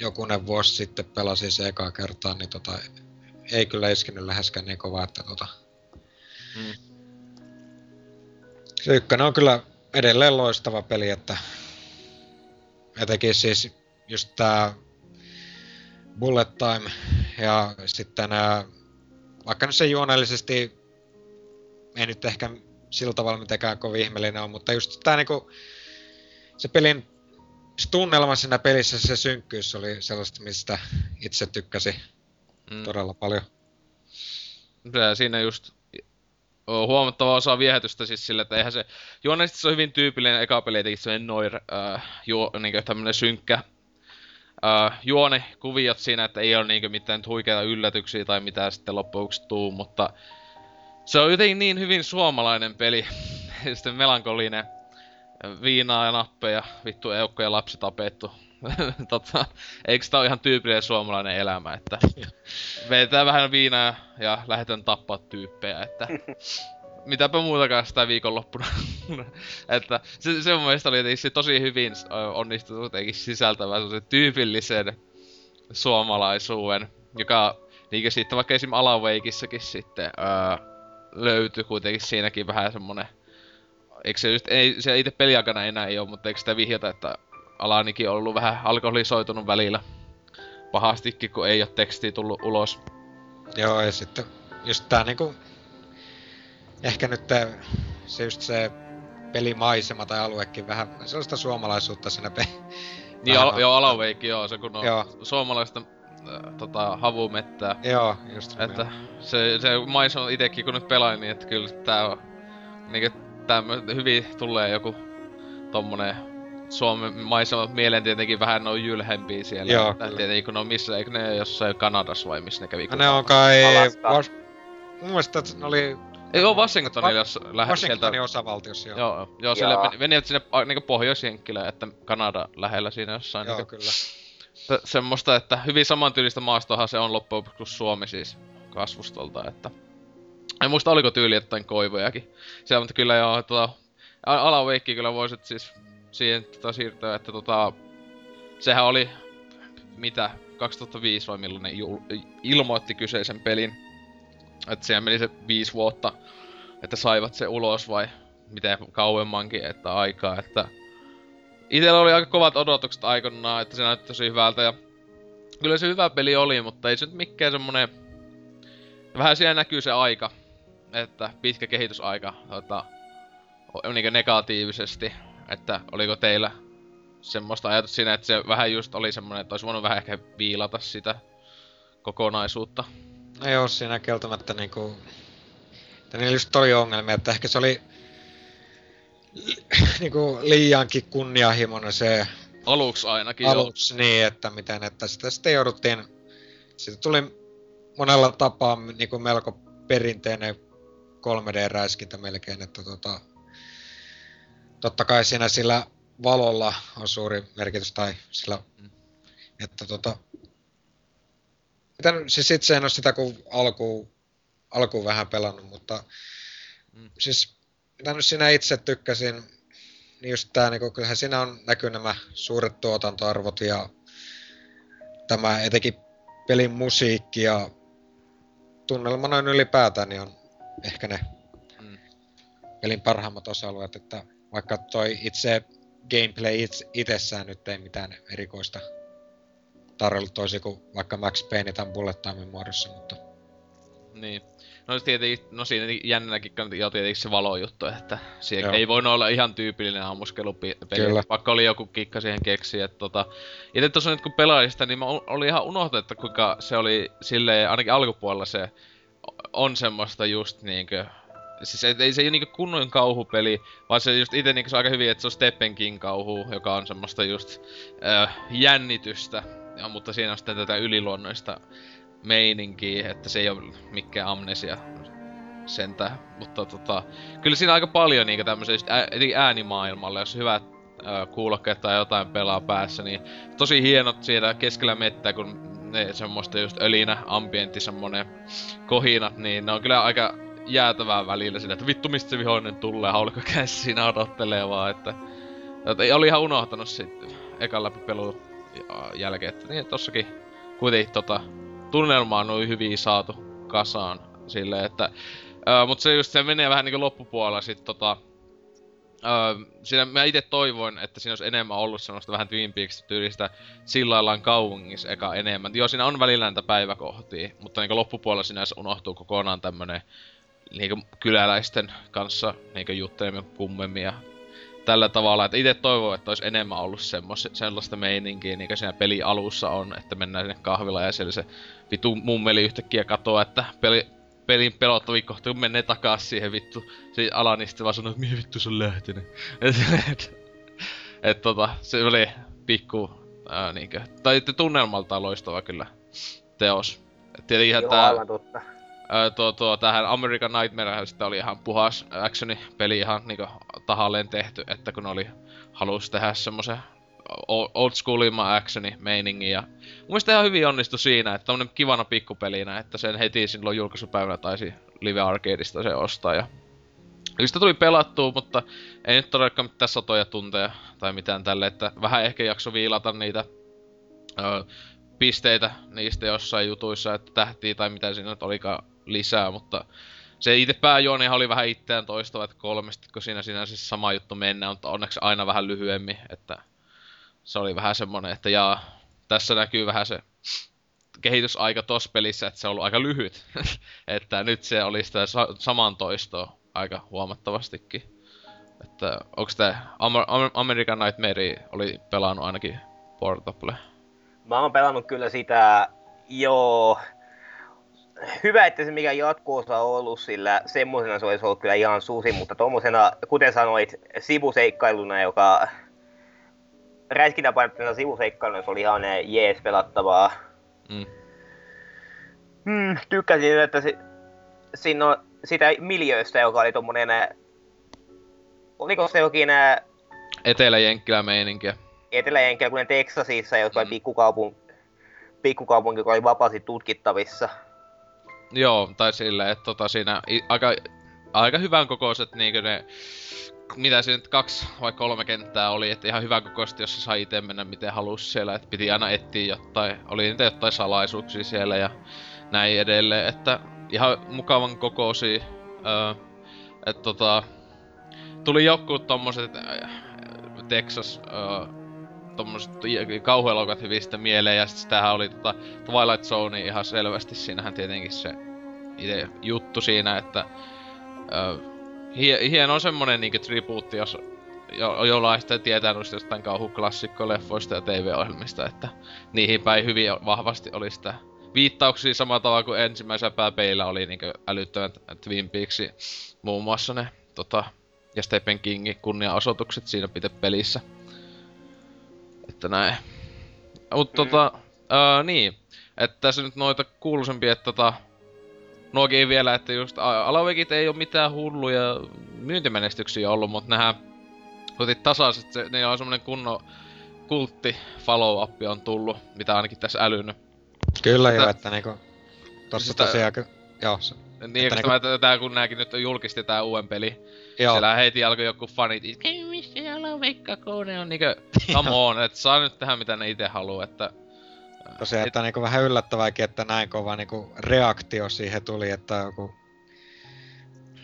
jokunen vuosi sitten pelasin se ekaa kertaa, niin tota, ei kyllä iskenyt läheskään niin kovaa, että tota... Mm. Se ykkönen on kyllä edelleen loistava peli, että etenkin siis just tää Bullet Time ja sitten ää, vaikka nyt se juonellisesti ei nyt ehkä sillä tavalla mitenkään kovin ihmeellinen on, mutta just tää niinku se pelin se tunnelma siinä pelissä, se synkkyys oli sellaista, mistä itse tykkäsin mm. todella paljon. Se siinä just on huomattava osa viehätystä siis sillä, että eihän se... Juonellisesti se on hyvin tyypillinen eka peli, etenkin semmonen noir, äh, juo, niinkö tämmönen synkkä äh, juone, kuviot siinä, että ei ole niinkö mitään huikeita yllätyksiä tai mitään sitten loppujen lopuksi tuu, mutta se on jotenkin niin hyvin suomalainen peli, ja sitten melankolinen, viinaa ja nappeja, vittu eukko ja lapsi tapettu. tota, eikö sitä ole ihan tyypillinen suomalainen elämä, että vetää vähän viinaa ja lähdetään tappaa tyyppejä, että mitäpä muutakaan sitä viikonloppuna. että se, se mun mielestä oli jotenkin tosi hyvin onnistunut jotenkin sisältävä se tyypillisen suomalaisuuden, joka niinkö sitten vaikka esim. Alaveikissakin sitten öö, löytyi kuitenkin siinäkin vähän semmonen Eikö se just, ei, se itse peliaikana enää ei oo, mutta eikö sitä vihjata, että Alanikin on ollut vähän alkoholisoitunut välillä pahastikin, kun ei ole tekstiä tullut ulos. Joo, ja sitten just tää niinku... Ehkä nyt tää, se just se pelimaisema tai aluekin vähän sellaista suomalaisuutta siinä pe- Niin, al- on. joo, Alaveikki, joo, se kun on Joo. suomalaista äh, tota, havumettää. Joo, just Että se, se maisema itekin kun nyt pelain, niin että kyllä tää on niinku tämmö, hyvin tulee joku tommonen Suomen maisema mieleen tietenkin vähän on jylhempiä siellä. Joo, kyllä. tietenkin kun ne on missä, eikö ne jossain Kanadassa vai missä ne kävi? No ne on kai... Was... Mun mielestä että ne oli Ei oo Washingtonilla, jos lähdet sieltä... Washingtonin osavaltiossa, joo. Joo, joo, joo sille meni, menivät sinne a, niinku pohjoisjenkkilä, että Kanada lähellä siinä jossain. Joo, niinku, kyllä. se- semmoista, että hyvin samantyylistä maastohan se on loppujen lopuksi kuin Suomi siis kasvustolta, että... En muista oliko tyyli jotain koivojakin. Siellä, mutta kyllä joo, tota... A- Alaveikki kyllä voisit siis siihen tota, siirtyä, että tota... Sehän oli... Mitä? 2005 vai milloin ne jul- ilmoitti kyseisen pelin. Että siellä meni se viisi vuotta, että saivat se ulos vai miten kauemmankin, että aikaa, että... Itellä oli aika kovat odotukset aikanaan, että se näytti tosi hyvältä ja... Kyllä se hyvä peli oli, mutta ei se nyt mikään semmonen... Vähän siellä näkyy se aika, että pitkä kehitysaika, tota, niinku negatiivisesti, että oliko teillä semmoista ajatus siinä, että se vähän just oli semmonen, että olisi voinut vähän ehkä viilata sitä kokonaisuutta. No joo, siinä kieltämättä niinku... Että niillä just oli ongelmia, että ehkä se oli li- niinku liiankin kunnianhimoinen se Aluksi ainakin aluksi niin, että miten, että sitä sitten jouduttiin, siitä tuli monella tapaa niin kuin melko perinteinen 3D-räiskintä melkein, että tota, totta kai siinä sillä valolla on suuri merkitys, tai sillä, että tota, siis itse en ole sitä kun alkuun, alkuun vähän pelannut, mutta Mm. siis mitä nyt sinä itse tykkäsin, niin just tää, niin kyllähän siinä on näkyy nämä suuret tuotantoarvot ja tämä etenkin pelin musiikki ja tunnelma noin ylipäätään niin on ehkä ne Mm. pelin parhaimmat osa-alueet, että vaikka toi itse gameplay itse, itsessään nyt ei mitään erikoista tarjollut toisin kuin vaikka Max Payne tämän bullet timein muodossa, mutta Niin. No, tietenkin, no siinä jännänäkin on jo tietenkin se valojuttu, että siihen ei voinut olla ihan tyypillinen ammuskelupeli. Kyllä. Vaikka oli joku kikka siihen keksiä, että tota... Itse tuossa nyt kun pelasin sitä, niin mä ol- oli ihan unohtanut, että kuinka se oli silleen, ainakin alkupuolella se on semmoista just niinkö... Siis ei, ei se ole niinku kunnon kauhupeli, vaan se just ite niinku se on aika hyvin, että se on Stephen King kauhu, joka on semmoista just äh, jännitystä. Ja, mutta siinä on sitten tätä yliluonnoista meininkiä, että se ei ole mikään amnesia sentään. Mutta tota, kyllä siinä aika paljon niinku tämmöisiä just ää, äänimaailmalle, jos hyvät kuulokkeet tai jotain pelaa päässä, niin tosi hienot siellä keskellä mettää, kun ne semmoista just ölinä, ambientti, semmonen kohinat, niin ne on kyllä aika jäätävää välillä sillä, että vittu mistä se vihollinen tulee, haulukko käsi siinä odottelee vaan, että, että oli ihan unohtanut sitten ekan läpi pelun jälkeen, että niin tossakin kuitenkin tota, tunnelma on hyvin saatu kasaan silleen, että Öö, mut se just se menee vähän niinku loppupuolella sit tota... Öö, siinä mä itse toivoin, että siinä olisi enemmän ollut semmoista vähän Twin Peaks tyylistä sillä lailla kaupungissa eka enemmän. Joo, siinä on välillä näitä päiväkohtia, mutta niinku loppupuolella siinä unohtuu kokonaan tämmönen niinku kyläläisten kanssa niinku jutteleminen kummemmin ja tällä tavalla, että itse toivon, että olisi enemmän ollut semmos, sellaista meininkiä, niin kuin siinä peli alussa on, että mennään sinne kahvilaan ja siellä se vitu mummeli yhtäkkiä katoaa, että peli, pelin pelottavin kohta, kun menee takas siihen vittu, se ala, sitten vaan sanoo, että mihin vittu se on lähtenyt. Et, et, et, tota, se oli pikku, ää, niinkö, tai tunnelmaltaan loistava kyllä teos. Et Tietenkin ihan Joo, tää, totta. Ää, tuo, tuo, tähän American Nightmare sitten oli ihan puhas actioni peli ihan niinku tahalleen tehty, että kun oli halus tehdä semmosen o- old schoolimman actioni meiningin ja mun mielestä ihan hyvin onnistui siinä, että tämmönen kivana pikkupelinä, että sen heti silloin julkaisupäivänä taisi Live Arcadeista se ostaa ja sitä tuli pelattua, mutta ei nyt todellakaan mitään satoja tunteja tai mitään tälle, että vähän ehkä jakso viilata niitä ö, pisteitä niistä jossain jutuissa, että tähtiä tai mitä siinä nyt olikaan lisää, mutta se itse pääjuonihan oli vähän itseään toistava, että kolmesti, kun siinä sinänsä sama juttu mennään, mutta onneksi aina vähän lyhyemmin, että se oli vähän semmonen, että jaa, tässä näkyy vähän se kehitysaika tossa pelissä, että se on ollut aika lyhyt. että nyt se oli sitä sa- saman toistoa aika huomattavastikin. Että onks tää Amer- Amer- American Nightmare oli pelannut ainakin Portable? Mä oon pelannut kyllä sitä, joo. Hyvä, että se mikä jatko-osa on ollut, sillä semmosena se olisi ollut kyllä ihan susi, mutta tommosena, kuten sanoit, sivuseikkailuna, joka räiskintäpainotteena sivuseikkailuna se oli ihan jees pelattavaa. Mm. Hmm, tykkäsin, että si, siinä on sitä miljööstä, joka oli tommonen, oliko se jokin Etelä-Jenkkilä meininkiä. Etelä-Jenkkiä kuin Teksasissa, joka oli Mm. pikkukaupung, pikkukaupunki, joka oli vapaasti tutkittavissa. Joo, tai silleen, että tota siinä aika, aika hyvän kokoiset niinkö ne, mitä siinä nyt kaksi vai kolme kenttää oli, että ihan hyvän kokoiset, jossa sai itse mennä miten halusi siellä, että piti aina etsiä jotain, oli niitä jotain salaisuuksia siellä ja näin edelleen, että ihan mukavan kokoisia, öö, että tota, tuli joku tommoset äh, Texas, öö, tommoset kauhuelokat hyvin sitten mieleen, ja sitten sitähän oli tota Twilight Zone ihan selvästi, siinähän tietenkin se itse juttu siinä, että ö, hie, hieno semmonen niinku tribuutti, jos jo, jollain tietää noista jostain kauhuklassikkoleffoista ja TV-ohjelmista, että niihin päin hyvin vahvasti oli sitä viittauksia samalla tavalla kuin ensimmäisellä pääpeillä oli niinku älyttömän Twin Peaksin muun muassa ne tota, ja Stephen Kingin kunniaosoitukset siinä pite pelissä. Että näin. Mut Mm. tota, ää, niin. Että tässä nyt noita kuuluisempia, että tota, nuokin vielä, että just Alavekit ei oo mitään hulluja myyntimenestyksiä ollut, mutta nehän kuitenkin tasaiset, se, ne on semmonen kunnon kultti follow-up on tullut, mitä ainakin tässä älynyt. Kyllä Sitä- joo, että niinku... Tossa Sitä- tosiaan Joo, se, Niin, Että niinku... tää kun nääkin nyt julkisti tää uuden peli. Joo, Siellä heti alkoi joku fanit, ei missä Alan Wake kun ne on niinkö, come on, et saa nyt tehdä mitä ne itse haluu, että... tosiaan, että niinku vähän yllättävääkin, että näin kova niinku reaktio siihen tuli, että joku...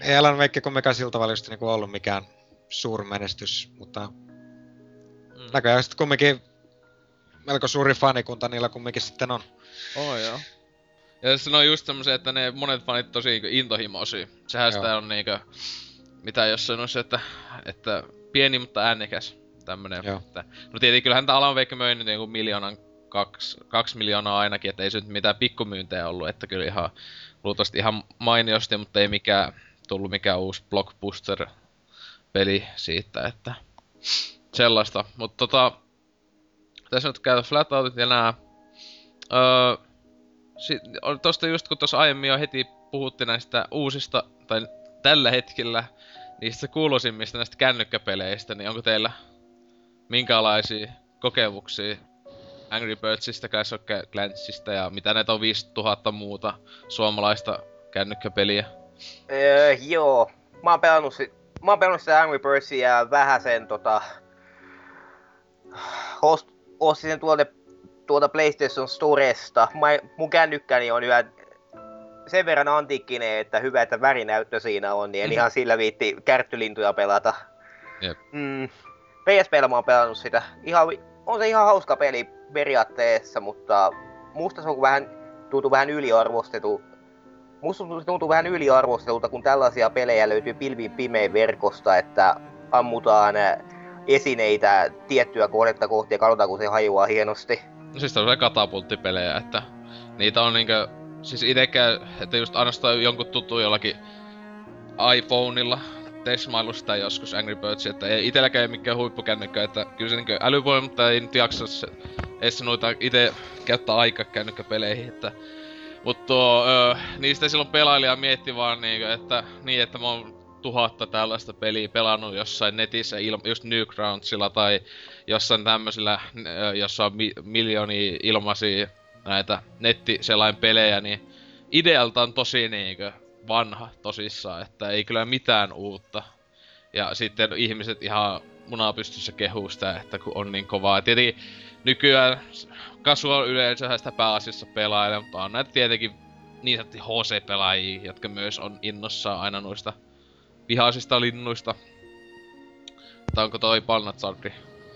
Ei Alan Wake kumminkaan siltä välistä niinku ollut mikään suurmenestys, mutta Mm. näköjään sitten kumminkin melko suuri fanikunta niillä kumminkin sitten on. Oh, joo. Ja se on just semmosia, että ne monet fanit tosi niinku intohimoisia. Sehän Joo. sitä on niinku, mitä jos sanois, että, että pieni mutta äänekäs tämmönen. Joo. Että, no tietenkin kyllähän tää Alan Wake möi nyt niinku miljoonan, kaksi, kaksi miljoonaa ainakin, että ei se nyt mitään pikkumyyntejä ollut, että kyllä ihan, luultavasti ihan mainiosti, mutta ei mikään, tullut mikään uusi blockbuster peli siitä, että sellaista. Mutta tota, tässä nyt käy Flatoutit ja nää. Öö, sit, tosta just kun tuossa aiemmin jo heti puhuttiin näistä uusista, tai tällä hetkellä, niistä kuuluisimmista näistä kännykkäpeleistä, niin onko teillä minkälaisia kokemuksia Angry Birdsista, Clash of Clansista ja mitä näitä on 5000 muuta suomalaista kännykkäpeliä? Öö, joo. Mä oon pelannut, si- mä oon pelannut sitä Angry Birdsia ja vähän sen tota... Ost, ostin sen tuolta, tuolta PlayStation Storesta. Mä, mun kännykkäni on yhä sen verran antiikkinen, että hyvä, että värinäyttö siinä on, niin en Mhm. ihan sillä viitti kärttylintuja pelata. Jep. Mm, PSPllä mä oon pelannut sitä. Ihan, on se ihan hauska peli periaatteessa, mutta musta se on vähän, tuntuu vähän yliarvostettu Musta tuntuu vähän yliarvostelulta, kun tällaisia pelejä löytyy pilvin pimein verkosta, että ammutaan äh, esineitä tiettyä kohdetta kohti ja katsotaan, kun se hajuaa hienosti. No siis tämmöisiä katapulttipelejä, että niitä on niinkö, siis itekään, että just ainoastaan jonkun tuttu jollakin iPhoneilla tesmailu sitä joskus Angry Birds, että ei itelläkään ei mikään huippukännykkä, että kyllä se niinkö älyvoima, mutta ei nyt jaksa se, edes noita ite käyttää aika kännykkäpeleihin, että Mut tuo, öö, niistä silloin pelailija mietti vaan niinkö, että niin, että mä oon tuhatta tällaista peliä pelannut jossain netissä, il, just Newgroundsilla tai jossain tämmöisillä, jossa on mi, miljoonia ilmaisia näitä nettiselain pelejä, niin idealta on tosi niinkö vanha tosissaan, että ei kyllä mitään uutta. Ja sitten ihmiset ihan munaa pystyssä kehuu sitä, että kun on niin kovaa. Tietenkin nykyään casual yleisöhän sitä pääasiassa pelailee, mutta on näitä tietenkin niin sanottu HC-pelaajia, jotka myös on innossaan aina noista vihaisista linnuista. Tai onko toi Palnatsardi?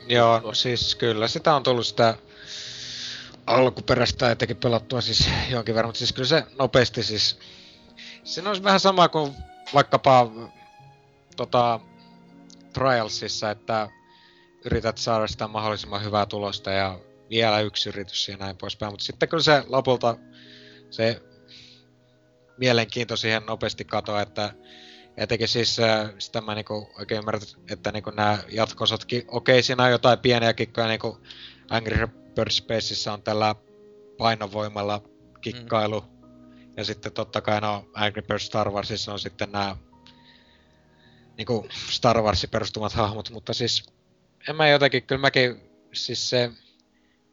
Joo, Tuo- siis kyllä sitä on tullut sitä alkuperäistä etenkin pelattua siis jonkin verran, mutta siis kyllä se nopeasti siis... Se olisi vähän sama kuin vaikkapa tota, Trialsissa, että yrität saada sitä mahdollisimman hyvää tulosta ja vielä yksi yritys ja näin poispäin, mutta sitten kyllä se lopulta se mielenkiinto siihen nopeasti katoaa, että etenkin siis sitä mä niinku oikein ymmärrän, että niinku nämä jatkosatkin, okei siinä on jotain pieniä kikkoja, niinku Angry Birds Spaceissa on tällä painovoimalla kikkailu, ja sitten totta kai no Angry Birds Star Warsissa on sitten nämä niinku Star Warsin perustumat hahmot, mutta siis en mä jotenkin, kyllä mäkin, siis se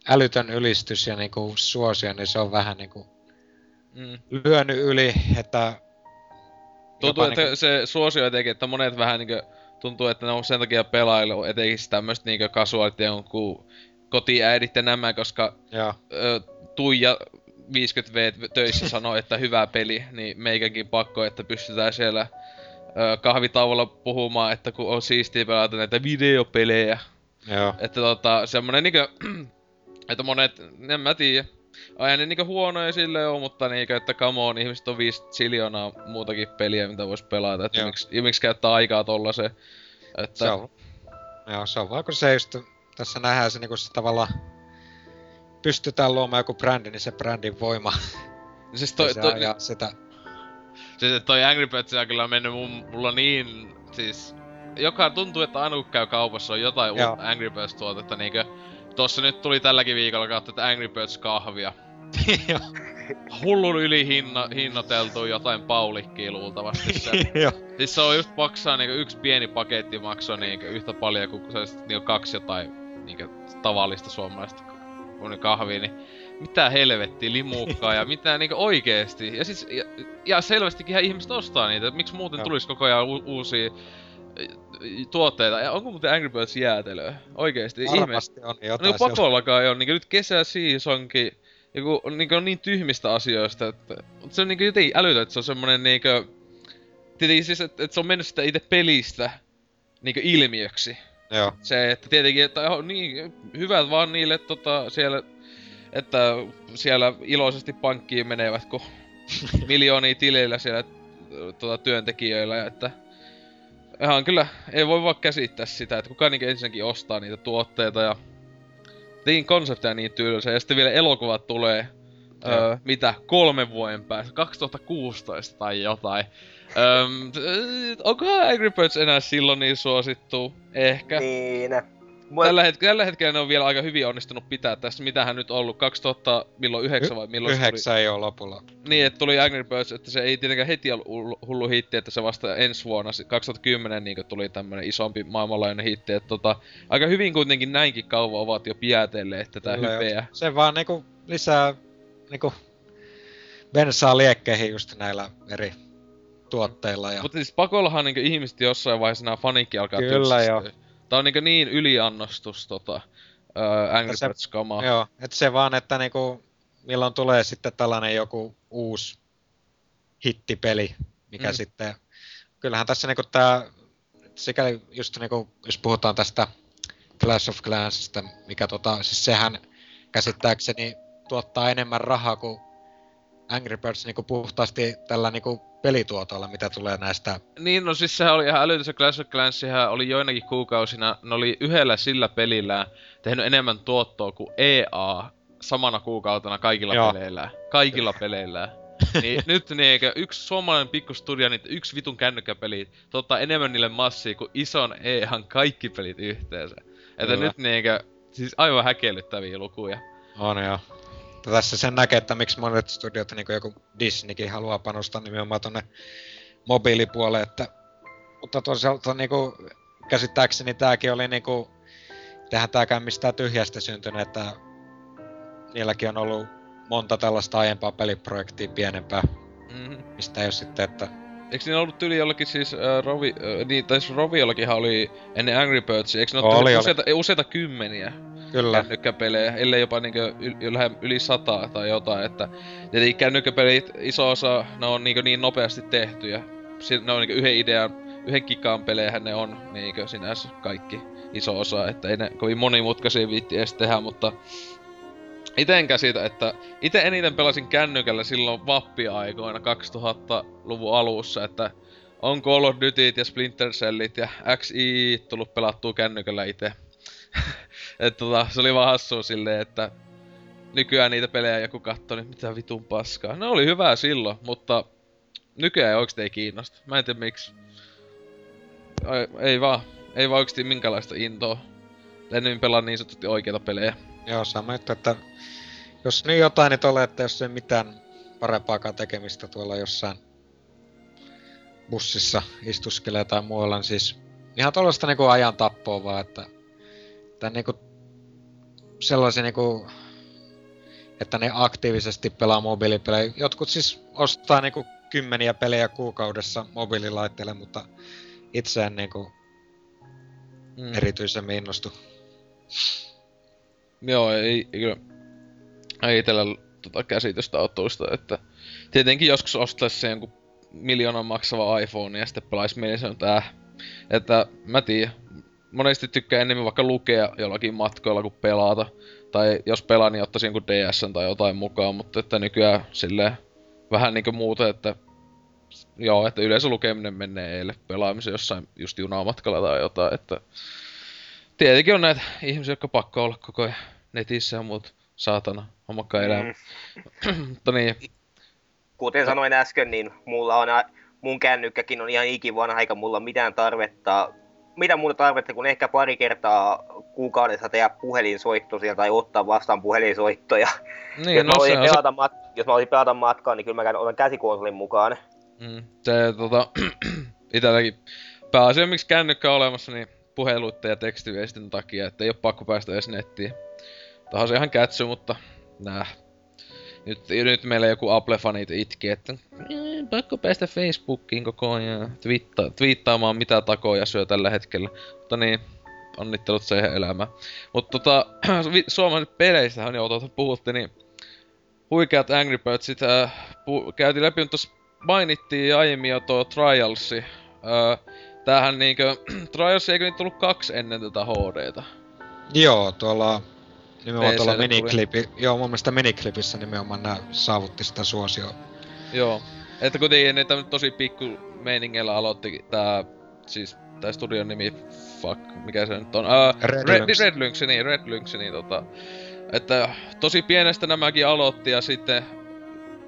älytön ylistys ja niinku suosio, niin se on vähän niinku Mm. lyönyt yli, että Tuntuu, että niinku- se suosio etenkin, että monet vähän niinkö tuntuu, että ne on sen takia pelailu, etenkin sitä tämmöstä niinkö kasuaalit ja jonkun kotiäidit ja nämä, koska Joo, ö, Tuija 50V töissä sanoi, että hyvä peli, niin meikäkin pakko, että pystytään siellä kahvitauolla puhumaan, että kun on siistiä pelata näitä videopelejä. joo. Että tota, semmonen niinkö, että monet, en mä tiedä, aina ne niinkö huonoja sille on, mutta niinkö, että come on, ihmiset on 5 siljoonaa muutakin peliä, mitä vois pelata, että miksi, miksi käyttää aikaa tollaseen. Että, Se on, joo, se on vaan kun se just, tässä nähdään se niinku se tavallaan pystytään luomaan joku brändi, niin se brändin voima, siis toi, toi, se toi, ajaa sitä. Siis toi Angry Birds on kyllä mennyt mun, mulla niin, siis... Joka tuntuu, että aina kun käy kaupassa on jotain Joo. uutta Angry Birds tuotetta, niinkö... Tossa nyt tuli tälläkin viikolla kautta, että Angry Birds kahvia. Hullun yli hinna, hinnoiteltu jotain paulikkiä luultavasti se. siis se on just maksaa niinku yksi pieni paketti maksoi niinku yhtä paljon kuin se niinku kaksi jotain niinku tavallista suomalaista uni kahvi, niin mitä helvettiä limukkaa ja mitä niinku oikeesti. Ja siis, ja, ja selvästikin ihan ihmiset ostaa niitä, miksi muuten tulisi koko ajan u- uusia tuotteita. Ja onko muuten Angry Birds jäätelöä? Oikeesti, ihme. Varmasti on No jotain niin pakollakaan ei oo, niinku nyt kesäseasonkin, joku niinku on niin tyhmistä asioista, että mut se on niinku jotenkin älytön, että se on semmonen niinku... Tietenkin siis, että et se on mennyt sitä itse pelistä niinku ilmiöksi. Joo. Se, että tietenkin, että on niin hyvät vaan niille tota siellä, että siellä iloisesti pankkiin menevät, kun miljoonia tileillä siellä tota, työntekijöillä, ja että ihan kyllä ei voi vaan käsittää sitä, että kuka niinku ensinnäkin ostaa niitä tuotteita ja niin konsepteja niin tylsä, ja sitten vielä elokuvat tulee öö, mitä, kolmen vuoden päästä, 2016 tai jotain. Öm, onkohan Angry Birds enää silloin niin suosittu? Ehkä. Niin. Mua- Tällä, het- tällä hetkellä ne on vielä aika hyvin onnistunut pitää tässä. Mitähän nyt ollut? 2000, milloin 9 vai milloin se Yhdeksän ei ole lopulla. tuli? Niin, että tuli Angry Birds, että se ei tietenkään heti ollut hullu, hitti, että se vasta ensi vuonna, si- 2010 niin tuli tämmönen isompi maailmanlaajuinen hitti. Että tota, aika hyvin kuitenkin näinkin kauan ovat jo piätelleet tätä Kyllä, hypeä. Se vaan niinku lisää niinku bensaa liekkeihin just näillä eri tuotteilla. Ja... Mutta siis pakollahan niinku ihmiset jossain vaiheessa nämä fanikki alkaa Kyllä, joo. Tää on niinku niin yliannostus tota, ää, Angry Birds kamaa. Joo, että se vaan, että niinku, milloin tulee sitten tällainen joku uusi hittipeli, mikä mm. sitten, kyllähän tässä niinku tää, sikäli just niinku, jos puhutaan tästä Clash of Clansista, mikä tota, siis sehän käsittääkseni tuottaa enemmän rahaa kuin Angry Birds niinku puhtaasti tällä niinku pelituotolla, mitä tulee näistä, Niin, no siis sehän oli ihan älytön se Clash of Clans, oli joinakin kuukausina, ne oli yhdellä sillä pelillä tehnyt enemmän tuottoa kuin EA samana kuukautena kaikilla Joo. peleillä. Kaikilla peleillä. niin nyt niinkö yksi suomalainen pikkustudio, niin yksi vitun kännykkäpeli tuottaa enemmän niille massia kuin ison EAN kaikki pelit yhteensä. Että Kyllä. nyt niinkö, siis aivan häkellyttäviä lukuja. on jo. Tässä sen näkee, että miksi monet studiot, niin kuin joku Disneykin, haluaa panostaa nimenomaan tonne mobiilipuolelle, että, mutta toisaalta niin kuin, käsittääkseni tämäkin oli niin kuin, tehän tääkään mistään tyhjästä syntynyt, että niilläkin on ollut monta tällaista aiempaa peliprojektia pienempää, Mm-hmm. mistä ei ole sitten, että Eikö niillä ollut tyli jollakin siis äh, Rovi, äh, niin, tai siis Roviollakinhan oli ennen Angry Birdsia, eikö ne ole useita, ei, useita kymmeniä kyllä, kännykkäpelejä, ellei jopa niinkö yl, yl, yli sataa tai jotain, että tietenkin kännykkäpelit, iso osa, ne on niinkö niin nopeasti tehty ja si- ne on niinkö yhden idean, yhden kikaan pelejähän ne on niinkö sinänsä kaikki iso osa, että ei ne kovin monimutkaisia viitti edes tehdä, mutta Ite en käsitä, että itse eniten pelasin kännykällä silloin vappiaikoina 2000-luvun alussa, että on Call of Dutyt ja Splinter Cellit ja XI tullut pelattua kännykällä itse. että tota, se oli vaan hassua silleen, että nykyään niitä pelejä joku katsoi, niin mitä vitun paskaa. Ne oli hyvää silloin, mutta nykyään ei oikeesti ei kiinnosta. Mä en tiedä miksi. Ei, ei vaan. Ei vaan oikeesti minkälaista intoa. Ennen pelaa niin sanotusti oikeita pelejä. joo, sama juttu, että jos nyt jotain, niin ole, että jos ei mitään parempaakaan tekemistä tuolla jossain bussissa istuskelee tai muualla, niin siis ihan tuollaista niinku ajan tappoa vaan, että, että niinku sellaisia niinku, että ne aktiivisesti pelaa mobiilipelejä. Jotkut siis ostaa niinku kymmeniä pelejä kuukaudessa mobiililaitteelle, mutta itse en niinku Mm. erityisemmin innostu. Joo, ei, ei kyllä. Ei itellä tota käsitystä tuosta, että tietenkin joskus ostaisi se jonkun miljoonan maksava iPhone ja sitten pelaisi mielessä, mutta äh. Että mä tiedän. Monesti tykkää enemmän vaikka lukea jollakin matkoilla kuin pelata. Tai jos pelaa, niin ottaisin jonkun DS tai jotain mukaan, mutta että nykyään silleen vähän niinku muuta, että joo, että yleensä lukeminen menee eilen pelaamisen jossain just junamatkalla tai jotain, että tietenkin on näitä ihmisiä, jotka pakko olla koko ajan netissä ja muut saatana omakka elämä. Mm. Mutta niin, Kuten sanoin äsken, niin mulla on, mun kännykkäkin on ihan ikivanha, eikä mulla mitään tarvetta, mitä muuta tarvetta kuin ehkä pari kertaa kuukaudessa tehdä puhelinsoitto sieltä tai ottaa vastaan puhelinsoittoja. niin jos, mä no on se, mat- jos mä olisin pelata matkaan, niin kyllä mä käyn- otan käsikonsolin mukaan. mm, se tota, itelläkin pääasia miksi kännykkä on olemassa, niin puheluitten ja tekstiviestin takia, että ei ole pakko päästä edes nettiin. Tahan se ihan kätsy, mutta nää. Nyt, nyt meillä joku Apple-fanit itki, että "Eh, pakko päästä Facebookiin koko ajan twiitta, twiittaamaan mitä takoja syö tällä hetkellä. Mutta niin, onnittelut siihen elämään. Mutta tota, vi- suomalaiset peleistä on jo tuota puhuttiin, niin huikeat Angry Birdsit äh, pu- käytiin läpi, mutta mainittiin aiemmin jo tuo Trialsi. Äh, tämähän niinkö, Trials eikö nyt tullut kaksi ennen tätä HDta? Joo, tuolla nimenomaan tuolla PC:lle tuli. miniklipi, joo mun mielestä miniklipissä nimenomaan nää saavutti sitä suosioa. Joo. Että kuitenkin tämmöset tosi pikku meiningillä aloitti tää, siis tää studion nimi, fuck, mikä se nyt on? Uh, Red Red, Lynx. Red Lynx, niin, Red Lynx, niin tota, että tosi pienestä nämäkin aloitti ja sitten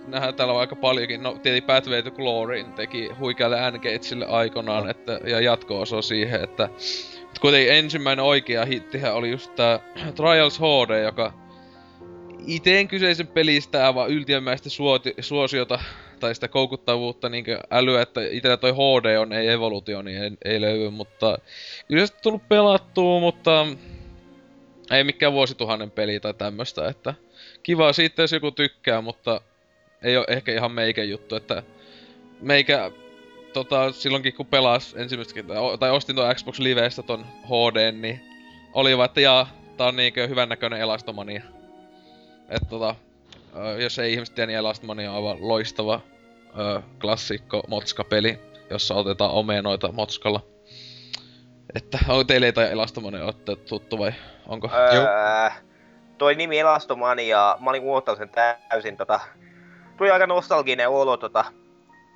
nähdään täällä aika paljonkin, no tietenkin Pathway to Gloryin teki huikealle N-Gatesille aikanaan, No. että, ja jatko-osa siihen, että kuitenkin ensimmäinen oikea hittihän oli just tää Trials HD, joka iteen kyseisen pelistä aivan yltiömäistä suoti, suosiota tai sitä koukuttavuutta niin älyä, että itellä toi HD on, ei evolutio, niin ei, ei löydy, mutta kyllä se tullut pelattua, mutta ei mikään vuosituhannen peli tai tämmöstä, että kiva siitä, jos joku tykkää, mutta ei ole ehkä ihan meikä juttu, että meikä tota, silloinkin kun pelas ensimmäistä kertaa, o- tai ostin tuon Xbox Livestä ton HD, niin oli vaan, että jaa, tää on niinkö hyvän näköinen elastomania. Et tota, jos ei ihmiset tiedä, niin elastomania on aivan loistava ö, klassikko motska-peli, jossa otetaan omenoita motskalla. Että on teille ei tai elastomania ootte tuttu vai onko? Öö, toi nimi Elastomania, mä olin unohtanut sen täysin tota. Tuli aika nostalginen olo tota.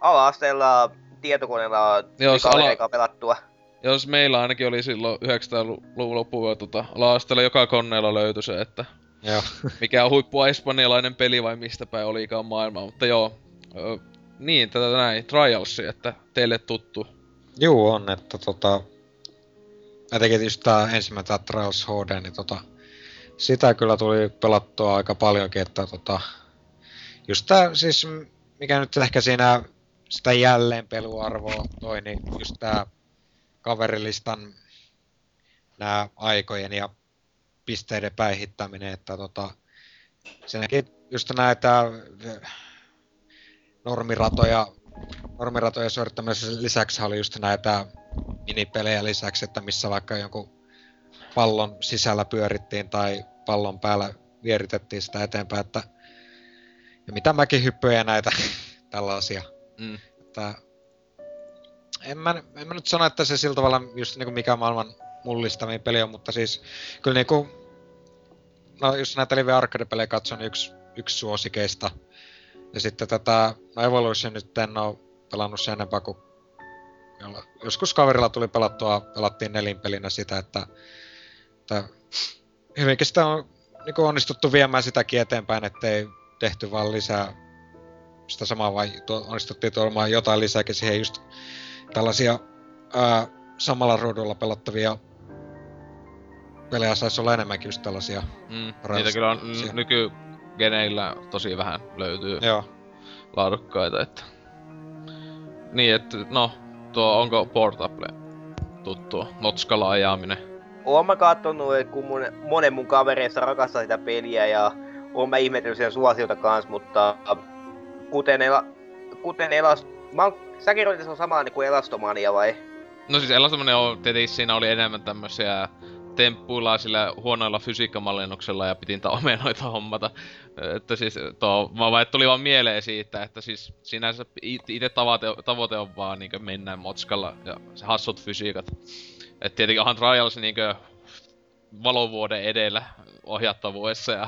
Ala-asteella tietokoneella Joo, se ala- kavereikaa pelattua. Jos meillä ainakin oli silloin 900-luvun lopulla tota, laastella joka koneella löytyi se, että Joo. mikä on huippu espanjalainen peli vai mistä päin olikaan maailma, mutta joo. Ö, niin, tätä näin, Trialsi, että teille tuttu. Juu on, että tota... Etenkin just tää ensimmäinen tää Trials HD, niin tota... Sitä kyllä tuli pelattua aika paljonkin, että tota... Just tää siis, mikä nyt ehkä siinä sitä jälleen peluarvoa toi, niin just tää kaverilistan nää aikojen ja pisteiden päihittäminen, että tota... Siinäkin just näitä ö, normiratoja normiratoja suorittamisen lisäksi oli just näitä minipelejä lisäksi, että missä vaikka jonkun pallon sisällä pyörittiin tai pallon päällä vieritettiin sitä eteenpäin, että ja mitä mäkin hyppyjä näitä tällaisia. Mm. Että en mä, en mä nyt sano, että se sillä tavalla just niinku mikä maailman mullistavin peli on, mutta siis kyllä niinku, no jos näitä Live Arcade-pelejä katson, niin yksi, yksi suosikeista. Ja sitten tätä, no Evolution nyt en oo pelannut sen enempää kuin joskus kaverilla tuli pelattua, pelattiin nelinpelinä sitä, että, että hyvinkin sitä on niin onnistuttu viemään sitäkin eteenpäin, ettei tehty vaan lisää sitä samaa, vai tuo, onnistuttiin tuomaan jotain lisääkin siihen just tällaisia ää, samalla ruudulla pelattavia pelejä saisi olla enemmänkin just tällaisia. Mm. Niitä kyllä on n- nykygeneillä tosi vähän löytyy Joo. laadukkaita, että... Niin, että no, tuo onko Portable tuttua? Notskalla ajaminen. Oon mä kattonut, et kun mun, monen mun kavereista rakastaa sitä peliä ja oon mä ihmetellyt sen suosiota kans, mutta kuten, ela, kuten elas... Mä oon, sä kerroit, että se on sama niin kuin Elastomania vai? No siis Elastomania on, tietenkin siinä oli enemmän tämmösiä temppuilla sillä huonoilla fysiikkamallinnuksella ja piti niitä omenoita hommata. Että siis tuo, mä vaan tuli vaan mieleen siitä, että siis sinänsä itse tavoite, tavoite on vaan niinkö mennä motskalla ja se hassut fysiikat. Et tietenkin onhan Trials niinkö valovuoden edellä ohjattavuudessa ja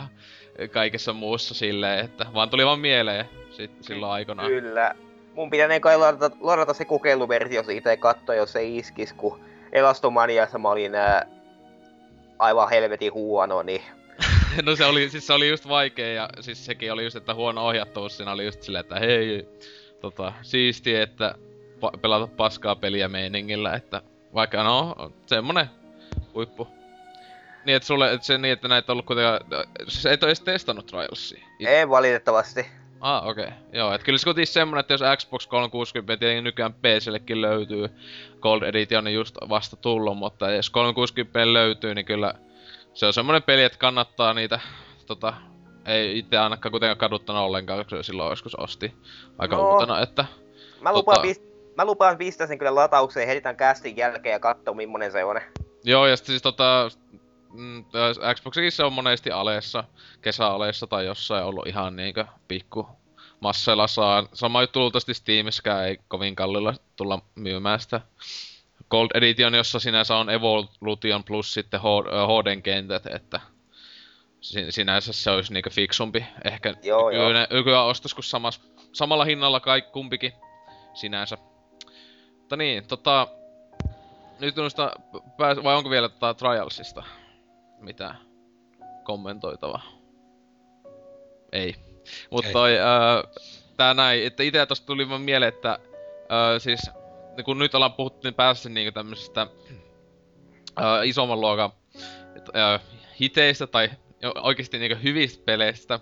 kaikessa muussa silleen, että vaan tuli vaan mieleen sit, silloin aikanaan. Kyllä. Mun pitänee kai ladata, ladata se kokeiluversio siitä ja katsoa, jos se iskis, kun Elastomaniassa mä olin ää, aivan helvetin huono, niin No se oli, siis se oli just vaikea ja siis sekin oli just, että huono ohjattavuus siinä oli just silleen, että hei, tota, siisti, että pa- pelata paskaa peliä meiningillä, että vaikka no, semmonen huippu. Niin, että sulle, että se niin, että näitä on ollut kuitenkaan, siis et oo edes testannut Trialsia. It- ei valitettavasti. Ah, okei. Okay. Joo, et kyllä se kuitenkin semmonen, että jos Xbox 360 tietenkin nykyään PCllekin löytyy Gold Edition, niin just vasta tullut, mutta jos 360 löytyy, niin kyllä se on semmonen peli, että kannattaa niitä, tota, ei itse ainakaan kuitenkaan kaduttanut ollenkaan, kun se silloin joskus osti aika No. uutena, että Mä lupaan, Tota- pist- mä lupaan pistää sen kyllä lataukseen heti tämän castin jälkeen ja katsoa millainen se on. Joo, ja sitten siis tota, mm, se on monesti aleessa, kesäaleessa tai jossain ollut ihan niinkö pikku masseilla saa. Sama juttu luultavasti Steamiskään ei kovin kallilla tulla myymään sitä Gold Edition, jossa sinänsä on Evolution plus sitten HD kentät, että si- sinänsä se olisi niinkö fiksumpi ehkä Joo, joo. nykyinen, nykyään ostos kuin samas, samalla hinnalla kaikki kumpikin sinänsä. Mutta niin, tota, nyt noista, pääs, vai onko vielä tota Trialsista mitään kommentoitavaa? Ei. Mutta toi, ää, tää näin, että itse tosta tuli vaan mieleen, että ää, siis niin kun nyt ollaan puhuttu niin päässä niinku tämmöisestä ää, isomman luokan ää, hiteistä tai oikeesti niinku hyvistä peleistä.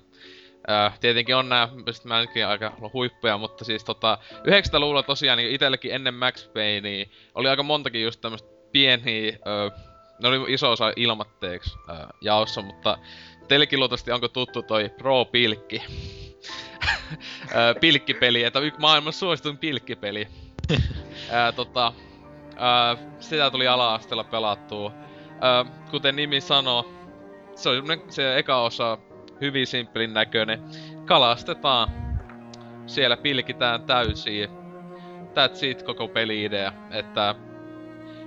Ää, tietenkin on nää, mistä mä nytkin aika huippuja, mutta siis tota, 90-luvulla tosiaan niin itsellekin ennen Max Paynea oli aika montakin just tämmöstä pieniä, öö, ne oli iso osa ilmatteeksi öö, jaossa, mutta teillekin luultavasti onko tuttu toi Pro Pilkki? pilkkipeli, että yksi maailman suosituin pilkkipeli. Ää, tota, ää, sitä tuli ala-asteella pelattua. Ää, kuten nimi sanoo, se on se eka osa hyvin simppelin näköinen. Kalastetaan. Siellä pilkitään täysiä. That's it koko peli-idea. Että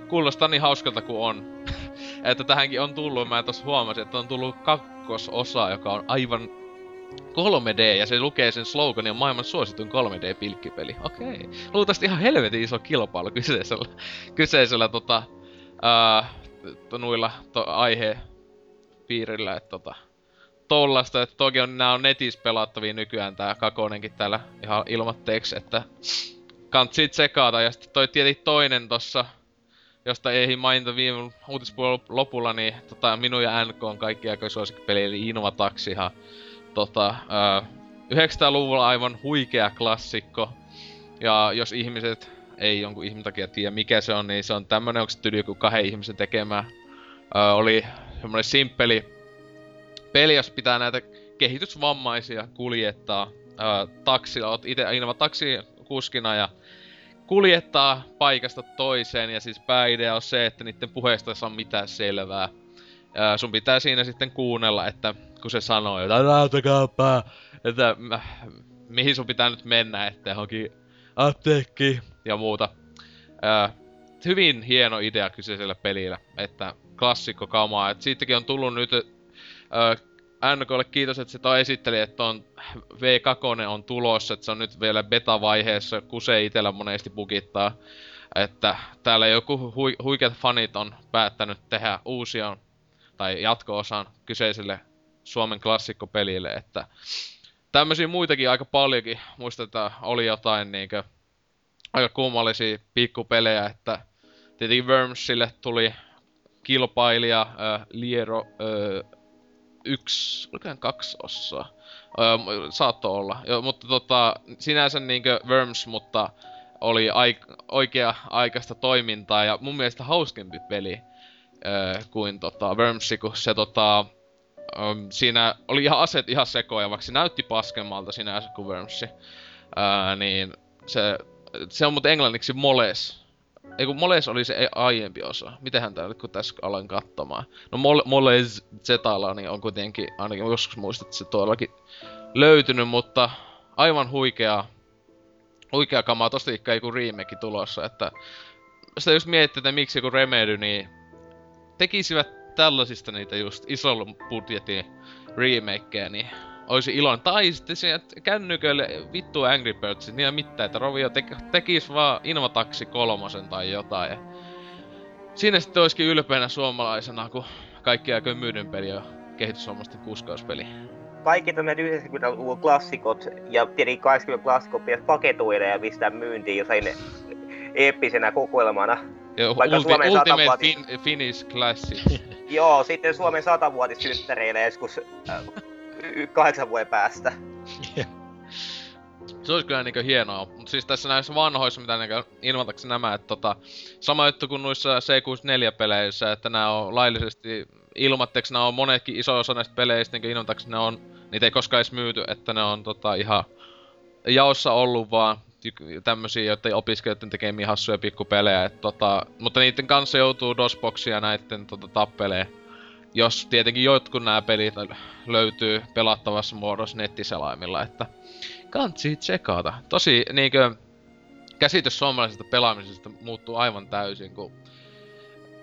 kuulostaa niin hauskalta kuin on. Että tähänkin on tullut, mä tossa huomasin, että on tullut kakkososa, joka on aivan 3D, ja se lukee sen sloganin on maailman suosituin 3D-pilkkipeli. Okei. Luultavasti ihan helvetin iso kilpailu kyseisellä, kyseisellä tota, ää, t- noilla to, aihe piirillä, että tota, tollasta, että toki on, nää on netissä pelattavia nykyään tää kakonenkin täällä ihan ilmatteeksi, että kantsit tsekata. Ja sitten toi tietenkin toinen tossa, josta ei mainita viime uutispuolen lopulla, niin tota, minun ja NK on kaikki aika suosikkipeli, eli Invataxihan. Tota, ää, 900-luvulla aivan huikea klassikko. Ja jos ihmiset ei jonkun ihmisen takia tiedä mikä se on, niin se on tämmönen, onko se tyli joku kahden ihmisen tekemä. Ää, oli semmonen simppeli peli, jos pitää näitä kehitysvammaisia kuljettaa ää, taksilla. Oot ite Inva taksikuskina ja kuljettaa paikasta toiseen. Ja siis pääidea on se, että niiden puheesta ei saa mitään selvää. Ää, sun pitää siinä sitten kuunnella, että kun se sanoo jotain että mä, mihin sun pitää nyt mennä, että johonkin apteekki ja muuta. Ää, hyvin hieno idea kyseisellä pelillä, että klassikko kamaa. Et siitäkin on tullut nyt ää, NKlle kiitos, että se toi esitteli, että on V2 on tulossa, että se on nyt vielä beta-vaiheessa, kun se itellä monesti bugittaa. Että täällä joku hui, huikeat fanit on päättänyt tehdä uusia tai jatko-osan kyseiselle Suomen klassikkopelille, että tämmöisiä muitakin aika paljonkin. Muistetaan, oli jotain niinkö aika kummallisia pikkupelejä, että tietenkin Wormsille tuli kilpailija äh, Liero äh, yksi, olikohan kaksi osaa? Öö, saatto olla. Jo, mutta tota, sinänsä niinkö Worms, mutta oli aik- oikea aikaista toimintaa ja mun mielestä hauskempi peli öö, kuin tota Wormsi, kun se tota, öö, siinä oli ihan aset ihan sekoja, vaikka se näytti paskemmalta sinänsä kuin Wormsi. Öö, niin se, se on mutta englanniksi Moles. Ei kun Moles oli se aiempi osa. Mitenhän tää nyt kun tässä aloin katsomaan. No Mol- Moles Zetala niin on kuitenkin, ainakin joskus muistat, että se todellakin löytynyt, mutta aivan huikea, huikea kamaa. Tosta ikka joku remake tulossa, että sitä just miettii, että miksi joku Remedy, niin tekisivät tällaisista niitä just isolla budjetin remakeja, niin olisi iloinen. Tai sitten sieltä kännyköille vittu Angry Birds, niin ei mitään, että Rovio te- tekis vaan Invataxi kolmosen tai jotain. Ja siinä sitten olisikin ylpeänä suomalaisena, kun kaikki aikojen myydyn peli on kehitysvammaisten kuskauspeli. Kaikki tämmöiset 90-luvun klassikot ja tietenkin 80 klassikot pitäisi paketoida ja pistää myyntiin jossain eeppisenä kokoelmana. Ja Vaikka ulti- Suomen Ultimate satavuotis- fin- Finnish Classic. Joo, sitten Suomen satavuotissynttäreillä joskus äh, kahdeksan vuoden päästä. Se olisi kyllä niinkö hienoa. Mut siis tässä näissä vanhoissa, mitä niinkö ilmoitakseni nämä, että tota, sama juttu kuin noissa C64-peleissä, että nämä on laillisesti ilmatteeksi ne on monetkin iso osa näistä peleistä, niin ilmoittaksi ne on, niitä ei koskaan edes myyty, että ne on tota ihan jaossa ollut vaan tämmösiä, joiden opiskelijoiden tekemiä hassuja pikkupelejä, et tota, mutta niiden kanssa joutuu DOSBoxia näitten tota, tappelee. Jos tietenkin jotkut nämä pelit löytyy pelattavassa muodossa nettiselaimilla, että kansi tsekata. Tosi niinkö käsitys suomalaisesta pelaamisesta muuttuu aivan täysin, kun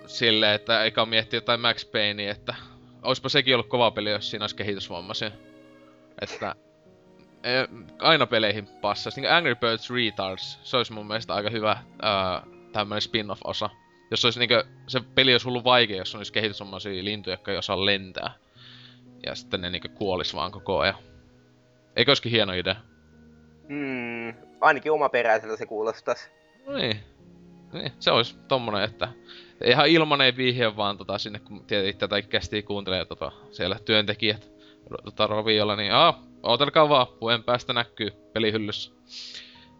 sille, että eikä miettiä jotain Max Payneä, että olisipa sekin ollut kova peli, jos siinä olisi kehitysvammaisia. Että e, aina peleihin passaisi. Niin Angry Birds Retards, se olisi mun mielestä aika hyvä ää, tämmönen spin-off-osa. Jos olisi niinkö, se peli olisi ollut vaikea, jos olisi kehitysvammaisia lintuja, jotka ei osaa lentää. Ja sitten ne niinkö kuolis vaan koko ajan. Eikö olisikin hieno idea? Mm, ainakin omaperäiseltä se kuulostaisi. No niin. niin. Se olisi tommonen, että ihan ilmanen vihje vaan tota, sinne, kun tietenkin tätä kästiä kuuntelee tota, siellä työntekijät tota, roviolla, niin aa, ootelkaa vaan, puen päästä näkyy pelihyllyssä.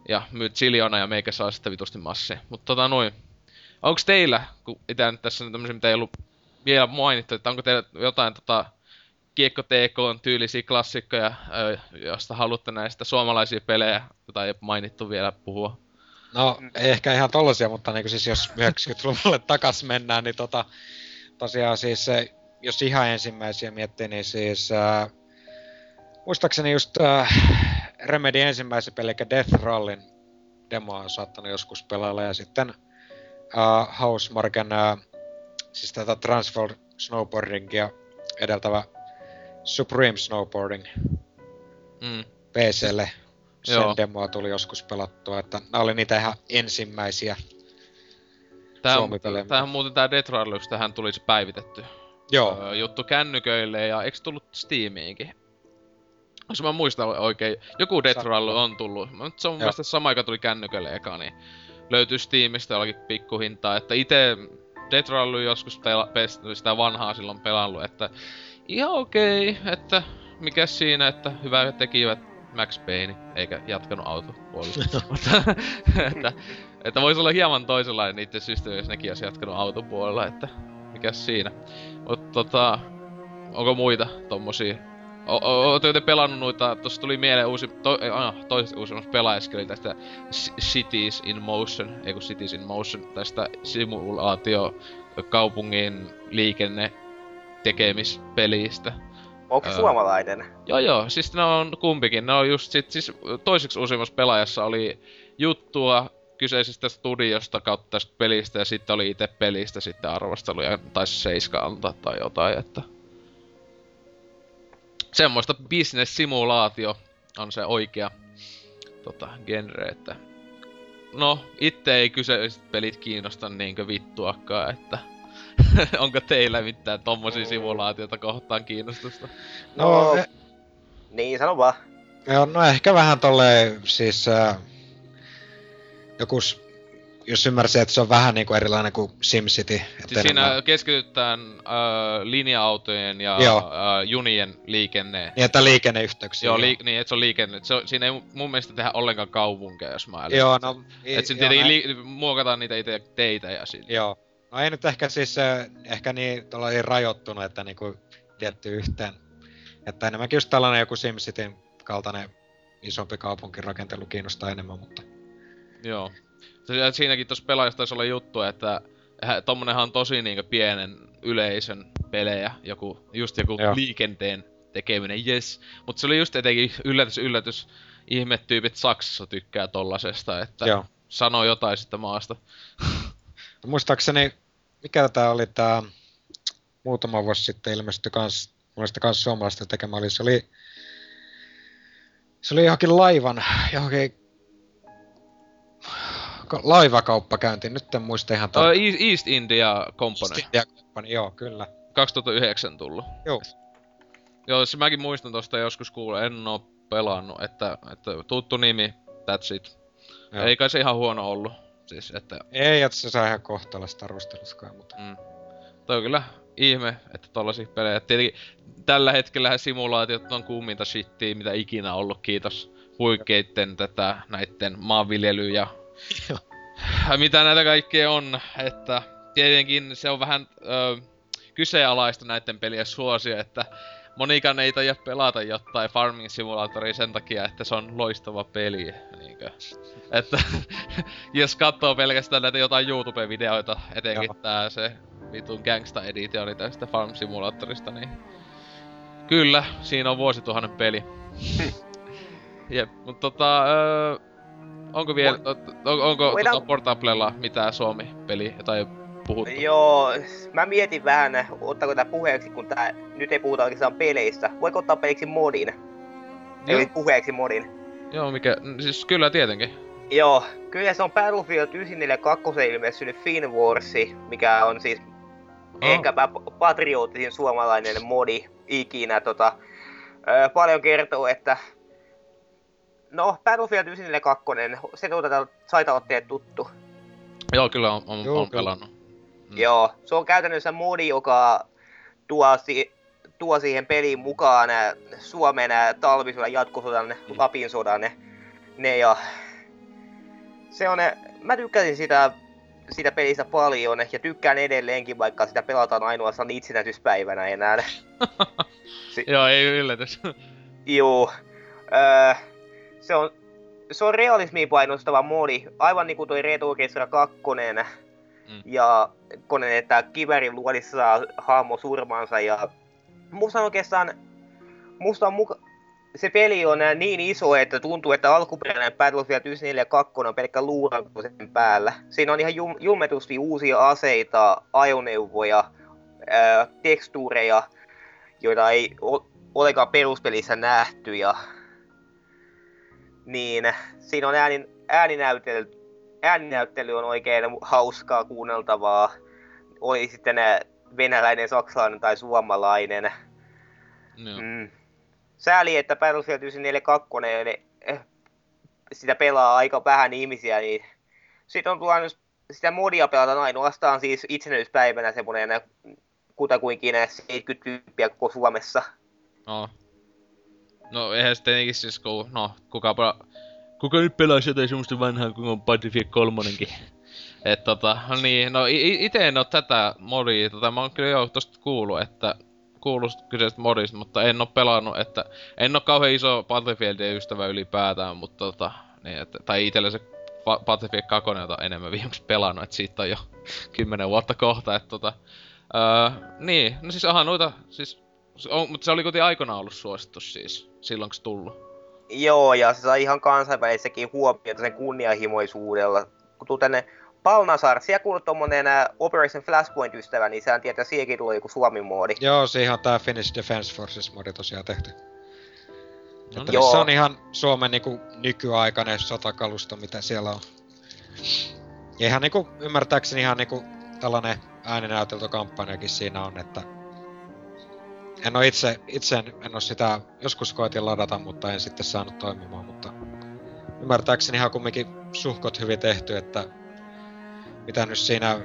Ja myyt siljona ja meikä saa sitten vitusti massia. Mutta tota noin. Onks teillä, kun itse nyt tässä on tämmöisiä, mitä ei ollut vielä mainittu, että onko teillä jotain tota, Kiekko TK tyylisiä klassikkoja, josta haluatte näistä suomalaisia pelejä, joita ei mainittu vielä puhua? No, ei ehkä ihan tollasia, mutta niin siis jos 90-luvulle takas mennään, niin tota, tosiaan siis jos ihan ensimmäisiä miettii, niin siis äh, muistaakseni just äh, Remedy ensimmäisen peli, eli Death Rallin demoa on saattanut joskus pelailla, ja sitten äh, Housemarken, äh, siis tätä Transfer Snowboardingia edeltävä Supreme Snowboarding mm. PClle. Sen Joo. demoa tuli joskus pelattua, että nämä oli niitä ihan ensimmäisiä Tämähän, tämähän muuten tää Death Rally, tähän tuli se päivitetty Joo. Öö, juttu kännyköille ja eikö tullut Steamiinkin? Jos mä muistan oikein, joku Death Rally on tullut. Mutta se on mun mielestä sama, joka tuli kännyköille eka, niin löytyy Steamista jollakin pikkuhintaa. Että itse Death Rally joskus pela- sitä vanhaa silloin pelannut, että ihan okei, okay, että mikä siinä, että hyvä tekivät Max Payne, eikä jatkanut autopuolella. että, että voisi olla hieman toisenlainen niiden systeemi, jos nekin olisi jatkanut autopuolella, että mikä siinä. Mutta tota, onko muita tommosia? Ootte te pelannut noita, tossa tuli mieleen uusi, to, aina, toiset uusimmat pelaajaskeli tästä Cities in Motion, ei kun Cities in Motion, tästä simulaatio kaupungin liikenne tekemispelistä. Onko öö, suomalainen? Joo joo, siis ne on kumpikin. Ne on just sit, siis toiseksi uusimmassa pelaajassa oli juttua kyseisestä studiosta kautta tästä pelistä ja sitten oli itse pelistä sitten arvosteluja, tai seiska antaa tai jotain, että... Semmoista business-simulaatio on se oikea tota, genre, että... No, itse ei kyseiset pelit kiinnosta niinkö vittuakaan, että... Onko teillä mitään tommosia simulaatioita kohtaan kiinnostusta? No, no eh... niin sano vaan. Joo, no ehkä vähän tolleen siis... Äh joku, jos ymmärsi, että se on vähän niin kuin erilainen kuin SimCity. Että siis siinä enemmän... keskitytään äh, linja-autojen ja äh, junien liikenne. Niin, että liikenneyhteyksiä. Joo, li- niin, että se on liikenne. Se on, siinä ei mun mielestä tehdä ollenkaan kaupunkeja, jos mä älyn. Joo, no... Että sitten näin... li- muokataan niitä itse teitä ja siinä. Joo. No ei nyt ehkä siis, äh, ehkä niin, niin rajoittunut, että niinku tietty yhteen. Että enemmänkin just tällainen joku SimCityn kaltainen isompi kaupunkirakentelu kiinnostaa enemmän, mutta... Joo. Siinäkin tuossa pelaajassa taisi olla juttu, että tommonenhan on tosi niinku pienen yleisön pelejä, joku, just joku Joo. liikenteen tekeminen, yes. Mutta se oli just etenkin yllätys, yllätys, ihmetyypit Saksassa tykkää tollasesta, että Joo. sanoo jotain sitten maasta. Muistaakseni, mikä tää oli tää muutama vuosi sitten ilmestyi kans, muista kans suomalaista tekemä oli, se oli, se oli johonkin laivan, johonkin laivakauppakäynti, nyt en muista ihan tarkkaan. Uh, East India Company. East India Company, joo, kyllä. 2009 tullut. Joo. Joo, se mäkin muistan tosta joskus kuulla, en oo pelannut, että, että tuttu nimi, that's it. Joo. Ei kai se ihan huono ollut. Siis, että... Ei, että se saa ihan kohtalasta arvosteluskaan, mutta... Mm. Toi on kyllä ihme, että tollasia pelejä. Tietenkin tällä hetkellä simulaatiot on kuuminta shittiä, mitä ikinä ollut, kiitos huikeitten tätä näitten maanviljely- ja mitä näitä kaikkea on, että tietenkin se on vähän ö, kyseenalaista näiden pelien suosio, että monikaan ei taida pelata jotain Farming Simulatoria sen takia, että se on loistava peli. Niinkö? Että jos katsoo pelkästään näitä jotain YouTube-videoita, etenkin Joo. tää se vitun gangsta editioni tästä Farm Simulatorista, niin kyllä, siinä on vuosituhannen peli. Jep, mutta tota, öö, onko vielä, on, onko Voidaan- tota Portablella mitään Suomi-peli tai puhuttu? Joo, mä mietin vähän, ottaako tää puheeksi, kun tää nyt ei puhuta oikeastaan peleistä. Voiko ottaa peliksi modin? Joo, Eli puheeksi modin. joo, mikä, siis kyllä tietenkin. Joo, kyllä se on Battlefield 942 ilmestynyt Finwarsi, mikä on siis Oh. ehkäpä patriottisin suomalainen modi ikinä. Tota, paljon kertoo, että No, Battlefield 942, se tuota saita olla teille tuttu. Joo, kyllä on, on, Joo, on kyllä. pelannut. Mm. Joo, se on käytännössä modi, joka tuo, si- tuo siihen peliin mukaan Suomen talvisodan, jatkosodan, Mm. Lapin sodan, ne, ne ja... Se on, mä tykkäsin sitä, sitä pelistä paljon ja tykkään edelleenkin, vaikka sitä pelataan ainoastaan itsenäisyyspäivänä enää. Joo, ei yllätys. Juu. Öö, se on, se on realismiin painostava modi, aivan niinku toi Red Orchestra 2. Mm. Ja konen, että kivärin luodissa saa hahmo surmansa ja musta on oikeastaan, musta on muka, se peli on niin iso, että tuntuu, että alkuperäinen Battlefield 942 on pelkkä luuranko sen päällä. Siinä on ihan jum, jummetusti uusia aseita, ajoneuvoja, ää, tekstuureja, joita ei o- olekaan peruspelissä nähty ja niin, siinä on äänin, ääninäyttely, ääninäyttely on oikein hauskaa kuunneltavaa. Oli sitten venäläinen, saksalainen tai suomalainen. Joo. Mm. Sääli, että Battlefield 942, niin, eh, sitä pelaa aika vähän ihmisiä, niin sitten on tullut sitä modia pelataan ainoastaan siis itsenäisyyspäivänä semmoinen kutakuinkin 70 tyyppiä koko Suomessa. No. No eihän sitten tietenkin siis kun, no, kuka, kuka nyt pelaisi jotain semmoista vanhaa kuin on Battlefield 3 Et tota, niin, no i- i- ite en oo tätä modia, tota mä oon kyllä jo tosta kuullut, että kuullut kyseisestä modista, mutta en oo pelannut, että en oo kauhean iso Battlefieldin ystävä ylipäätään, mutta tota, niin, että, tai itellä se Ba- Battlefield 2 jota enemmän viimeksi pelannut, että siitä on jo 10 vuotta kohta, että tota, öö, niin, no siis onhan noita, siis se on, mutta se oli kuitenkin aikoinaan ollut suosittu siis, silloin kun se tullut. Joo, ja se sai ihan kansainvälissäkin huomiota sen kunnianhimoisuudella. Kun tuu tänne Palnasar, siellä kuuluu tommonen Operation Flashpoint-ystävä, niin sehän tietää, siihenkin tulee joku Suomi-moodi. Joo, siihen on tää Finnish Defense Forces modi tosiaan tehty. No Että niin. Joo. se on ihan Suomen niinku nykyaikainen sotakalusto, mitä siellä on. Ja ihan niinku, ymmärtääkseni ihan niinku tällainen ääninäyteltökampanjakin siinä on, että en oo itse, itse en, en oo sitä, joskus koitin ladata, mutta en sitten saanut toimimaan, mutta ymmärtääkseni ihan kumminkin suhkot hyvin tehty, että mitä nyt siinä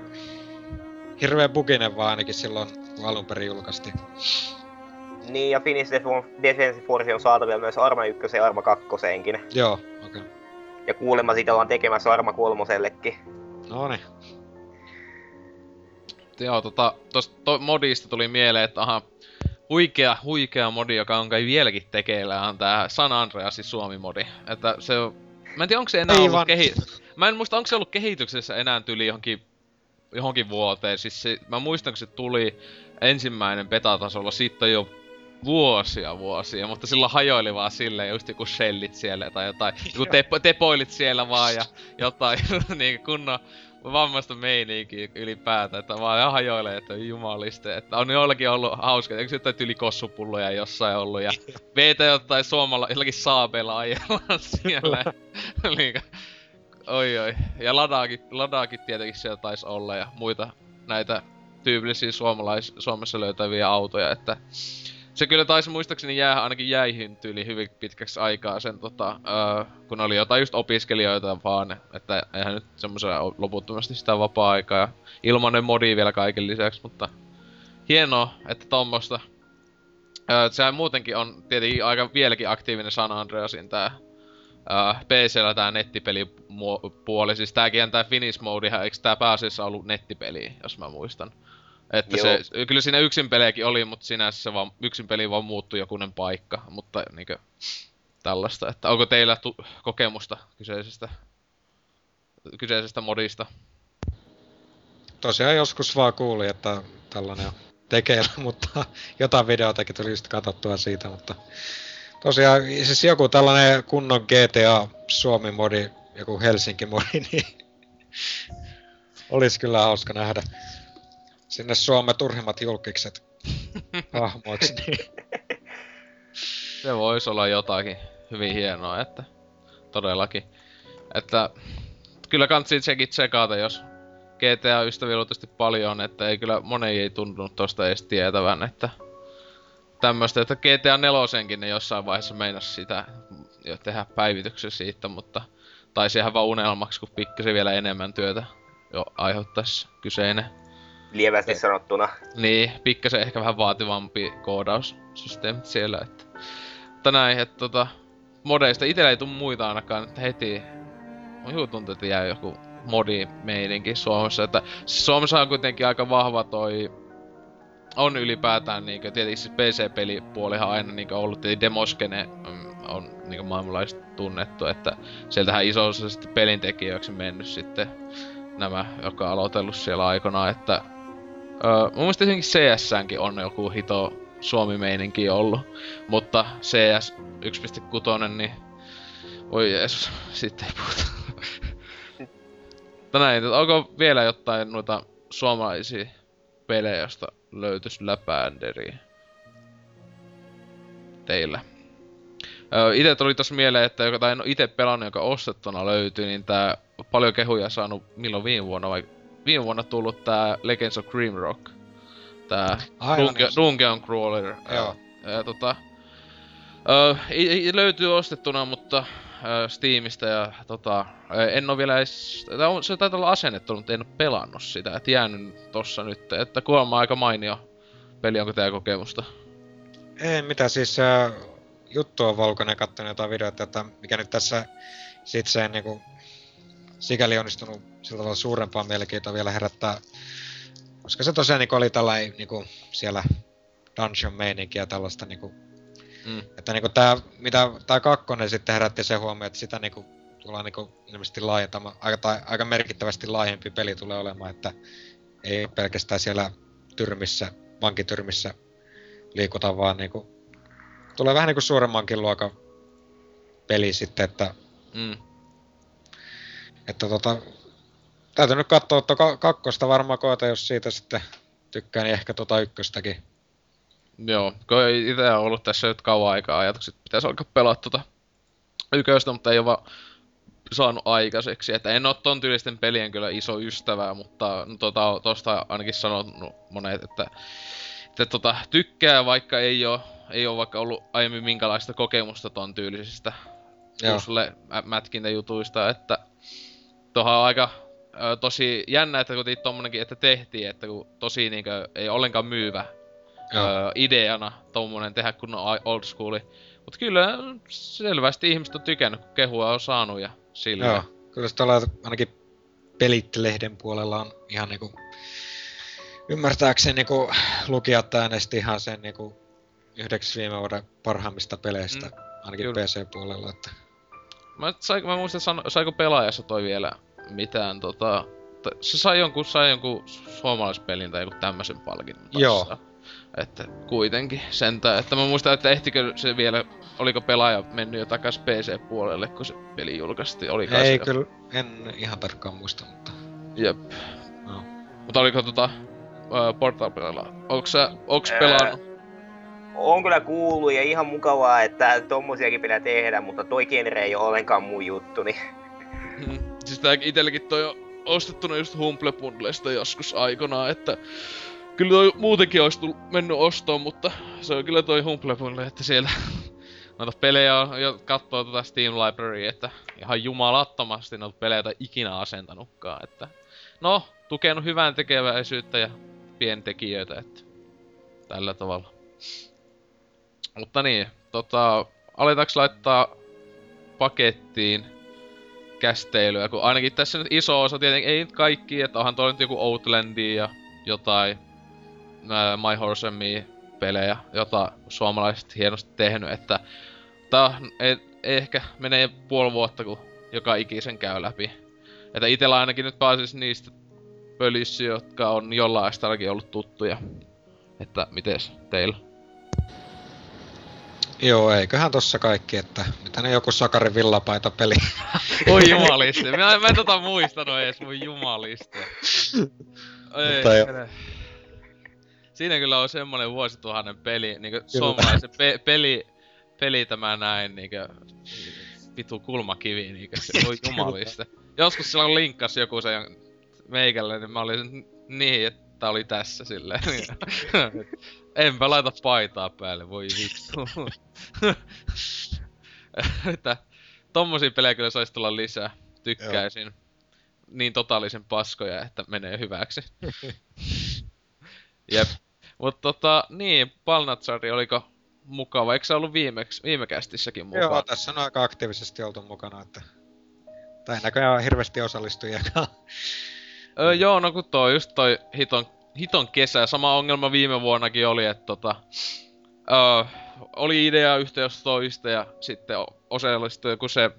hirveän buginen vaan ainakin silloin, kun alun perin julkaistiin. Niin, ja Finnish Defense Force on saatavilla myös Arma 1 ja Arma 2 Joo, okei. Okay. Ja kuulemma siitä ollaan tekemässä Arma 3 No niin. Joo, tota, tosta to, modista tuli mieleen, että aha, huikea, huikea modi, joka on kai vieläkin tekeillä, on tää San Andreasin Suomi-modi. Että se on... Mä en tiedä, onko se enää Aivan. ollut kehi... Mä en muista, onko se ollut kehityksessä enää tyli johonkin, johonkin vuoteen. Siis se, mä muistan, kun se tuli ensimmäinen beta-tasolla, siitä jo vuosia vuosia, mutta silloin hajoili vaan silleen just joku shellit siellä tai jotain, joku tepo, tepoilit siellä vaan ja jotain niin kunnon vammaista meininkiä ylipäätään, että vaan ihan hajoilee, että jumaliste, että on joillakin ollut hauska, eikö jotain tyli kossupulloja jossain ollut ja veitä jotain suomalla, jollakin saabeilla ajellaan siellä, niin, oi oi, ja ladaakin, ladaakin tietenkin siellä taisi olla ja muita näitä tyypillisiä suomalais, Suomessa löytäviä autoja, että se kyllä taisi muistaakseni jää ainakin jäihin tyyli hyvin pitkäksi aikaa sen tota, öö, kun oli jotain just opiskelijoita vaan, että eihän nyt semmoisella loputtomasti sitä vapaa-aikaa. Ja ilmanen modi vielä kaiken lisäksi, mutta hienoa, että tommosta. Öö, sehän muutenkin on tietenkin aika vieläkin aktiivinen San Andreasin tää öö, PCllä tää nettipelipuoli, siis tääkin tää Finish Modihan, eikö tää pääasiassa ollut nettipeli, jos mä muistan Että Joo. se, kyllä siinä yksin pelejäkin oli, mutta sinänsä se vaan, yksin peli vaan muuttui jokunen paikka, mutta niinkö tällaista, että onko teillä tu- kokemusta kyseisestä, kyseisestä modista? Tosiaan joskus vaan kuulin, että tällainen on tekeillä, mutta jotain videotakin tuli just katsottua siitä, mutta tosiaan siis joku tällainen kunnon GTA Suomi-modi, joku Helsinki-modi, niin olisi kyllä hauska nähdä sinne Suomen turhimmat julkikset hahmoiksi. Se voisi olla jotakin hyvin hienoa, että todellakin. Että kyllä kansi sekin tsekata, jos GTA-ystäviä paljon on, että ei kyllä moni ei tuntunut tosta edes tietävän, että tämmöstä, että GTA 4 ne jossain vaiheessa meinas sitä jo tehdä päivityksen siitä, mutta taisi ihan vaan unelmaksi, kun pikkasen vielä enemmän työtä jo aiheuttaisi kyseinen. Lievästi sanottuna. Niin, pikkasen ehkä vähän vaativampi koodaussysteemit siellä, että... Mutta näin, että tota... Modeista itellä ei tuu muita ainakaan, että heti... Mun tuntuu, että jää joku modi-meininki Suomessa, että siis Suomessa on kuitenkin aika vahva toi... On ylipäätään niinkö, tietysti siis PC-pelipuolihan aina niinkö ollut, eli Demoskene mm, on niinkö maailmanlaajuisesti tunnettu, että sieltähän iso osa sitten pelintekijöiksi mennyt sitten nämä, jotka on aloitellut siellä aikanaan, että Öö, mun mielestä esimerkiksi CS:nkin on joku hito Suomi-meininki ollut, mutta CS 1.6, niin voi Jeesus, sitten ei puhuta. Että onko vielä jotain noita suomalaisia pelejä, josta löytyisi läpäänderiä teillä? Öö, ite tuli tossa mieleen, että joka tai en ite pelannut, joka ostettuna löytyy, niin tää paljon kehuja saanut milloin viime vuonna vai viime vuonna tullut tää Legends of Grimrock. Tää Dungeon. Dungeon Crawler. Joo. Ja, tota... Ö, ei, ei, löytyy ostettuna, mutta ö, Steamista ja tota... En oo vielä edes... tää on- Se taitaa olla asennettu, mutta en oo pelannut sitä. Et jäänyt tossa nyt. Että kuulemma aika mainio peli, onko tää kokemusta? Ei mitä siis äh, juttu on valkoinen kattonut jotain videoita, että mikä nyt tässä sit se niinku sikäli onnistunut sillä tavalla suurempaa mielenkiintoa vielä herättää. Koska se tosiaan niinku oli tällainen niinku siellä dungeon meininkiä tällaista niinku, Mm. että niinku tää, mitä tää kakkonen sitten herätti se huomio, että sitä niinku tullaan niinku ilmeisesti laajentamaan, aika, tai, aika merkittävästi laajempi peli tulee olemaan, että ei pelkästään siellä tyrmissä, vankityrmissä liikuta, vaan niinku tulee vähän niinku suuremmankin luokan peli sitten, että, Mm. Että tota, täytyy nyt katsoa, että ka- kakkosta varmaan koeta, jos siitä sitten tykkää, niin ehkä tota ykköstäkin. Joo, kun ei itse ollut tässä nyt kauan aikaa ajatukset, että pitäisi alkaa pelaa tota yköistä, mutta ei ole vaan saanut aikaiseksi. Että en ole ton tyylisten pelien kyllä iso ystävä, mutta no, tota, tosta ainakin sanonut monet, että, että tota, tykkää, vaikka ei ole, ei ole vaikka ollut aiemmin minkälaista kokemusta ton tyylisistä Joo. mätkintäjutuista, että tuohon on aika ö, tosi jännä, että kun tommonenkin, että tehtiin, että kun tosi niinkö ei ollenkaan myyvä Joo. öö, ideana tommonen tehdä kunnon old schooli. Mut kyllä selvästi ihmiset on tykännyt, kun kehua on saanut ja sillä. Joo, kyllä se tuolla ainakin Pelit-lehden puolella on ihan niinku, ymmärtääkseni niinku lukijat äänesti ihan sen niinku yhdeksi viime vuoden parhaimmista peleistä, Mm, ainakin kyllä. PC-puolella, että Mä, saiko, mä muistan, sano, saiko pelaajassa toi vielä mitään tota... t- Se sai jonkun, sai jonkun suomalaispelin tai joku tämmösen palkinnon Joo. Että kuitenkin sentään, että mä muistan, että ehtikö se vielä, oliko pelaaja mennyt jo takas PC-puolelle, kun se peli julkaistiin, oli se ei jo- kyllä, en ihan tarkkaan muista, mutta Jep. no. Mutta oliko tota ö, Portalpelilla? Onks sä, onks pelannut? On kyllä kuullut ja ihan mukavaa, että tommosiakin pitää tehdä, mutta toi genre ei ole ollenkaan mun juttu, niin Mm. Siis tää itelläkin toi on ostettuna just Humble Bundlesta joskus aikanaan, että kyllä toi muutenkin olisi tullut, mennyt ostoon, mutta se on kyllä toi Humble Bundle, että siellä noita pelejä on, ja katsoo tota Steam Library, että ihan jumalattomasti noita pelejä ikinä asentanutkaan, että no, tukenut hyvän tekeväisyyttä ja pientekijöitä, että tällä tavalla. Mutta niin, tota, aletaanko laittaa pakettiin kästeilyä, kun ainakin tässä nyt iso osa tietenkin, ei nyt kaikki, että onhan tuolla nyt joku Outlandia ja jotain ää, My Horse and Me pelejä, jota suomalaiset hienosti tehnyt, että tää ei, ei ehkä menee puoli vuotta, kun joka ikisen käy läpi. Että itellä ainakin nyt pääsis niistä pölissä, jotka on jollain ainakin ollut tuttuja. Että mites teillä? Joo, eiköhän tossa kaikki, että mitä ne joku Sakarin villapaita peli. Oi jumaliste, mä, mä en tota muistanut edes, mun jumaliste. Ei, Mutta jo. mene. Siinä kyllä on semmonen vuosituhannen peli, niinku suomalaisen pe- peli, peli tämä näin, niinku vitu kulmakivi, niinku se voi jumaliste. Joskus silloin linkkas joku sen meikälle, niin mä olin niin, että oli tässä silleen. Enpä laita paitaa päälle, voi vittu. että tommosia pelejä kyllä saisi tulla lisää. Tykkäisin. Niin totaalisen paskoja, että menee hyväksi. Jep. Mut tota, niin, Palnatsari, oliko mukava? Eikö se ollut viimeksi, viime kästissäkin mukana? Joo, tässä on aika aktiivisesti oltu mukana, että... Tai näköjään hirveästi osallistujiakaan. Öö, joo, no kun toi just toi hiton, hiton kesä. Sama ongelma viime vuonnakin oli, että tota, öö, oli idea yhteys toista ja sitten osallistui, kun se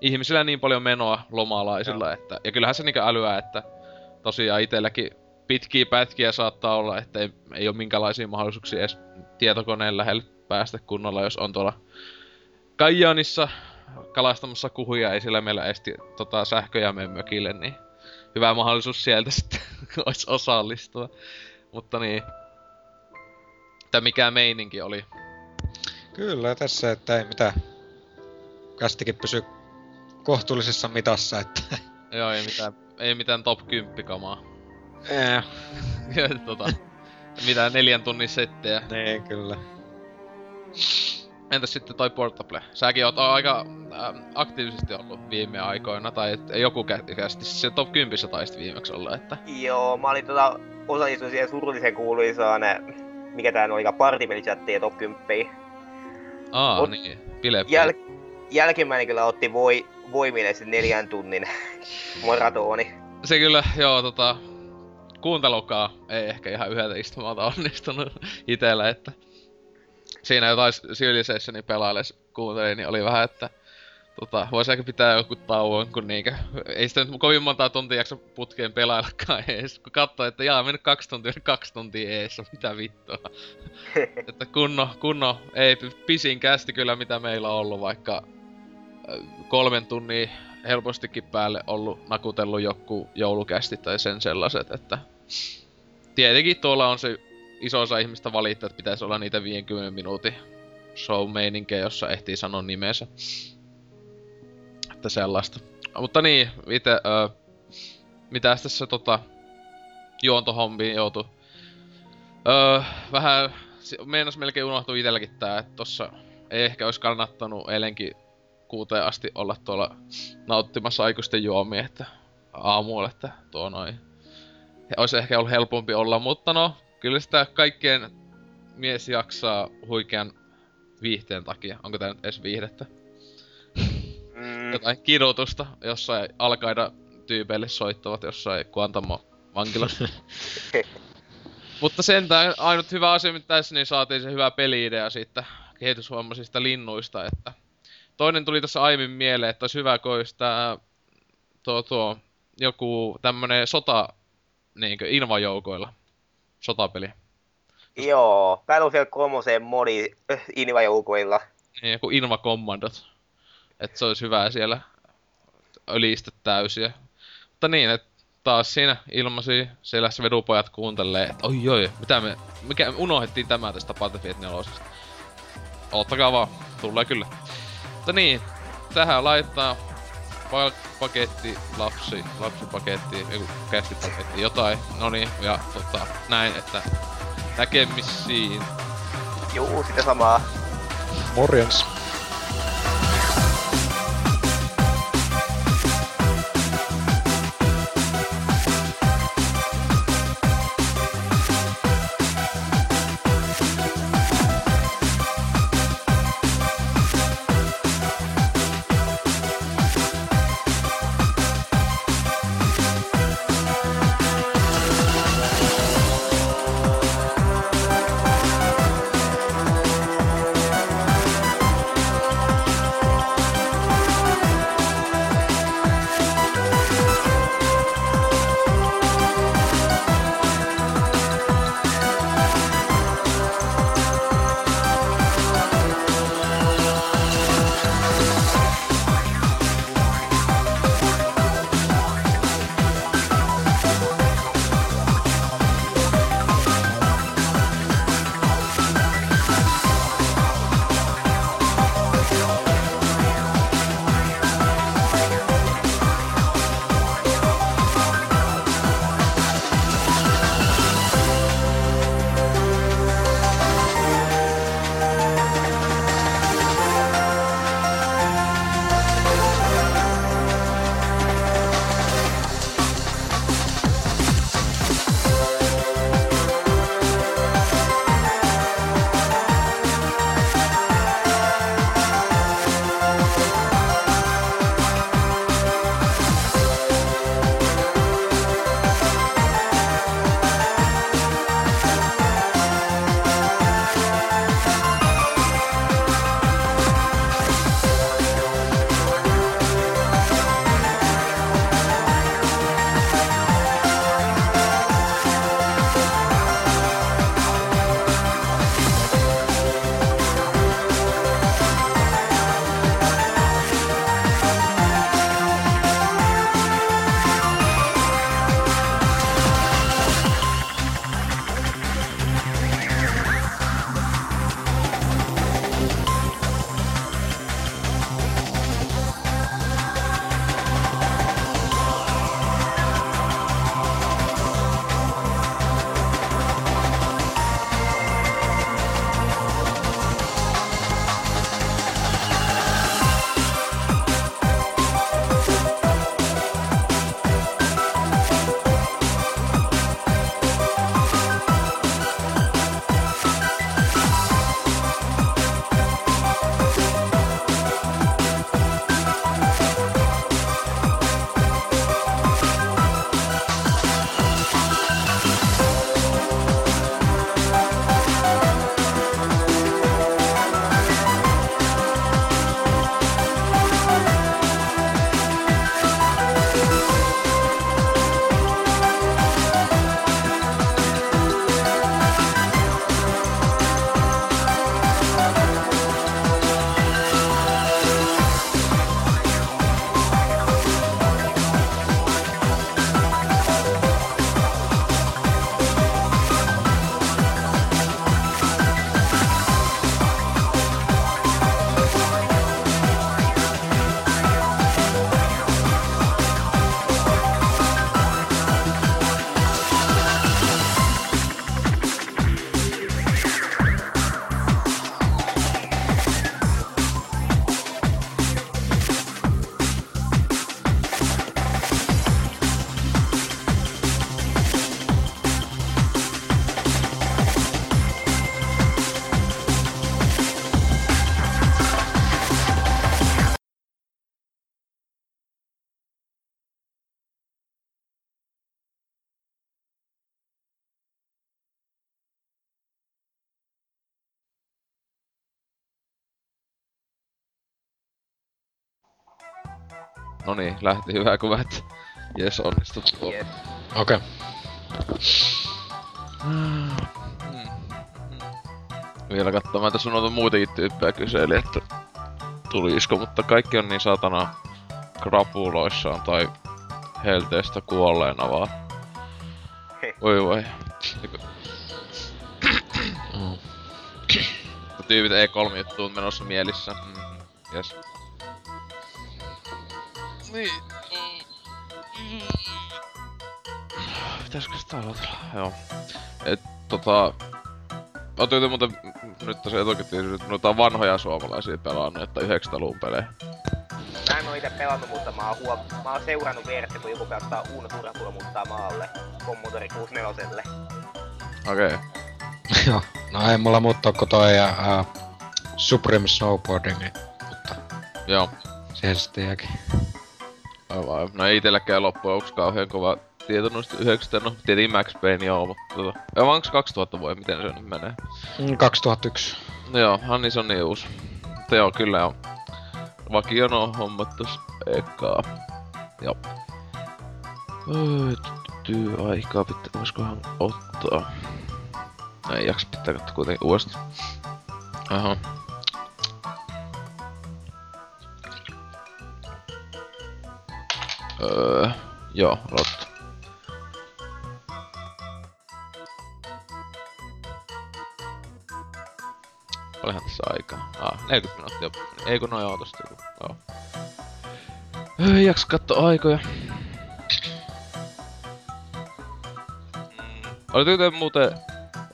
ihmisillä niin paljon menoa lomalaisilla, että, ja kyllähän se niinku älyää, että tosiaan itselläkin pitkiä pätkiä saattaa olla, että ei, ei ole minkälaisia mahdollisuuksia edes tietokoneen lähelle päästä kunnolla, jos on tuolla Kajaanissa kalastamassa kuhuja, ei sillä meillä esti tota, sähköjä mene mökille, niin hyvä mahdollisuus sieltä sitten olisi osallistua. Mutta niin, että mikä meininki oli. Kyllä, tässä, että ei mitään. Kästikin pysy kohtuullisessa mitassa, että... Joo, ei mitään, ei mitään top 10 kamaa. Ja tota, mitään neljän tunnin settejä. niin, kyllä. Entäs sitten toi Portable? Säkin oot aika ähm, aktiivisesti ollut viime aikoina, tai et, joku kä- kästi se top 10 taisit viimeksi olla, että... Joo, mä olin tota, osallistunut siihen surullisen kuuluisaan, mikä tää oli, partipelisatti ja top 10. Aa, Ot- niin. Bile Jäl- jälkimmäinen kyllä otti voi, voimille sen neljän tunnin maratoni. Se kyllä, joo, tota... Kuuntelukaa ei ehkä ihan yhdeltä istumalta onnistunut itellä, että... Siinä jotain Civilizationin pelailles kuuntelin, niin oli vähän, että... Tota, voisi ehkä pitää joku tauon, kun niinkö... Ei sitä nyt kovin montaa tuntia jaksa putkeen pelaillakaan ees. Kun katsoo, että jaa, mennyt kaksi tuntia, kaksi tuntia ees, mitä vittua. että kunno, kunno, ei pisin kästi kyllä mitä meillä on ollut, vaikka kolmen tunnin helpostikin päälle ollut nakutellut joku joulukästi tai sen sellaiset, että tietenkin tuolla on se iso osa ihmistä valittaa, että pitäisi olla niitä 50 minuutin show jossa ehtii sanoa nimensä. Että sellaista. Mutta niin, itse, öö, mitäs tässä tota, juontohommiin joutu. Öö, vähän, meinas melkein unohtui itelläkin tää, että tossa ei ehkä olisi kannattanut eilenkin kuuteen asti olla tuolla nauttimassa aikuisten juomia, että aamulla, että tuo noin. Olisi ehkä ollut helpompi olla, mutta no, kyllä sitä kaikkien mies jaksaa huikean viihteen takia. Onko tää nyt edes viihdettä? Mm, Jotain kidutusta jossain alkaida tyypeille soittavat jossain Guantamo vankilassa. Mutta sentään ainut hyvä asia, mitä tässä, niin saatiin se hyvä peli-idea siitä kehitysvammaisista linnuista, että toinen tuli tässä aiemmin mieleen, että olisi hyvä, kun olisi tää, tuo, tuo, joku tämmönen sota, niinkö, invajoukoilla, sotapeli. joo, Battlefield 3 modi äh, invajoukoilla. Niin, joku Inva Commandot. Että se olisi hyvä siellä ylistä täysiä. Mutta niin, että taas siinä ilmasi siellä se vedupojat kuuntelee, että oi oi, mitä me, mikä, unohdettiin tämä tästä Battlefield 4. Ottakaa vaan, tulee kyllä. Mutta niin, tähän laittaa pa- paketti, lapsi, lapsipaketti, joku kästipaketti, jotain, no niin, ja tota, näin, että näkemisiin. Juu, sitä samaa. Morjens. Niin, lähti hyvä kun että jes onnistu. Yes. Okei. Mm. Vielä katsomaan, tässä on noita muitakin tyyppejä kyseli, että tulisiko, mutta kaikki on niin satana krapuloissaan tai helteestä kuolleena vaan. Heh. Voi voi. Mm. Tyypit E3 juttuun menossa mielissä. Mm, yes. Niin. Pitäisikö sitä aloitella? Joo. Et tota... Ootteko te muuten nyt tosiaan etukäteen noita vanhoja suomalaisia pelannut, että 900-luvun pelejä? Mä en oo ite pelannut, mutta mä oon, huom... mä oon seurannut vieressä, kun joku pelottaa Uno Turhapuro muuttaa maalle Commodore 64. Okei. Okay. Joo. No ei mulla muuta kuin toi uh, Supreme Snowboarding, niin- mutta Joo. siihen sitten jääkin. Aivan. No ei itelläkään loppujen lopuksi kauhean kova tieto noista 9, no tietenkin Max Payne joo, mutta tota... Vaan onks 2000 voi, miten se nyt menee? Mm, 2001. No joo, Hannis on niin uusi. Mutta joo, kyllä on. Vakion on hommat tos ekaa. Joo. Öö, työ aikaa pitää, voisikohan ottaa. No Ei jaksa pitää kuitenkin uudestaan. Aha. Öö, joo, aloittaa. Paljonhan tässä aikaa? Ah, 40 minuuttia. Ei kun noin joo tosta joku. Joo. Ei jaksa katsoa aikoja. Mm. Olitko te muuten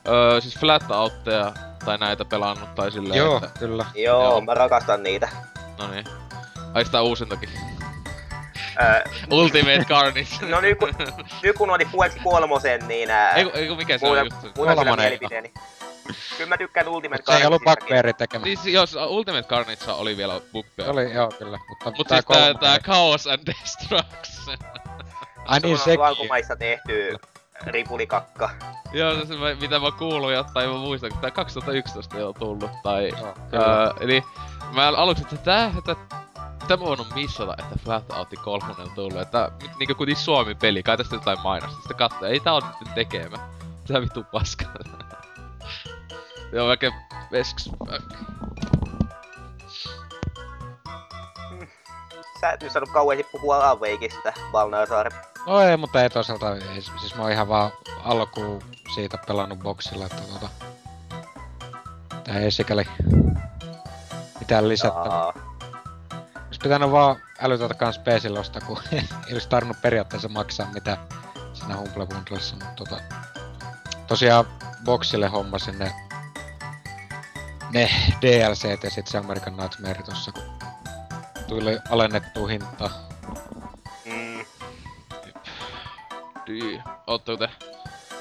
öö, siis flat outteja tai näitä pelannut tai silleen, Joo, että... kyllä. Joo, Joo. mä rakastan niitä. No niin. Ai sitä uusintakin. Ultimate Carnage. no nyt kun, nyt kun oli puoliksi kolmosen, niin ää, Eiku, eiku mikä se on juttu? on kyllä Kolmonen. mielipiteeni. Kyllä mä tykkään Ultimate Mut se ei ollut. Bugbearin tekemä. Niin si- jos Ultimate Carnage oli vielä bugbear. Oli, joo, kyllä. Mutta Mut siis tää, kolmonen- tää Chaos and Destruction. Ai niin, Se on sekin. Lankumaissa tehty ripulikakka. Joo, se mä- mitä mä kuulun jotain, mä muistan, kun tää 2011 ei oo tullut, tai... Joo, kyllä. Öö, eli mä aluksi, että tää, että Tämä on missata, että Flat Outti 3 on tullut, että niinku kuitenkin Suomi peli, kai tästä jotain mainosta, sitten katsoo, ei tää on nyt tekemä. Tää vittu paska. Joo, oikein vesks. Sä et nyt saanut kauheasti puhua Alan Wakeista, Valnaarsaari. No ei, mutta ei toisaalta, ei, siis mä oon ihan vaan alkuun siitä pelannut boksilla, että tota... Tää ei sikäli mitään lisättävää. Jaa. Olisi pitänyt vaan älytä kans PClle ostaa, kun ei olisi tarvinnut periaatteessa maksaa mitä siinä Humble Bundlessa, mutta tota... Tosiaan boksille hommasin ne, ne DLCt ja sit se American Nightmare tossa, kun tuli alennettu hinta. Mm. Dyy. Ootteko te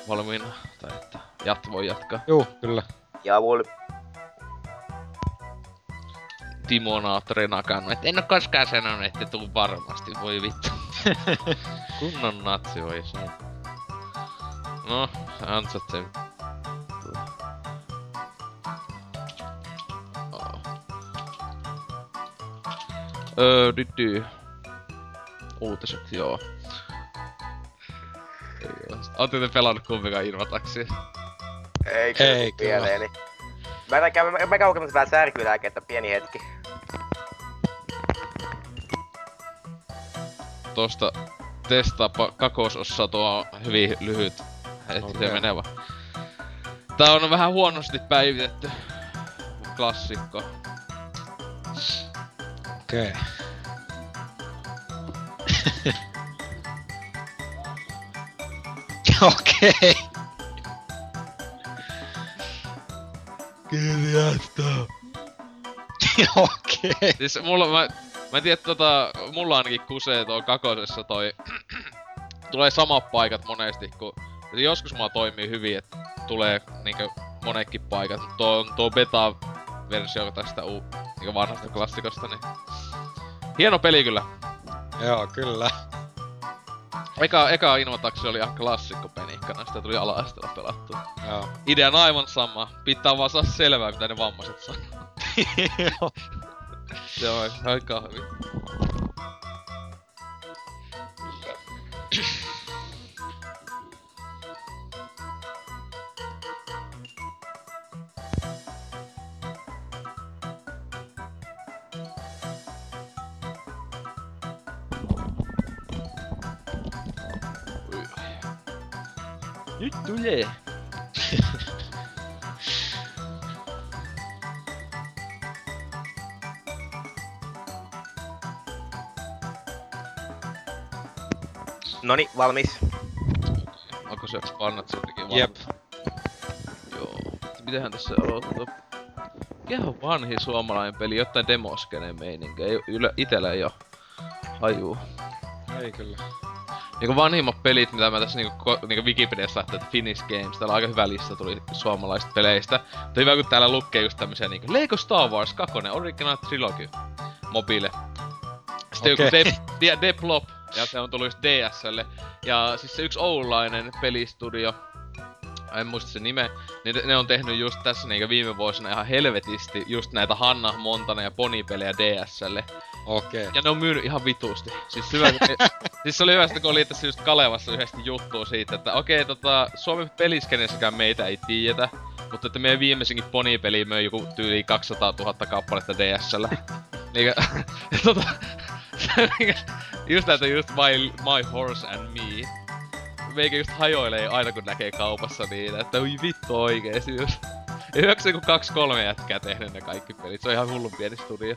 valmiina? Tai että jat voi jatkaa. Juu, kyllä. Ja mulla Timo Naattori nakannut, että en oo koskaan sanonut, että tuu varmasti, voi vittu. Kunnon natsi voi sanoa. No, sä ansat sen. Oh. Öö, dydy. Uutiset, joo. Ei oo. Ootte te pelannut kumpikaan Invataksia? ei kyllä Ei mieleeni. Mä, mä, käyn- mä, mä käyn kokemassa vähän särkylääkettä pieni hetki. Tosta testaapa kakosossa tuo hyvin lyhyt. Hetki menee vaan. Tää on vähän huonosti päivitetty. Klassikko. Okei. Okei. Kirjasto. Okei. Siis mulla, mä, mä en tiedä tota, mulla ainakin kusee tuo kakosessa toi, tulee samat paikat monesti, kun joskus mulla toimii hyvin, että tulee niinkö monetkin paikat, mutta tuo, on tuo beta-versio tästä u, niinkö vanhasta klassikosta, niin hieno peli kyllä. Joo, kyllä. Eka, eka Invotaksi oli ihan klassikko penikkana, sitä tuli ala-asteella pelattua. Joo. Idea on aivan sama, pitää vaan saa selvää mitä ne vammaiset sanoo. Devam. Her kahve. Yut dule. Tulee. Noni, valmis. Onko se pannat sinnekin Jep. Joo. Mitähän tässä aloittaa? Mikä on vanhin suomalainen peli? Jotain demoskeneen meininkiä. Ei, yle, itellä ei oo hajuu. Ei kyllä. Niinku vanhimmat pelit, mitä mä tässä niinku, ko- niinku Wikipediassa lähtee, että Finnish Games, täällä on aika hyvä lista tuli suomalaisista peleistä. Mutta hyvä kun täällä lukee just tämmösiä niinku Lego Star Wars 2, Original Trilogy, mobile. Sitten Okei. joku De- De- Deplop, ja se on tullut just DSlle. Ja siis se yksi oululainen pelistudio, en muista se nime, niin ne- on tehnyt just tässä niinku viime vuosina ihan helvetisti just näitä Hanna Montana ja Pony-pelejä DSlle. Okei. Ja ne on myynyt ihan vitusti. Siis hyvä, siis se oli hyvä, kun oli tässä just Kalevassa yhdessä juttua siitä, että okei, tota, Suomen peliskenessäkään meitä ei tiedetä, mutta että meidän viimeisinkin Pony-peli möi joku tyyli 200 000 kappaletta DSllä. Niinkö, tota, just näitä just my, my Horse and Me. Meikä just hajoilee aina kun näkee kaupassa niitä, että oi vittu oikeesti just. Ja hyväksi joku kaksi kolme jätkää tehnyt ne kaikki pelit, se on ihan hullun pieni studio.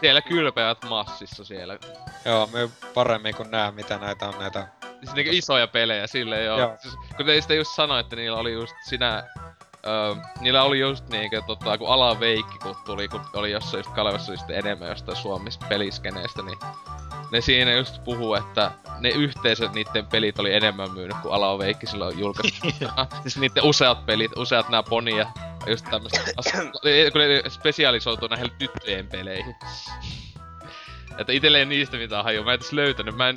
Siellä kylpeät massissa siellä. Joo, me paremmin kun näe mitä näitä on näitä. Siis niinku isoja pelejä silleen joo. Joo. Siis, kun te sitä just sanoi, että niillä oli just sinä... Öö, niillä oli just niinkö tota, kun ala veikki, kun tuli, kun oli jossain just Kalevassa just enemmän jostain Suomis peliskeneestä, niin ne siinä just puhuu, että ne yhteisöt niiden pelit oli enemmän myynyt kuin Ala Veikki silloin julkaistu. siis niiden useat pelit, useat nää Pony ja just tämmöstä, as- kun ne spesialisoituu näihin tyttöjen peleihin. Että itelle ei niistä mitään hajua. Mä en tässä löytänyt. Mä en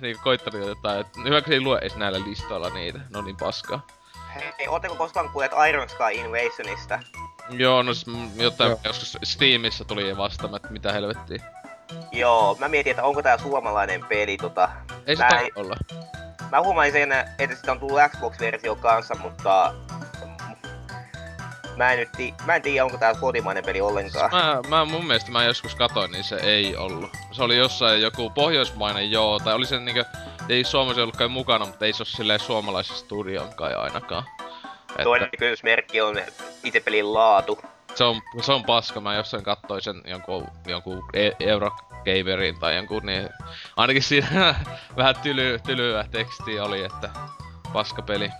niinku koittanut jotain. Et, hyvä kun se ei lue edes näillä listoilla niitä. Ne on niin paskaa. Hei, ootteko koskaan kuulleet Iron Sky Invasionista? Joo, no jotain Joo. joskus Steamissa tuli vastaan, että mitä helvettiä. Joo, mä mietin, että onko tää suomalainen peli tota... Ei se en- olla. Mä huomasin sen, että sitä on tullut Xbox-versio kanssa, mutta... Mä en nyt ti- mä en tiedä, onko tää kotimainen peli ollenkaan. Mä, mä, mun mielestä mä joskus katoin, niin se ei ollut. Se oli jossain joku pohjoismainen joo, tai oli se niinkö, ei Suomessa ollut kai mukana, mutta ei se oo silleen suomalaisen studion kai ainakaan. Että Toinen kysymysmerkki on itse pelin laatu. Se on, se on paska, mä jossain kattoin sen jonkun, jonkun e- Eurogamerin tai jonkun, niin ainakin siinä vähän tyly, tylyä tekstiä oli, että paska peli.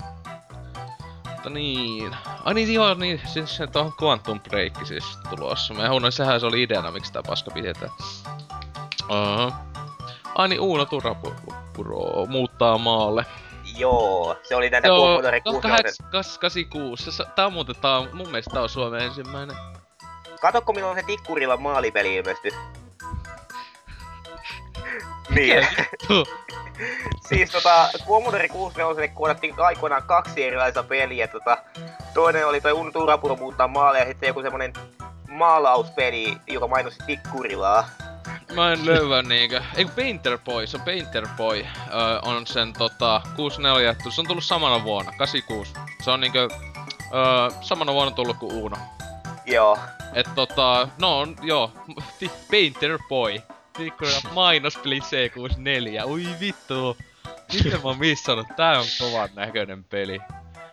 Mutta niin. Ai niin joo, niin siis se on Quantum Break siis tulossa. Mä huonoin, sehän se oli ideana, miksi tää paska pidetään. Uh-huh. Ai niin, Uuno Turapuro muuttaa maalle. Joo, se oli näitä Joo, Commodore 64. 86. Se, tää on muuten, tää on, mun mielestä tää on Suomen ensimmäinen. Katokko milloin se Tikkurilan maalipeli ilmestyi? niin. Siis tota, Commodore 64 koodattiin aikoinaan kaksi erilaista peliä. Tota, toinen oli toi Uno Turapuro muuttaa maaleja ja sitten joku semmonen maalauspeli, joka mainosti Tikkurilaa. Mä en löyvä niinkö. Ei Painter Boy, se on Painter Boy. Öö, on sen tota 64, se on tullut samana vuonna, 86. Se on niinkö öö, samana vuonna tullut kuin Uno. Joo. Et tota, no on, joo, Painter Boy. Tikkurilla mainospeli C64, ui vittu. Miten mä oon missannut? Tää on kovan näköinen peli.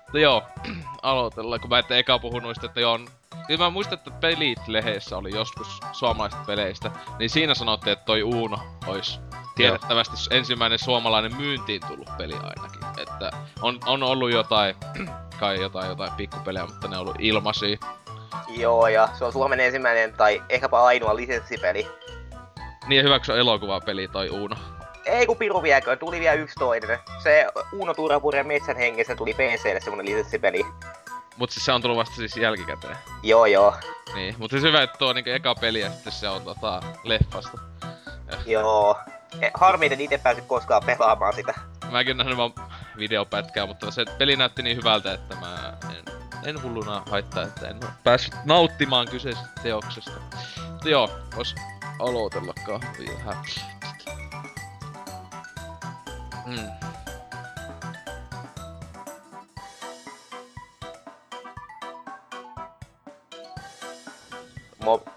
Mutta joo, aloitellaan, kun mä ette eka puhu noista, että joo, on- Kyllä mä muistan, että Pelit-lehdessä oli joskus suomalaisista peleistä, niin siinä sanottiin, että toi Uno olisi tiedettävästi s- ensimmäinen suomalainen myyntiin tullut peli ainakin. Että on, on ollut jotain, kai jotain, jotain pikkupelejä, mutta ne on ollut ilmaisia. Joo, ja se on Suomen ensimmäinen tai ehkäpä ainoa lisenssipeli. Niin hyväksy elokuvapeli toi Uno. Ei kun piru viekö, tuli vielä yksi toinen. Se Uno Turapureen metsän hengessä tuli PClle semmonen lisenssipeli. Mut siis se on tullut vasta siis jälkikäteen. Joo joo. Niin, mutta siis hyvä, että tuo on niinku eka peli ja sitten se on tota leffasta. Joo. E, Harmi, että itse päässyt koskaan pelaamaan sitä. Mäkin nähnyt vaan videopätkää, mutta se peli näytti niin hyvältä, että mä en, en hulluna haittaa, että en päässyt nauttimaan kyseisestä teoksesta. Mutta joo, vois aloitella kahvia. Mm. Mo-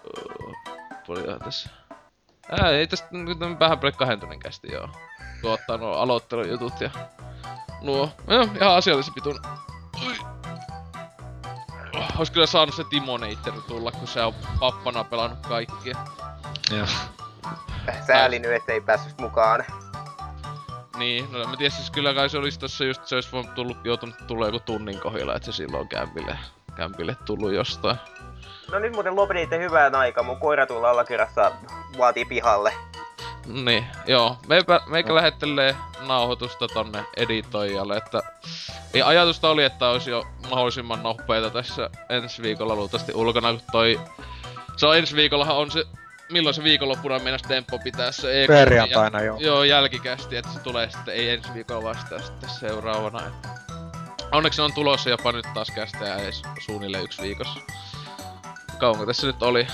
Paljonhan tässä. Ää, ei tästä nyt on vähän paljon kahden tunnin kästi joo. Tuottaa nuo aloittelujutut ja nuo, no, ihan asiallisen pitun. Ui. Ois kyllä saanut se Timonator tulla, kun se on pappana pelannut kaikkia. Joo. Sääli nyt, ettei päässyt mukaan. Niin, no mä tiedän siis kyllä kai se olisi tossa just, se olisi voinut tullut, joutunut tulee joku tunnin kohdilla, että se silloin kämpille, kämpille tullut jostain. No nyt muuten lopetitte hyvään aikaan, mun koira tuolla allakirjassa vaatii pihalle. Niin, joo. Meipä, meikä no. lähettelee nauhoitusta tonne editoijalle, että... Ja ajatusta oli, että olisi jo mahdollisimman nopeita tässä ensi viikolla luultavasti ulkona, kun toi... Se on ensi viikollahan on se... Milloin se viikonloppuna mennä Tempo pitää se e Perjantaina, joo. Joo, jälkikästi, että se tulee sitten ei ensi viikolla vasta sitten seuraavana. Onneksi on tulossa jopa nyt taas kästejä edes suunnilleen yksi viikossa. Kauanko tässä nyt oli?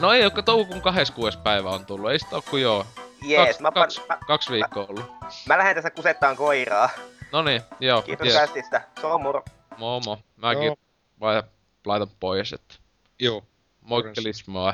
No ei oo, toukokuun 26. päivä on tullut, ei sitä oo kuin joo. Jees, Kaks, mä, kaks, mä, kaksi viikkoa ollut. mä lähden tässä kusettaan koiraa. No niin, joo. Kiitos yes. kästistä. Se on moro. Momo. Mäkin vai laitan pois, että Joo. moikkelis moi.